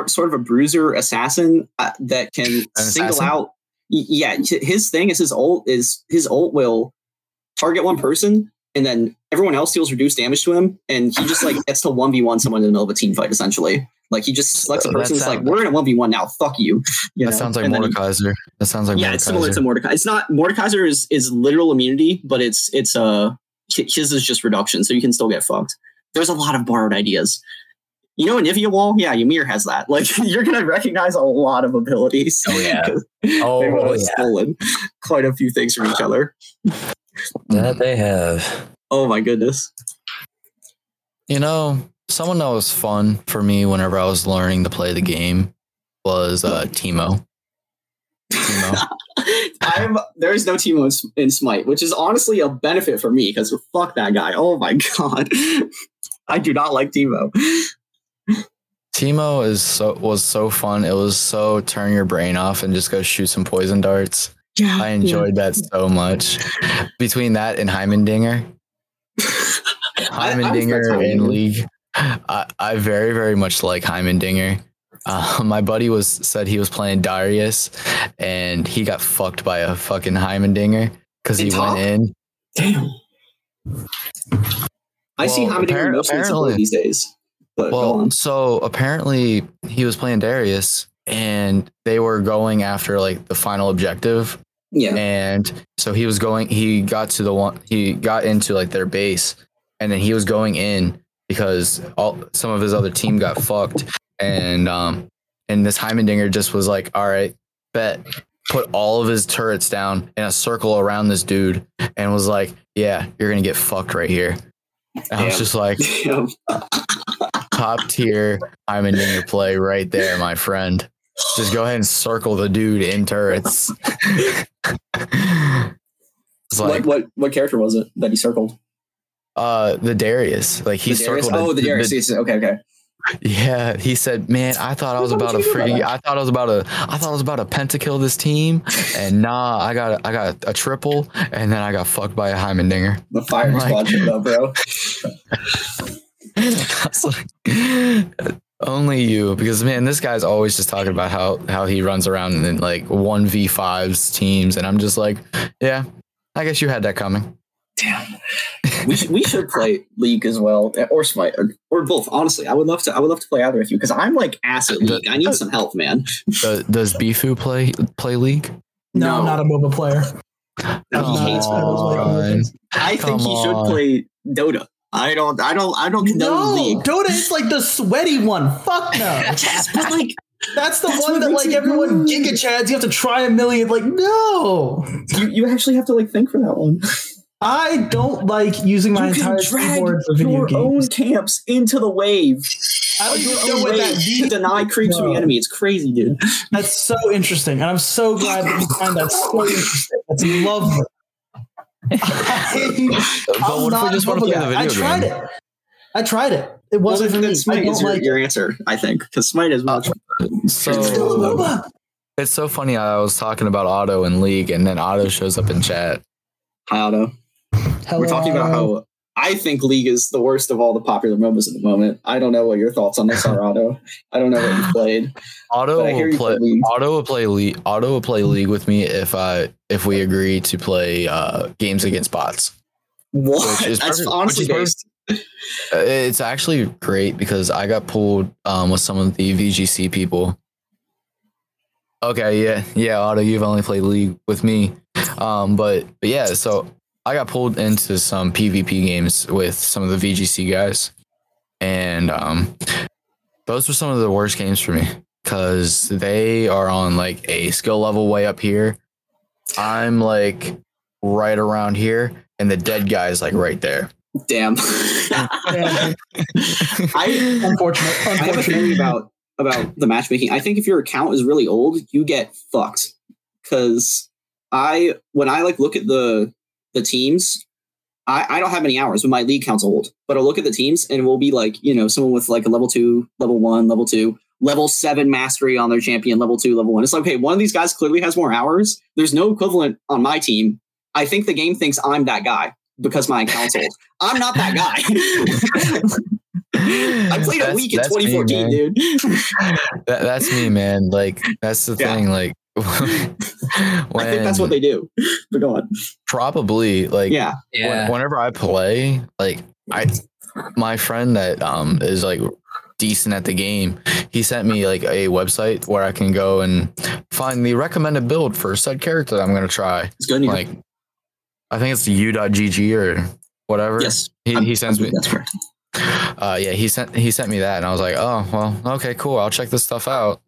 sort of a bruiser assassin uh, that can single assassin? out. Yeah, his thing is his ult is his ult will target one person and then everyone else deals reduced damage to him, and he just like gets to one v one someone in the middle of a team fight. Essentially, like he just selects a person. It's like we're in a one v one now. Fuck you. you That know? sounds like And then he- Mordekaiser. That sounds like yeah, Mordekaiser. it's similar to Mordecai. It's not Mordekaiser is is literal immunity, but it's it's uh his is just reduction, so you can still get fucked. There's a lot of borrowed ideas. You know, Anivia Wall, yeah, Ymir has that. <laughs> Like you're gonna recognize a lot of abilities. Oh, yeah. <laughs> 'Cause Oh, they've all yeah. stolen quite a few things from each other. That they have. Oh my goodness. You know, someone that was fun for me whenever I was learning to play the game was uh, Teemo. Teemo. <laughs> I'm there is no Teemo in, in Smite, which is honestly a benefit for me because fuck that guy. Oh my <laughs> god. I do not like Teemo. Teemo is so was so fun. It was so turn your brain off and just go shoot some poison darts. Yeah. I enjoyed that so much. Between that and Heimerdinger, <laughs> I- I respect Heimerdinger in League, I, I very very much like Heimerdinger. Uh, <laughs> my buddy was said he was playing Darius, and he got fucked by a fucking Heimerdinger because he In went in. Damn. I see Well, how many appar- mostly apparently- these days. But Well, so apparently he was playing Darius, and they were going after like the final objective, Yeah. and so he was going. He got to the one. He got into like their base, and then he was going in because all some of his other team got fucked, and um, and this Heimerdinger just was like, all right, bet. Put all of his turrets down in a circle around this dude, and was like, "Yeah, you're gonna get fucked right here." And I was just like, <laughs> top tier Heimerdinger play right there, my friend. Just go ahead and circle the dude in turrets. it's what, like what what character was it that he circled? uh the Darius. Like he the Darius? circled Oh, the Darius. yes, yes, okay, okay. Yeah, he said, "Man, I thought I was What about about freaking. I thought I was about to. I thought I was about to pentakill this team, and <laughs> nah, I got I got a triple, and then I got fucked by a Heimerdinger. The <laughs> Like- squad showed up, bro. <laughs> I was like, only you, because man, this guy's always just talking about how how he runs around in like one v fives teams, and I'm just like, yeah, I guess you had that coming. Damn, we, should, we should play League as well, or Smite, or, or both. Honestly, I would love to. I would love to play either with you because I'm like ass at League. I need some help, man. Does, does Beefy play play league? No, I'm not a MOBA player. No, he hates on. I think he should on. play Dota. I don't. I don't. I don't condone No, League. Dota is like the sweaty one. Fuck no. <laughs> Yes, but like That's the That's one that like everyone good. giga chads. You have to try a million. Like no, you, you actually have to like think for that one. I don't like using my you entire can drag keyboard for video your own games. camps into the wave. I don't Your even know own what that to means. deny creeps from the enemy. It's crazy, dude. That's so interesting, and I'm so glad that you find that so interesting. That's lovely. I, But I'm what if we just want to a play the MOBA guy. I tried game? it. I tried it. It wasn't then, for me. Smite is your, like your answer, I think, because Smite is much. It's still a So MOBA. it's so funny. I was talking about Otto in league, and then Otto shows up in chat. Hi, Otto. Hello. We're talking about how I think League is the worst of all the popular MOBAs at the moment. I don't know what your thoughts on this are, Otto. I don't know what you've <laughs> played. Otto But I hear will play. Otto will play league. Otto will play league with me if I if we agree to play uh, games against bots. What? Which is That's perfect- honestly which is based. Uh, It's actually great because I got pulled um, with some of the VGC people. Okay, yeah, yeah, Otto, you've only played League with me, um, but but yeah, so I got pulled into some PvP games with some of the VGC guys, and um, those were some of the worst games for me because they are on like a skill level way up here. I'm like right around here, and the dead guy is like right there. Damn. <laughs> I Unfortunate. I have a Unfortunate. theory about about the matchmaking. I think if your account is really old, you get fucked. Because I when I like look at the the teams, I, I don't have many hours, but my league count's old. But I'll look at the teams and we'll be like, you know, someone with like a level two, level one, level two, level seven mastery on their champion, level two, level one. It's like, okay, one of these guys clearly has more hours. There's no equivalent on my team. I think the game thinks I'm that guy because my account's old. <laughs> I'm not that guy. <laughs> I played a week in that's me, 2014, dude. That, that's me, man. Like that's the Yeah. thing. Like <laughs> I think that's what they do. But go on. probably like Yeah. Yeah. whenever I play, like I my friend that um is like decent at the game, he sent me like a website where I can go and find the recommended build for said character that I'm gonna try. It's good. Like I think it's u.gg or whatever. yes. He, I'm- he sends me That's correct. uh yeah, he sent he sent me that and I was like, "Oh, well, okay, cool. I'll check this stuff out."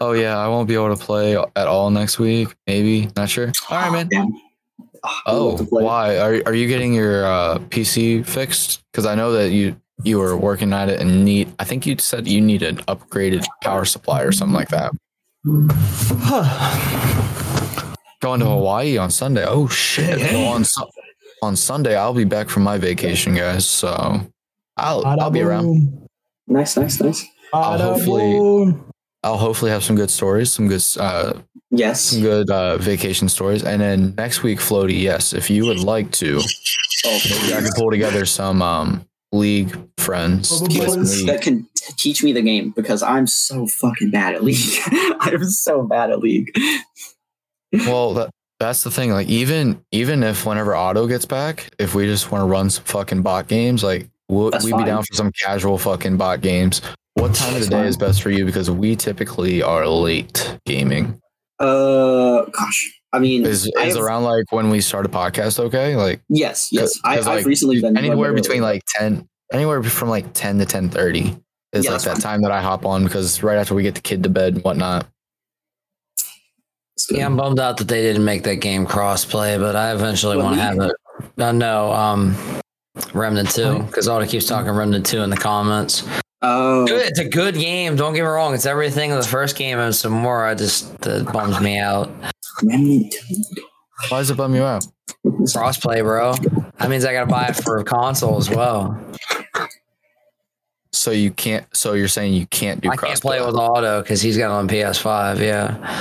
Oh yeah, I won't be able to play at all next week. Maybe, not sure. All right, man. Damn. Oh, love to play. why are are you getting your uh, PC fixed? Because I know that you you were working at it and need. I think you said you need an upgraded power supply or something like that. <sighs> Going to Hawaii on Sunday. Oh shit! Hey. On on Sunday, I'll be back from my vacation, guys. So I'll I'll be around. Nice, nice, nice. I'll hopefully- I'll hopefully have some good stories, some good uh, Yes. some good uh, vacation stories, and then next week, Floaty. Yes, if you would like to, Oh, maybe I can pull together some um league friends people that can t- teach me the game because I'm so fucking bad at League. <laughs> I'm so bad at League. Well, that, that's the thing. Like even even if whenever Otto gets back, if we just want to run some fucking bot games, like we'll, That's we'd be down for some casual fucking bot games. What time of the day fine. is best for you? Because we typically are late gaming. Uh, gosh. I mean, Is I have- around like when we start a podcast? Okay, like yes, yes. I, 'cause, I've like, recently been anywhere between like ten, anywhere from like ten to ten thirty is Yeah, like that fine. time that I hop on because right after we get the kid to bed and whatnot. Yeah, I'm bummed out that they didn't make that game crossplay, but I eventually want to have it. No, no, um, Remnant 2, because Alda keeps talking Remnant 2 in the comments. Oh, Good, it's a good game. Don't get me wrong. It's everything in the first game and some more. I just, that bums me out. Why does it bum you out? two. Crossplay, bro. That means I got to buy it for console as well. So you can't. So you're saying you can't do I can't crossplay. play with Otto because he's got it on PS5. Yeah.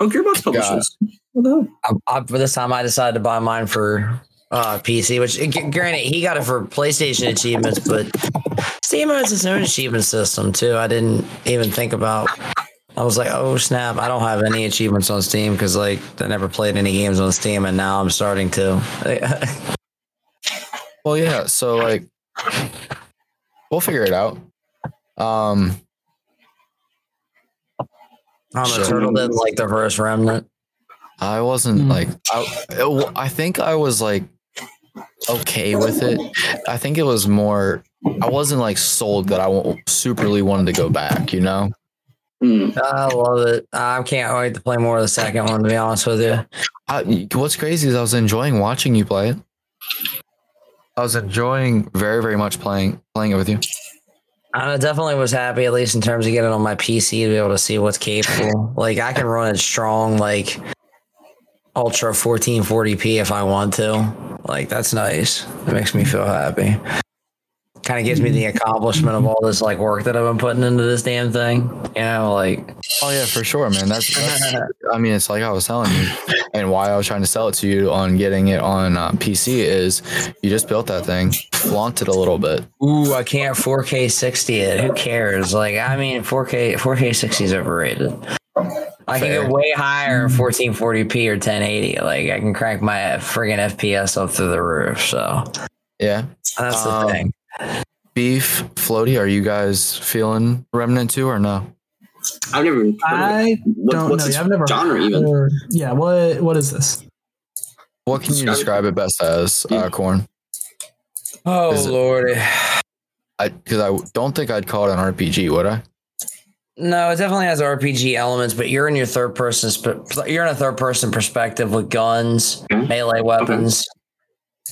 Oh, Gearbox publishers. Well, I, I, for this time, I decided to buy mine for uh, PC, which granted, he got it for PlayStation achievements, but Steam has its own achievement system too. I didn't even think about. I was like, oh snap! I don't have any achievements on Steam because like I never played any games on Steam, and now I'm starting to. <laughs> Well, yeah. So like, we'll figure it out. Um, I'm a turtle didn't like the first remnant. I wasn't Hmm. like. I, it- I think I was like okay with it. I think it was more. I wasn't like sold that I superly wanted to go back. You know. hmm. I love it. I can't wait to play more of the second one. To be honest with you, I, what's crazy is I was enjoying watching you play it. I was enjoying very, very much playing playing it with you. I definitely was happy, at least in terms of getting on my PC to be able to see what's capable. like I can run it strong, like ultra 1440p if I want to. Like that's nice. It makes me feel happy. Kind of gives me the accomplishment of all this like work that I've been putting into this damn thing. You know, like Oh yeah, for sure, man. That's, that's I mean, it's like I was telling you, and, and why I was trying to sell it to you on getting it on uh, PC is you just built that thing, flaunt it a little bit. Ooh, I can't 4K 60 it. Who cares? Like, I mean, 4K 4K 60 is overrated. I can Fair. go way higher in 1440p or 1080. Like, I can crank my friggin' FPS up through the roof. So Yeah. that's the Um, thing. Beef, floaty, are you guys feeling Remnant 2 or no? I've never heard. I what, don't what's know. I've never genre even? heard- Yeah, what what is this? What can you Describe describe it best as, uh, Corn? Oh, is it- I Because I don't think I'd call it an RPG, would I? No, it definitely has RPG elements, but you're in your third person. sp- You're in a third person perspective with guns, Okay. melee weapons.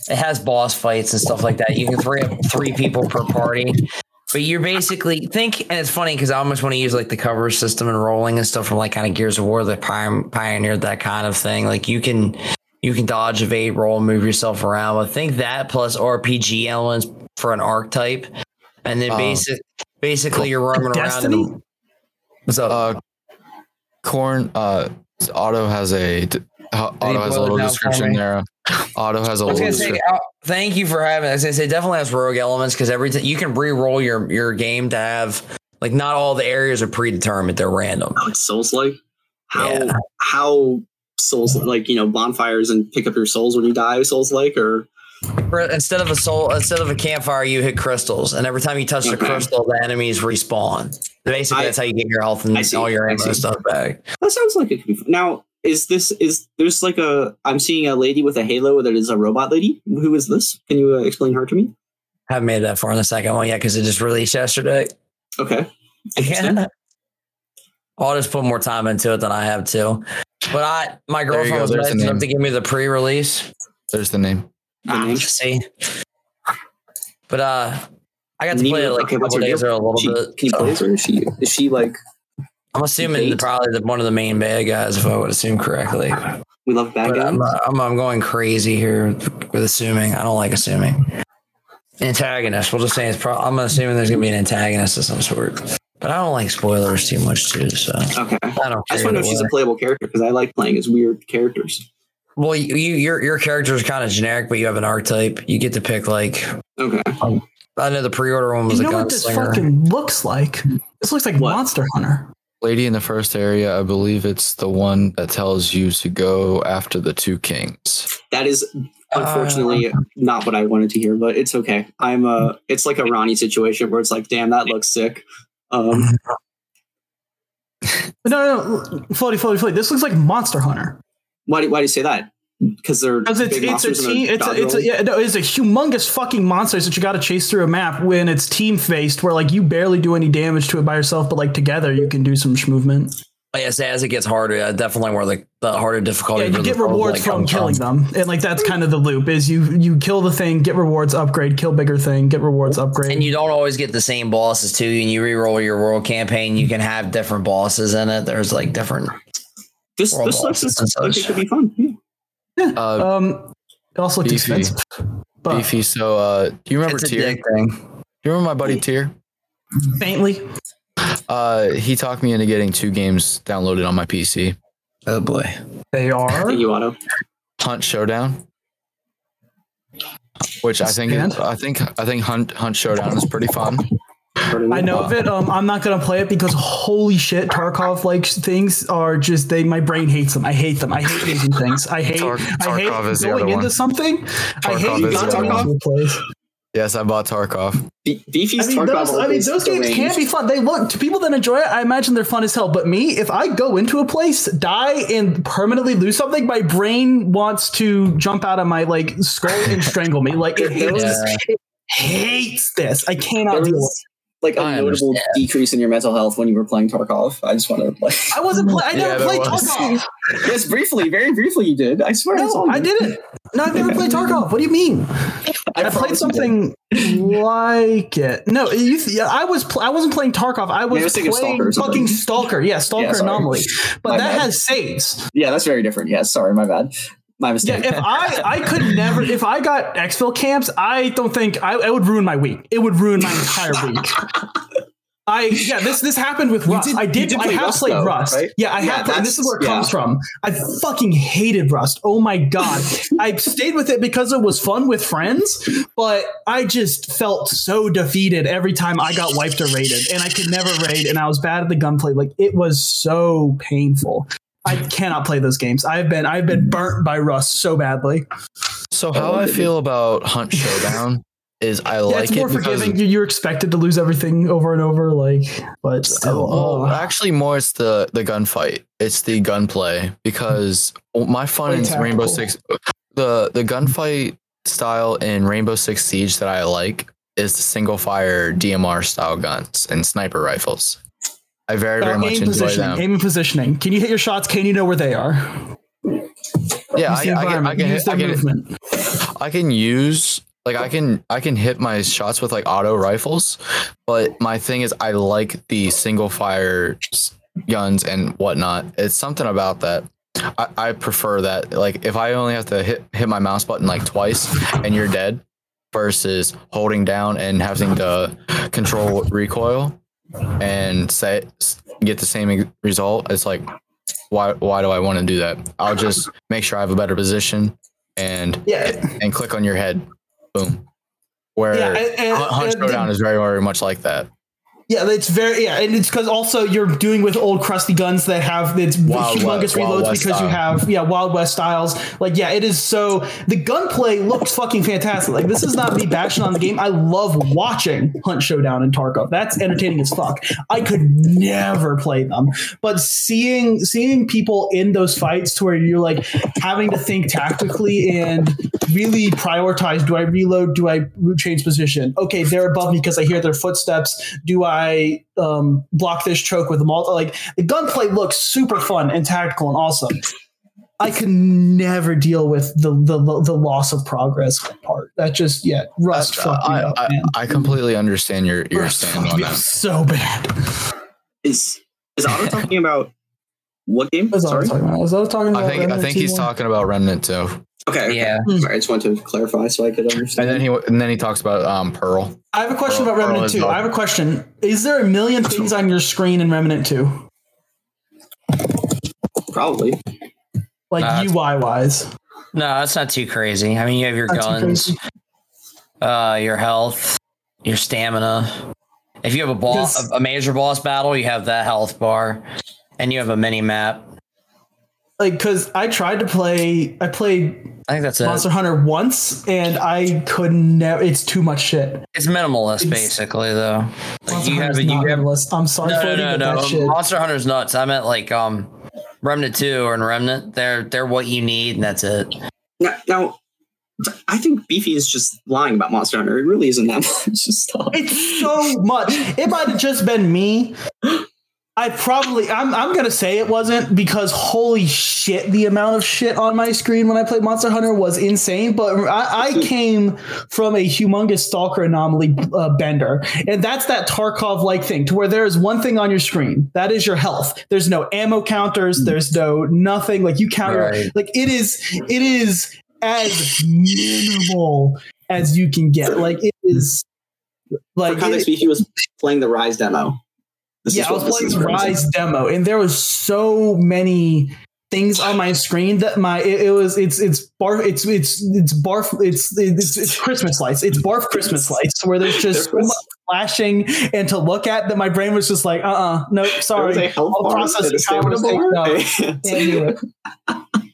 It has boss fights and stuff like that. You can three up three people per party, but you're basically think. And it's funny because I almost want to use like the cover system and rolling and stuff from like kind of Gears of War that pioneered that kind of thing. Like you can you can dodge, evade, roll, move yourself around. But think that plus RPG elements for an archetype, and then Um, basic basically you're roaming around. Destiny? In, what's up? Uh, Corn, uh, Otto has a d- uh, Otto has a little description there. Otto has a <laughs> little say, description. uh, thank you for having. I was gonna say, definitely has rogue elements because every time you can re-roll your your game to have like not all the areas are predetermined; they're random. Oh, it's Souls like. How Yeah. how Souls like you know bonfires and pick up your souls when you die Souls like or For- Instead of a soul, instead of a campfire, you hit crystals, and every time you touch the crystal, the enemies respawn. Basically, I- that's how you get your health and see, all your I ammo and stuff back. that sounds like it could be fun. Now is this is there's like a I'm seeing a lady with a halo that is a robot lady. Who is this? Can you uh, explain her to me? I haven't made that far in the second one yet because it just released yesterday. Okay. Yeah. <laughs> I'll just put more time into it than I have to. But I, my girlfriend go, was nice enough to give me the pre-release. There's the name. Ah, name? see. But uh, I got to Neither- play it like okay, a couple days deal? or a little She- bit. Can you so play her? Is she is she like I'm assuming probably the, one of the main bad guys, if I would assume correctly. we love bad But guys? I'm, I'm I'm going crazy here with assuming. I don't like assuming. Antagonist. We'll just say it's. Pro- I'm assuming there's gonna be an antagonist of some sort. But I don't like spoilers too much too. So Okay. I don't. I just want to know if she's a playable character because I like playing as weird characters. Well, you, you your your character is kind of generic, but you have an archetype. You get to pick like Okay. I know the pre-order one was You a know what this gunslinger. fucking looks like? This looks like What? Monster Hunter. Lady in the first area, I believe it's the one that tells you to go after the two kings. That is unfortunately Uh, not what I wanted to hear, but it's okay. I'm uh it's like a Ronnie situation where it's like, damn, that looks sick. Um <laughs> No, no, no, floaty, floaty, floaty. This looks like Monster Hunter. Why do why do you say that? Because they're Because it's big it's a team. It's a, it's a, yeah, no, it's a humongous fucking monster that you got to chase through a map when it's team faced, where like you barely do any damage to it by yourself, but like together you can do some sh- movement. Yes, as it gets harder, yeah, definitely where the, the harder difficulty. Yeah, you get rewards like, from comes killing them, and like that's kind of the loop: is you you kill the thing, get rewards, upgrade, kill bigger thing, get rewards, upgrade. And you don't always get the same bosses too. And you re-roll your world campaign, you can have different bosses in it. There's like different. This Or this looks like it such. could be fun. Yeah. Uh, um, it also looks Beefy. expensive. But Beefy. So, uh, do you remember Tier? thing. Do you remember my buddy Tier? faintly, Uh, he talked me into getting two games downloaded on my PC. Oh boy. they <laughs> are. Thank you, Otto. Hunt Showdown, which I think Expand? I think I think Hunt Hunt Showdown is pretty fun. I know of it. Um, I'm not gonna play it because holy shit, Tarkov like things are just they. My brain hates them. I hate them. I hate using things. I hate. Tar- I hate Tarkov is going into one. something. I hate Tarkov is going the other into one. a place. Yes, I bought Tarkov. Be- Beefy's I mean, Tarkov those, I mean, those games can be fun. They look to people that enjoy it. I imagine they're fun as hell. But me, if I go into a place, die, and permanently lose something, my brain wants to jump out of my like skull and strangle me. Like it <laughs> hates, Yeah. it hates this. I cannot There deal was like a I notable understand. decrease in your mental health when you were playing Tarkov. I just want to like it. I wasn't. Play- I never there played was. Tarkov. yes, briefly, very briefly, you did. I swear. No, saw you. I didn't. No, I've never played Tarkov. What do you mean? <laughs> I, played promise you did. something like it. No, you, yeah, I was. Pl- I wasn't playing Tarkov. I was I was playing Stalker fucking Stalker. Yeah, Stalker Yeah. Anomaly. But My that bad. has saves. Yeah, that's very different. Yeah, sorry, my bad. My Yeah, if I I could never if I got exfil camps, I don't think I it would ruin my week. It would ruin my entire week. <laughs> I yeah, this this happened with Rust. did- I did. did I have Rust, played though, Rust. right? Yeah, I Yeah, have. Played, this is where it that's- comes from. I fucking hated Rust. Oh my god, I stayed with it because it was fun with friends, but I just felt so defeated every time I got wiped or raided, and I could never raid, and I was bad at the gunplay. Like it was so painful. I cannot play those games. I've been I've been burnt by Rust so badly. So how I feel about Hunt Showdown is I Yeah, like it's more it forgiving. You- You're expected to lose everything over and over, like, but still. Oh, oh. actually, more it's the the gunfight. It's the gunplay because my fun Very in Rainbow. Six, the the gunfight style in Rainbow Six Siege that I like is the single fire DMR style guns and sniper rifles. I very very Uh, much aim enjoy positioning, them. aim and positioning. Can you hit your shots? Can you know where they are? Yeah, I, I can, I can, Use hit, I can movement. I can use like I can I can hit my shots with like auto rifles, but my thing is I like the single fire guns and whatnot. It's something about that. I, I prefer that. Like if I only have to hit hit my mouse button like twice and you're dead, versus holding down and having to control recoil and say get the same result. It's like why why do I want to do that? I'll just make sure I have a better position and Yeah. and click on your head. Boom. Where Yeah, and- and- Hunt, Hunt and- is very, very much like that. Yeah, it's very yeah, and it's because also you're doing with old crusty guns that have it's Wild humongous West- reloads because you have yeah Wild West styles. Like yeah, it is so the gunplay looks fucking fantastic. Like this is not me bashing on the game. I love watching Hunt Showdown and Tarkov. That's entertaining as fuck. I could never play them, but seeing seeing people in those fights to where you're like having to think tactically and really prioritize do I reload? Do I change position? Okay, they're above me because I hear their footsteps. Do I um, block this choke with the multi? Like the gunplay looks super fun and tactical and awesome. I could never deal with the the, the loss of progress part. That just yeah, Rust fucked me I, up, I, man. I completely understand your your Rust stand on that. so bad. Is is Otto talking about what game? That's I was Sorry. talking about. Was I talking about I think I think he's 2? talking about Remnant too, Okay. okay. Yeah. Sorry, I just wanted to clarify so I could understand. and understand. then he and then he talks about um Pearl. I have a question Pearl- about Remnant Pearl 2. I have a question. Is there a million things on your screen in Remnant 2? Probably. Like Uh, UI wise? No, that's not too crazy. I mean, you have your Not guns, uh, your health, your stamina. If you have a boss, a, a major boss battle, you have that health bar, and you have a mini map. Like, because I tried to play, I played I think that's it. Monster Hunter once and I could never, it's too much shit. It's minimalist, It's- basically, though. Like Monster you have, Hunter's you not have. I'm sorry no, for no, you, no, but no. Monster Hunter's nuts. I meant like um, Remnant Two or Remnant. They're they're what you need, and that's it. Now, now, I think Beefy is just lying about Monster Hunter. It really isn't that <laughs> much stuff. It's so much. It might have just been me. <laughs> I probably I'm I'm gonna say it wasn't because holy shit, the amount of shit on my screen when I played Monster Hunter was insane. But I, I <laughs> came from a humongous stalker anomaly uh, bender, and that's that Tarkov like thing to where there is one thing on your screen that is your health. There's no ammo counters. There's no nothing like you count Right. like it is it is as minimal as you can get. Like it is like For context, it- Beefy was playing the Rise demo. This yeah, I was playing is the referencing. Rise demo, and there was so many things on my screen that my it, it was it's it's barf it's it's it's barf it's it's, it's Christmas lights it's barf Christmas lights where there's just so There was- much flashing and to look at that my brain was just like uh uh no There sorry was a health I'll process it. I would stamina have taken- bar. no. Can't do it. It's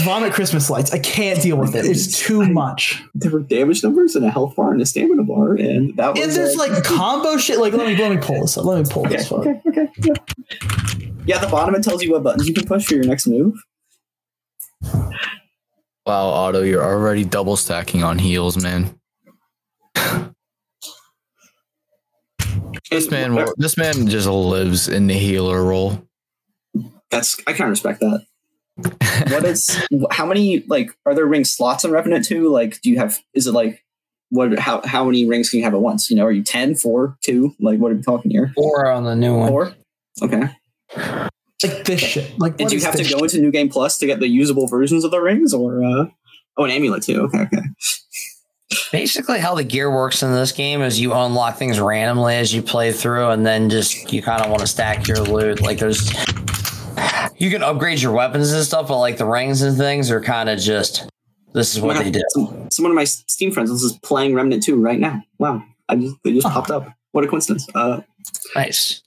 vomit Christmas lights. I can't deal with it. It's too much. there were damage numbers and a health bar and a stamina bar, and that was And there's uh, like combo shit. Like let me let me pull this up. Let me pull okay, this up. okay, okay. Yeah. yeah, at the bottom it tells you what buttons you can push for your next move. Wow, Otto, you're already double stacking on heels, man. This man, this man just lives in the healer role. That's I kind of respect that. What is how many like are there ring slots in Remnant 2? Like do you have is it like what how how many rings can you have at once? You know, are you 10, 4, 2? Like what are we talking here? Four on the new one. Four? Okay. Like this shit. Like And do you have to go shit? into New Game Plus to get the usable versions of the rings or uh oh an amulet too. Okay, okay. basically how the gear works in this game is you unlock things randomly as you play through, and then just you kind of want to stack your loot. Like there's, you can upgrade your weapons and stuff, but like the rings and things are kind of just this is what they do. Some, some of my Steam friends is playing Remnant 2 right now. Wow. I just they just popped up. What a coincidence. Uh Nice.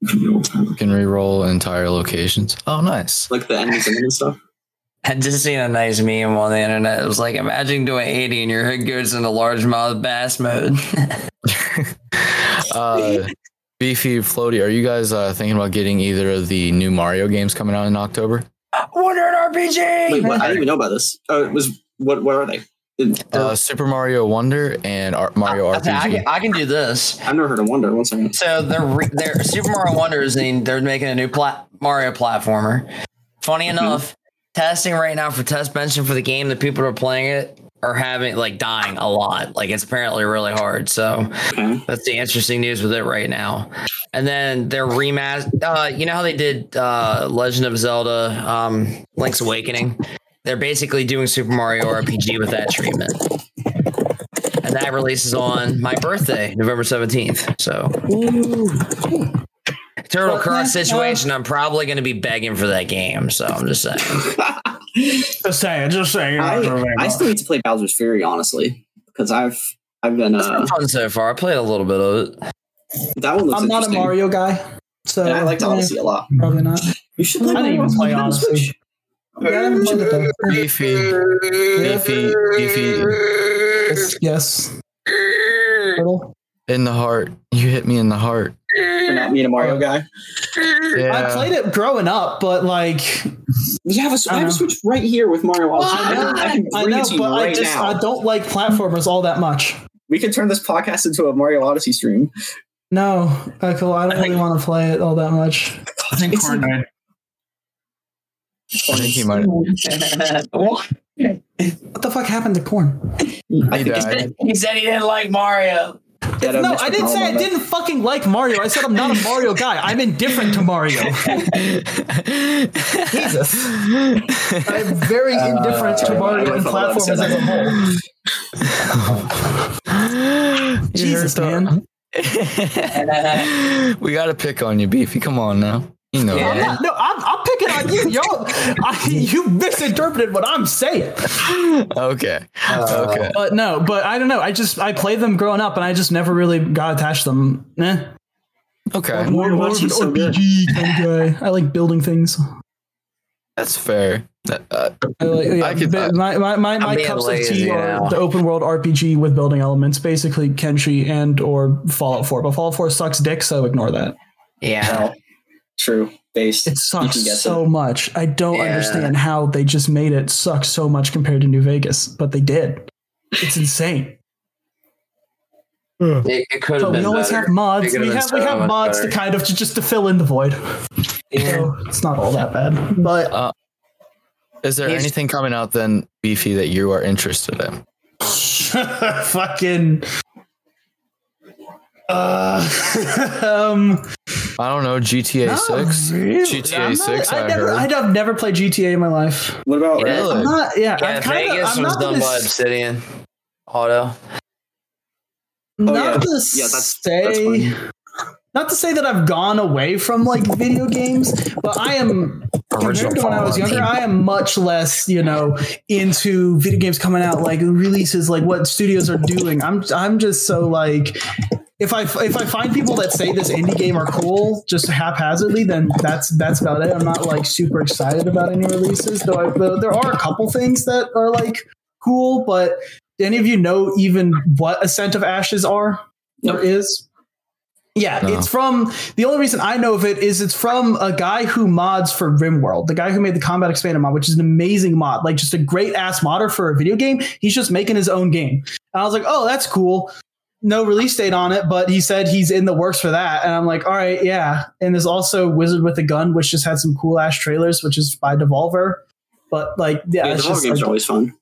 You can re-roll entire locations. Oh, nice. like the enemies in them and stuff. <laughs> I just seen a nice meme on the internet. It was like, imagine doing 80 and your head goes into largemouth bass mode. <laughs> <laughs> uh, Beefy, Floaty, are you guys uh, thinking about getting either of the new Mario games coming out in October? Wonder an RPG. Wait, what? I didn't even know about this. Uh, it was what what are they? It- Uh, Super Mario Wonder and Ar- Mario Okay, I, RPG. can, I can do this. I've never heard of Wonder. One second. So they're re- they're Super Mario Wonder is in, they're making a new plat- Mario platformer. Funny enough, testing right now for test benching for the game, the people who are playing it are having like dying a lot. Like it's apparently really hard. So Okay. that's the interesting news with it right now. And then they're remaster. Uh, you know how they did uh, Legend of Zelda, um, Link's Awakening. They're basically doing Super Mario RPG with that treatment. And that releases on my birthday, November 17th. So Turtle Well, Cross situation, I'm probably going to be begging for that game. So I'm just saying. <laughs> Just saying, just saying. I, I still need to play Bowser's Fury, honestly, because I've I've been uh been fun so far. I played a little bit of it. that one looks I'm not a. Mario guy, so And I like eh, Odyssey a lot. Probably not. You should play I didn't even play on Odyssey. Switch. Yeah, I haven't played it though. Beefy, Beefy, Beefy, Yes. Turtle. in the heart. You hit me in the heart. For not being a Mario oh. guy. Yeah. I played it growing up, but like We have a, I I have a Switch right here with Mario Odyssey. I know, I can I know, it to you but I just now. I don't like platformers all that much. We could turn this podcast into a Mario Odyssey stream. No, Michael, I don't really want to play it all that much. I think It's- Corn died. I think he might. What the fuck happened to corn? I He think died. he said he didn't like Mario. That, uh, no, I didn't say I McConnell didn't fucking like Mario. I said I'm not a Mario guy. I'm indifferent to Mario. <laughs> Jesus. I'm very indifferent to Uh, Mario and platforms as a whole. <laughs> Jesus, hurt man. <laughs> we got to pick on you, Beefy. Come on now. You know. Yeah. I'm not, no, I'm, I'm picking on you, yo. I, you misinterpreted what I'm saying. Okay. okay. But no, but I don't know. I just I played them growing up, and I just never really got attached to them. Eh. Okay. More, more of an Watching so good. RPG kind of guy. I like building things. That's fair. Uh, I like, yeah, I could- but my my, my, my being cups of tea now. are the open world RPG with building elements, basically Kenshi and or Fallout 4. But Fallout 4 sucks dick, so ignore that. Yeah. Well, true. Based. It sucks so it. much. I don't Yeah. understand how they just made it suck so much compared to New Vegas, but they did. It's insane. It, it could have But we always better. have mods. It could've We have we have mods better. to kind of to, just to fill in the void. Yeah. So it's not all that bad. But is there anything coming out then, Beefy, that you are interested in? <laughs> fucking uh <laughs> um I don't know. GTA no, 6? really. GTA not- 6, I never, heard. I've never played GTA in my life. What about Yeah. Really? I'm not. Yeah, Yeah, I'm kinda, Vegas I'm was not done gonna by Obsidian oh, Otto. Oh, not yeah. to Yeah, that's- say that's not to say that I've gone away from like video games, but I am Original compared to when I was younger, I am much less, you know, into video games coming out like releases, like what studios are doing. I'm I'm just so like if I if I find people that say this indie game are cool just haphazardly, then that's that's about it. I'm not like super excited about any releases, though. I, though there are a couple things that are like cool, but do any of you know even what Ascent of Ashes are or is? Yeah, No. it's from the only reason I know of it is it's from a guy who mods for RimWorld, the guy who made the Combat Extended mod, which is an amazing mod, like just a great ass modder for a video game. He's just making his own game. And I was like, oh, that's cool. No release date on it, but he said he's in the works for that. And I'm like, all right, yeah. And there's also Wizard with a Gun, which just had some cool ass trailers, which is by Devolver. But like, yeah, Yeah, it's horror just games like- are always fun.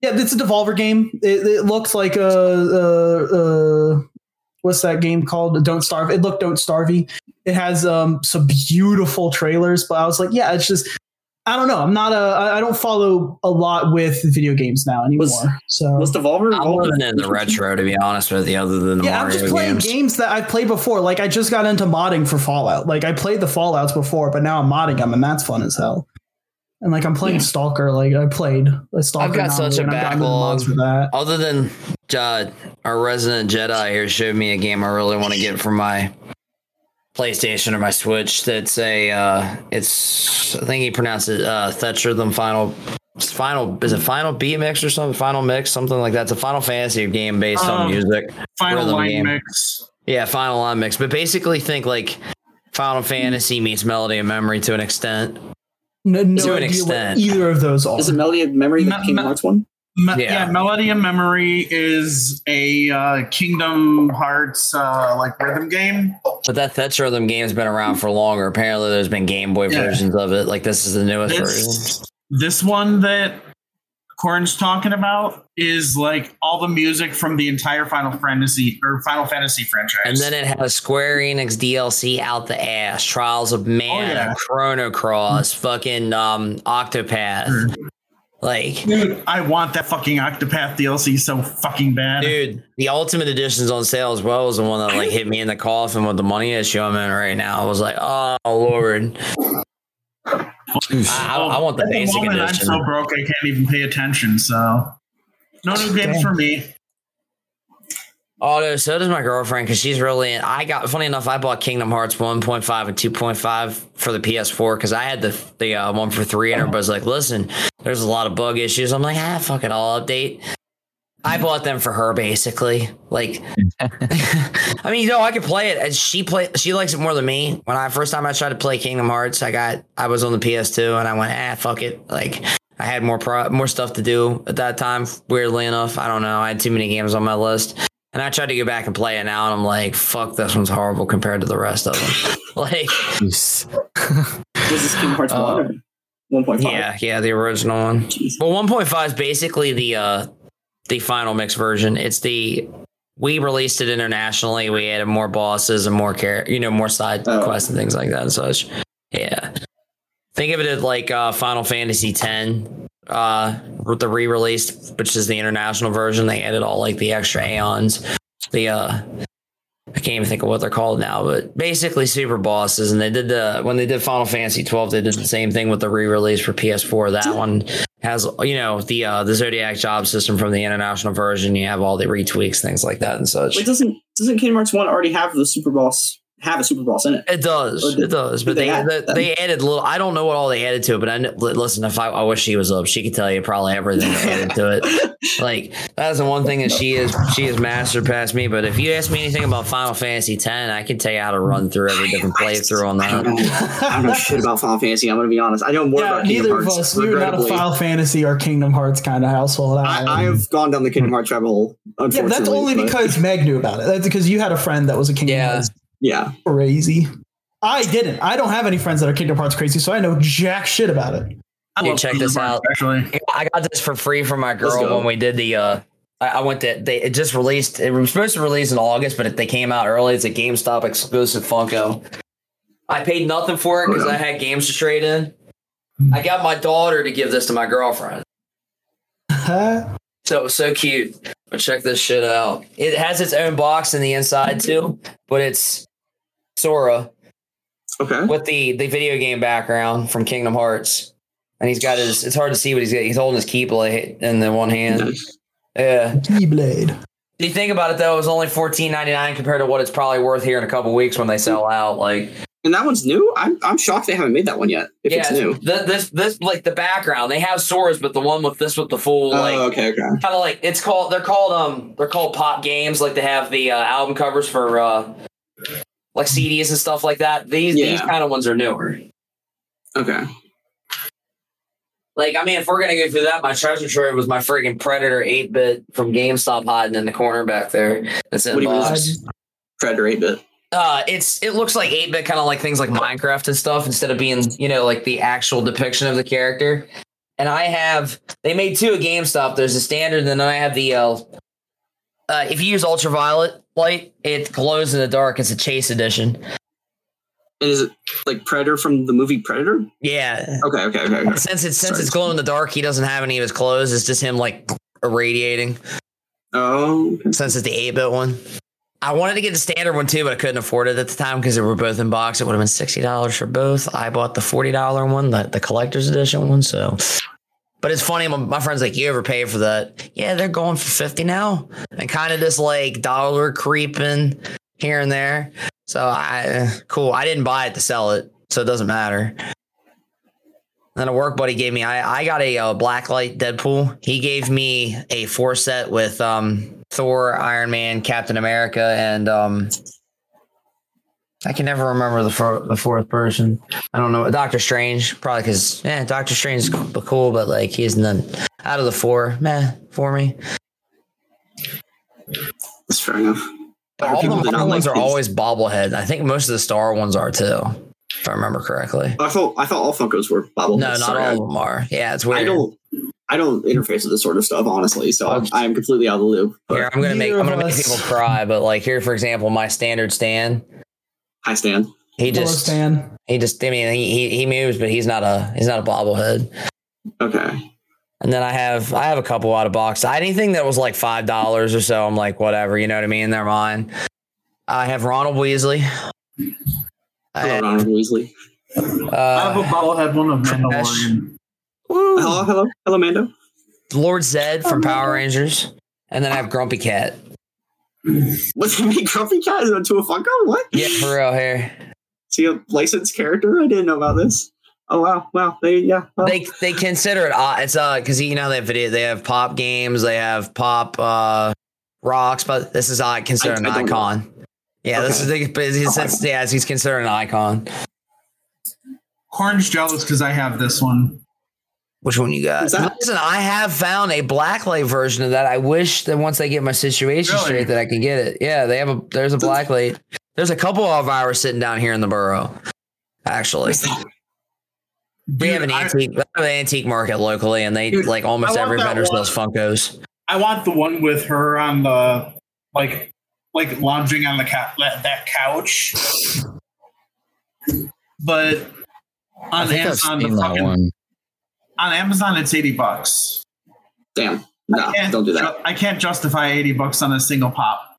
yeah, it's a Devolver game. It, it looks like a, uh uh what's that game called? Don't Starve. It looked Don't Starvey. It has um some beautiful trailers, but I was like, yeah, it's just I don't know. I'm not a. I don't follow a lot with video games now anymore. Was- so Was Devolver I'm involved? living in the retro, to be honest with you, other than the yeah, I'm just playing games. games that I've played before. Like I just got into modding for Fallout. Like I played the Fallout's before, but now I'm modding them, and that's fun as hell. And like I'm playing Yeah. Stalker. Like I played a Stalker. I've got such a and I've gotten into the mods backlog. for that. Other than uh, our resident Jedi here showed me a game I really want to get for my PlayStation or my Switch. That's a uh, it's I think he pronounced it uh, Theatrhythm final final is it final beat mix or something final mix something like that. It's a Final Fantasy game based on Um, music. Final Rhythm line game. mix. Yeah, final line mix. But basically, think like Final Fantasy meets Melody of Memory to an extent. No, no To an idea extent. what either of those are. Is it Melody of Memory, the Me- Kingdom me- Hearts one? Me- Yeah. yeah. Melody of Memory is a uh, Kingdom Hearts uh, like rhythm game. But that Theatrhythm game's been around for longer. Apparently, there's been Game Boy Yeah. versions of it. Like this is the newest version. This, this one that Corn's talking about is like all the music from the entire Final Fantasy or Final Fantasy franchise. And then it has Square Enix DLC out the ass. Trials of Mana, Oh, yeah. Chrono Cross, fucking um, Octopath. Mm. Like, Dude, I want that fucking Octopath DLC so fucking bad. dude, the Ultimate Edition's on sale as well. Was the one that like hit me in the coffin with the money issue I'm in right now. I was like, oh lord, I, I, I want the At the basic moment, edition. I'm so broke I can't even pay attention. So, no new games for me. Oh, no, so does my girlfriend because she's really. In, I got funny enough. I bought Kingdom Hearts 1.5 and 2.5 for the PS4 because I had the the uh, one for three, and everybody's like, "Listen, there's a lot of bug issues." I'm like, "Ah, fuck it, I'll update." I bought them for her basically. Like, <laughs> I mean, you know, I could play it. And she play. She likes it more than me. When I first time I tried to play Kingdom Hearts, I got I was on the PS2, and I went, "Ah, fuck it." Like. I had more pro- more stuff to do at that time. Weirdly enough, I don't know. I had too many games on my list. And I tried to go back and play it now, and I'm like, fuck, this one's horrible compared to the rest of them. <laughs> like, this is Kingdom Hearts Uh, 1 or 1.5? yeah, yeah, the original one. Jeez. Well, 1.5 is basically the uh the final mix version. It's the we released it internationally. We added more bosses and more care, you know, more side Oh. quests and things like that and such. Yeah. Think of it as like uh, Final Fantasy X, uh, with the re-release, which is the international version. They added all like the extra aeons, the uh, I can't even think of what they're called now, but basically super bosses. And they did the when they did Final Fantasy 12, they did the same thing with the re-release for PS4. That one has you know the uh, the Zodiac job system from the international version. You have all the retweaks, things like that, and such. Wait, doesn't doesn't Kingdom Hearts 1 already have the Super Boss have a Super Bowl in it? It does. Did- it does. But they they add they, they added little. I don't know what all they added to it, but I kn- listen. If I, I wish she was up, she could tell you probably everything they added to it. <laughs> Like that's the one thing that she is she is mastered past me. But if you ask me anything about Final Fantasy X, I can tell you how to run through every different playthrough on I don't that. know. I don't know shit about Final Fantasy. I'm gonna be honest. I know more yeah, about Kingdom neither of Hearts. us. We were not a. Final Fantasy or Kingdom Hearts kind of household. I, um, I have gone down the Kingdom Hearts rabbit hole. yeah, Unfortunately, but that's only but- because Meg knew about it. That's because you had a friend that was a Kingdom Yeah. Hearts yeah. crazy. I didn't. I don't have any friends that are Kingdom Hearts crazy, so I know jack shit about it. I Hey, love check Kingdom this Hearts, out. Actually, I got this for free from my girl when we did the. uh I I went to they it just released. It was supposed to release in August, but it, they came out early. It's a GameStop exclusive Funko. I paid nothing for it because I had games to trade in. I got my daughter to give this to my girlfriend. Huh? So it was so cute. But check this shit out. It has its own box in the inside too, but it's Sora Okay. with the the video game background from Kingdom Hearts, and he's got his. It's hard to see what he's got. He's holding his keyblade in the one hand. Nice. Yeah. Keyblade. Do you think about it though? It was only fourteen ninety nine compared to what it's probably worth here in a couple weeks when they sell out. Like, And that one's new. I'm I'm shocked they haven't made that one yet. If yeah, it's new. th- this this like the background. They have swords, but the one with this with the full like oh, okay, okay. kind of like it's called they're called um they're called pop games like they have the uh, album covers for uh like CDs and stuff like that these these kind of ones are newer Okay. like I mean if we're gonna go through that my treasure trove was my friggin' Predator 8-bit from GameStop hiding in the corner back there that's in What do you mean? box. Predator 8 bit. uh it's it looks like 8-bit kind of like things like Minecraft and stuff instead of being you know like the actual depiction of the character and I have they made two at GameStop there's a standard and then I have the uh uh, if you use ultraviolet light, it glows in the dark. It's a chase edition. And is it like Predator from the movie Predator? Yeah. Okay, okay, okay. okay. Since it's since Sorry. it's glow in the dark, he doesn't have any of his clothes. It's just him like irradiating. Oh, okay. Since it's the eight bit one. I wanted to get the standard one too, but I couldn't afford it at the time because they were both in box. It would have been sixty dollars for both. I bought the forty dollar one, the, the collector's edition one. So, but it's funny. My, my friend's like, "You ever pay for that?" Yeah, they're going for fifty now, and kind of just like dollar creeping here and there. So I cool. I didn't buy it to sell it, so it doesn't matter. Then a work buddy gave me. I I got a, uh blacklight Deadpool. He gave me a four set with um Thor, Iron Man, Captain America, and um I can never remember the four, the fourth person. I don't know. Doctor Strange, probably because yeah, Doctor Strange is cool, cool, but like he's none out of the four, meh, for me. That's fair enough. All the did not Marvel ones like are these. always bobblehead. I think most of the Star ones are too, if I remember correctly. I thought I thought all Funkos were bobbleheads. No, not Sorry, all of them are. Yeah, it's weird. I don't. I don't interface with this sort of stuff, honestly. So I'm, I'm completely out of the loop. Here, I'm gonna make I'm gonna make people cry, but like here, for example, my standard stand. I stand. He Hello, just Stan. he just I mean he, he he moves, but he's not a he's not a bobblehead. Okay. And then I have I have a couple out of box. Anything that was like five dollars or so, I'm like whatever, you know what I mean? They're mine. I have Ronald Weasley. I Hello, have, Ronald Weasley. I have a uh, bobblehead one of Mandalorian. woo, Hello, hello, hello, Mando. Lord Zedd from Power Rangers, and then I have Grumpy Cat. <clears throat> What's he make Grumpy Cat into a Funko? What? Yeah, for real here. Is he a licensed character? I didn't know about this. Oh wow, wow. They yeah. Well, They they consider it uh, it's uh because you know they have video they have pop games they have pop uh rocks but this is uh, considered I- an I don't know. icon. Yeah, this is the, but he's, it's, yeah he's considered an icon. Corn's jealous because I have this one. Which one you got? Is that- Listen, I have found a blacklight version of that. I wish that once I get my situation Really? straight that I can get it. Yeah, they have a there's a blacklight. There's a couple of ours sitting down here in the borough. Actually, we have an I- antique we have an antique market locally, and they Dude, like almost every vendor sells Funkos. I want the one with her on the like like lounging on the ca- that, that couch. But I on think Amazon, the fucking, one. On Amazon, it's eighty bucks. damn. No, don't do that. ju- I can't justify eighty bucks on a single pop.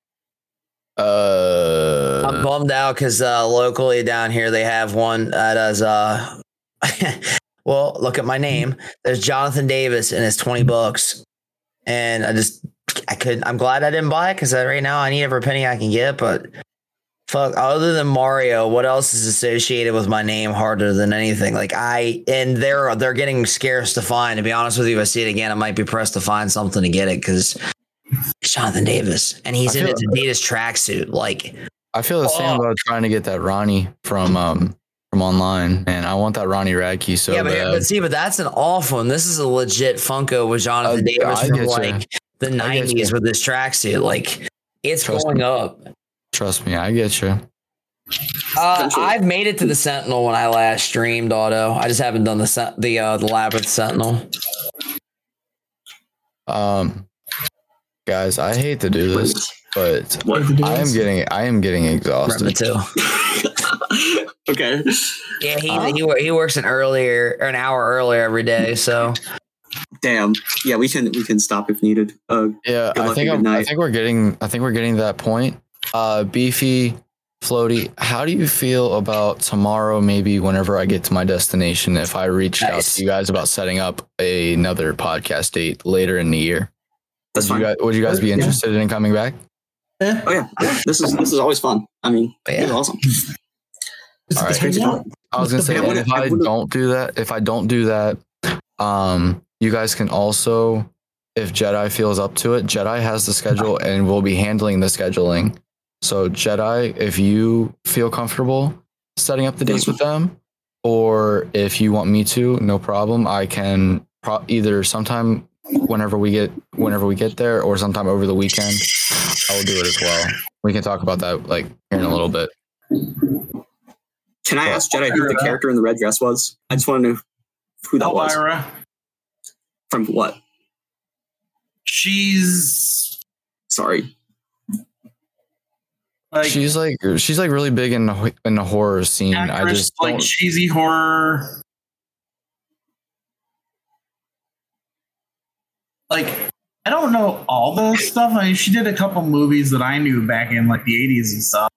Uh, I'm bummed out because uh, locally down here they have one that is uh <laughs> well look at my name. There's Jonathan Davis and it's 20 bucks. And I just I could I'm glad I didn't buy it because right now I need every penny I can get, but fuck other than Mario, what else is associated with my name harder than anything? Like I and they're they're getting scarce to find. To be honest with you, if I see it again, I might be pressed to find something to get it because Jonathan Davis and he's I in his Adidas tracksuit. Like I feel the same Oh. about trying to get that Ronnie from um from online, and I want that Ronnie Radke so yeah, but, bad. but see, but that's an awful one. This is a legit Funko with Jonathan Uh, Davis from like the nineties with this tracksuit. Like it's Trust going me. up. Trust me, I get you. Uh, I've made it to the Sentinel when I last streamed Otto. I just haven't done the sen- the uh, the Labyrinth Sentinel. Um, guys, I hate to do this, but What? I am getting I am getting Remember exhausted. too. <laughs> okay. Yeah, he Huh? he, he works an earlier or an hour earlier every day. So Damn. Yeah, we can we can stop if needed. Uh, Yeah, I think I'm, I think we're getting I think we're getting to that point. Uh, beefy, floaty. How do you feel about tomorrow? Maybe whenever I get to my destination, if I reached out to you guys about setting up a, another podcast date later in the year, that's would you fine. guys, would you guys be Yeah. interested in coming back? Oh yeah. yeah. This is this is always fun. I mean, Yeah. this is awesome. It's All it's crazy. I was gonna say, I if I I don't do that, if I don't do that, um, you guys can also, if Jedi feels up to it, Jedi has the schedule and will be handling the scheduling. So Jedi, if you feel comfortable setting up the dates with them, or if you want me to, no problem. I can pro- either sometime whenever we get whenever we get there, or sometime over the weekend. I will do it as well. We can talk about that like here in a little bit. Can I ask Jedi who the character in the red dress was? I just want to know who that was. Elvira, From what? she's Sorry. Like she's like she's like really big in the in the horror scene. I just like don't, cheesy horror. Like I don't know all the stuff. I mean, she did a couple movies that I knew back in like the '80s and stuff.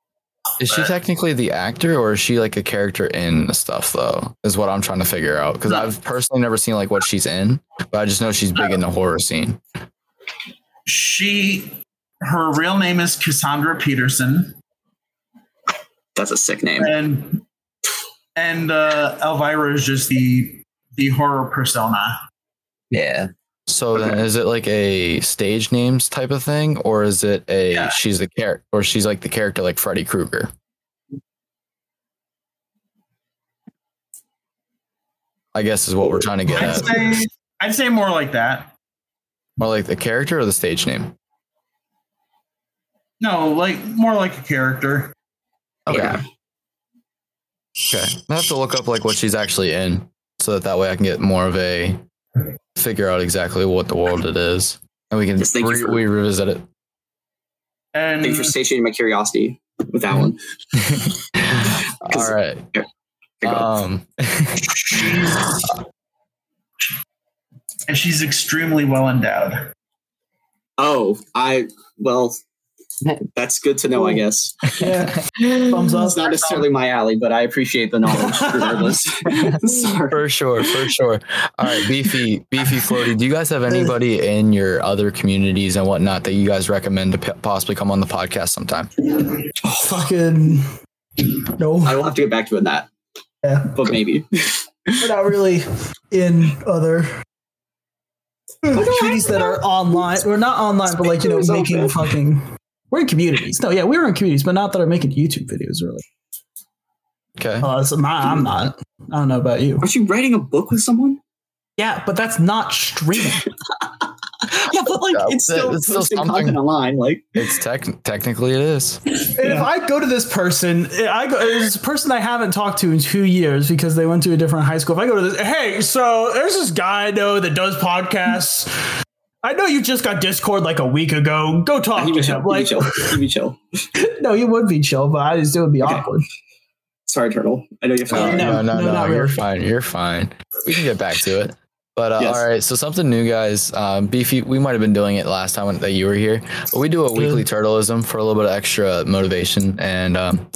is she technically the actor or is she like a character in the stuff though? Is what I'm trying to figure out because No. I've personally never seen like what she's in, but I just know she's big in the horror scene. She, her real name is Cassandra Peterson, That's a sick name. and and uh, Elvira is just the the horror persona. Yeah. So then, is it like a stage names type of thing, or is it a Yeah. she's the character, or she's like the character like Freddy Krueger? I guess is what we're trying to get I'd at. say I'd say more like that. More like the character or the stage name. No, like more like a character. Okay. Yeah. Okay. I have to look up like what she's actually in, so that that way I can get more of a figure out exactly what the world it is, and we can Yes, re- for- we revisit it. And Thanks for satiating my curiosity with that one. <laughs> All right. Here you. Um. <laughs> and she's extremely well endowed. oh, I well, <laughs> that's good to know. I guess Yeah. Thumbs up. it's not necessarily my alley, but I appreciate the knowledge <laughs> regardless. <laughs> Sorry. For sure, for sure. All right, beefy, beefy, floaty. Do you guys have anybody in your other communities and whatnot that you guys recommend to p- possibly come on the podcast sometime? Fucking no. I will have to get back to it in that, Yeah. but maybe. We're not really in other communities that are online. We're not online, but like you know, making yourself, fucking. We're in communities. No, yeah, we were in communities, but not that are making YouTube videos. Really, Okay. uh, so my, I'm not. I don't know about you. Aren't you writing a book with someone? Yeah, but that's not streaming. <laughs> Yeah, but like Yeah, it's still, it's still something. content online. Like It's tech technically it is. And if I go to this person, I go this person I haven't talked to in two years because they went to a different high school. If I go to this, hey, so there's this guy I know that does podcasts. I know you just got Discord like a week ago. Go talk he'd to be chill. him. Like, chill. He'd be chill. <laughs> no, you would be chill, but I just it would be Okay. awkward. Sorry, Turtle. I know you're No, fine. no, no, no, no, no. not you're really. fine. You're fine. We can get back to it. But uh, Yes. all right, so something new, guys. Um, Beefy, we might have been doing it last time that you were here, but we do a weekly turtleism for a little bit of extra motivation and um,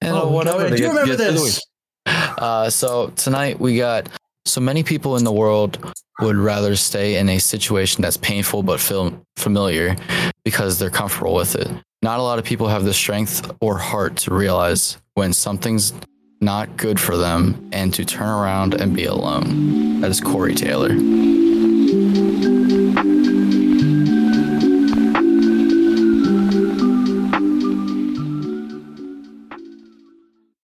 and uh, Oh, whatever. no, I to do get- remember get this. Uh, so tonight we got so many people in the world would rather stay in a situation that's painful but feel familiar because they're comfortable with it. Not a lot of people have the strength or heart to realize when something's not good for them and to turn around and be alone. That is Corey Taylor.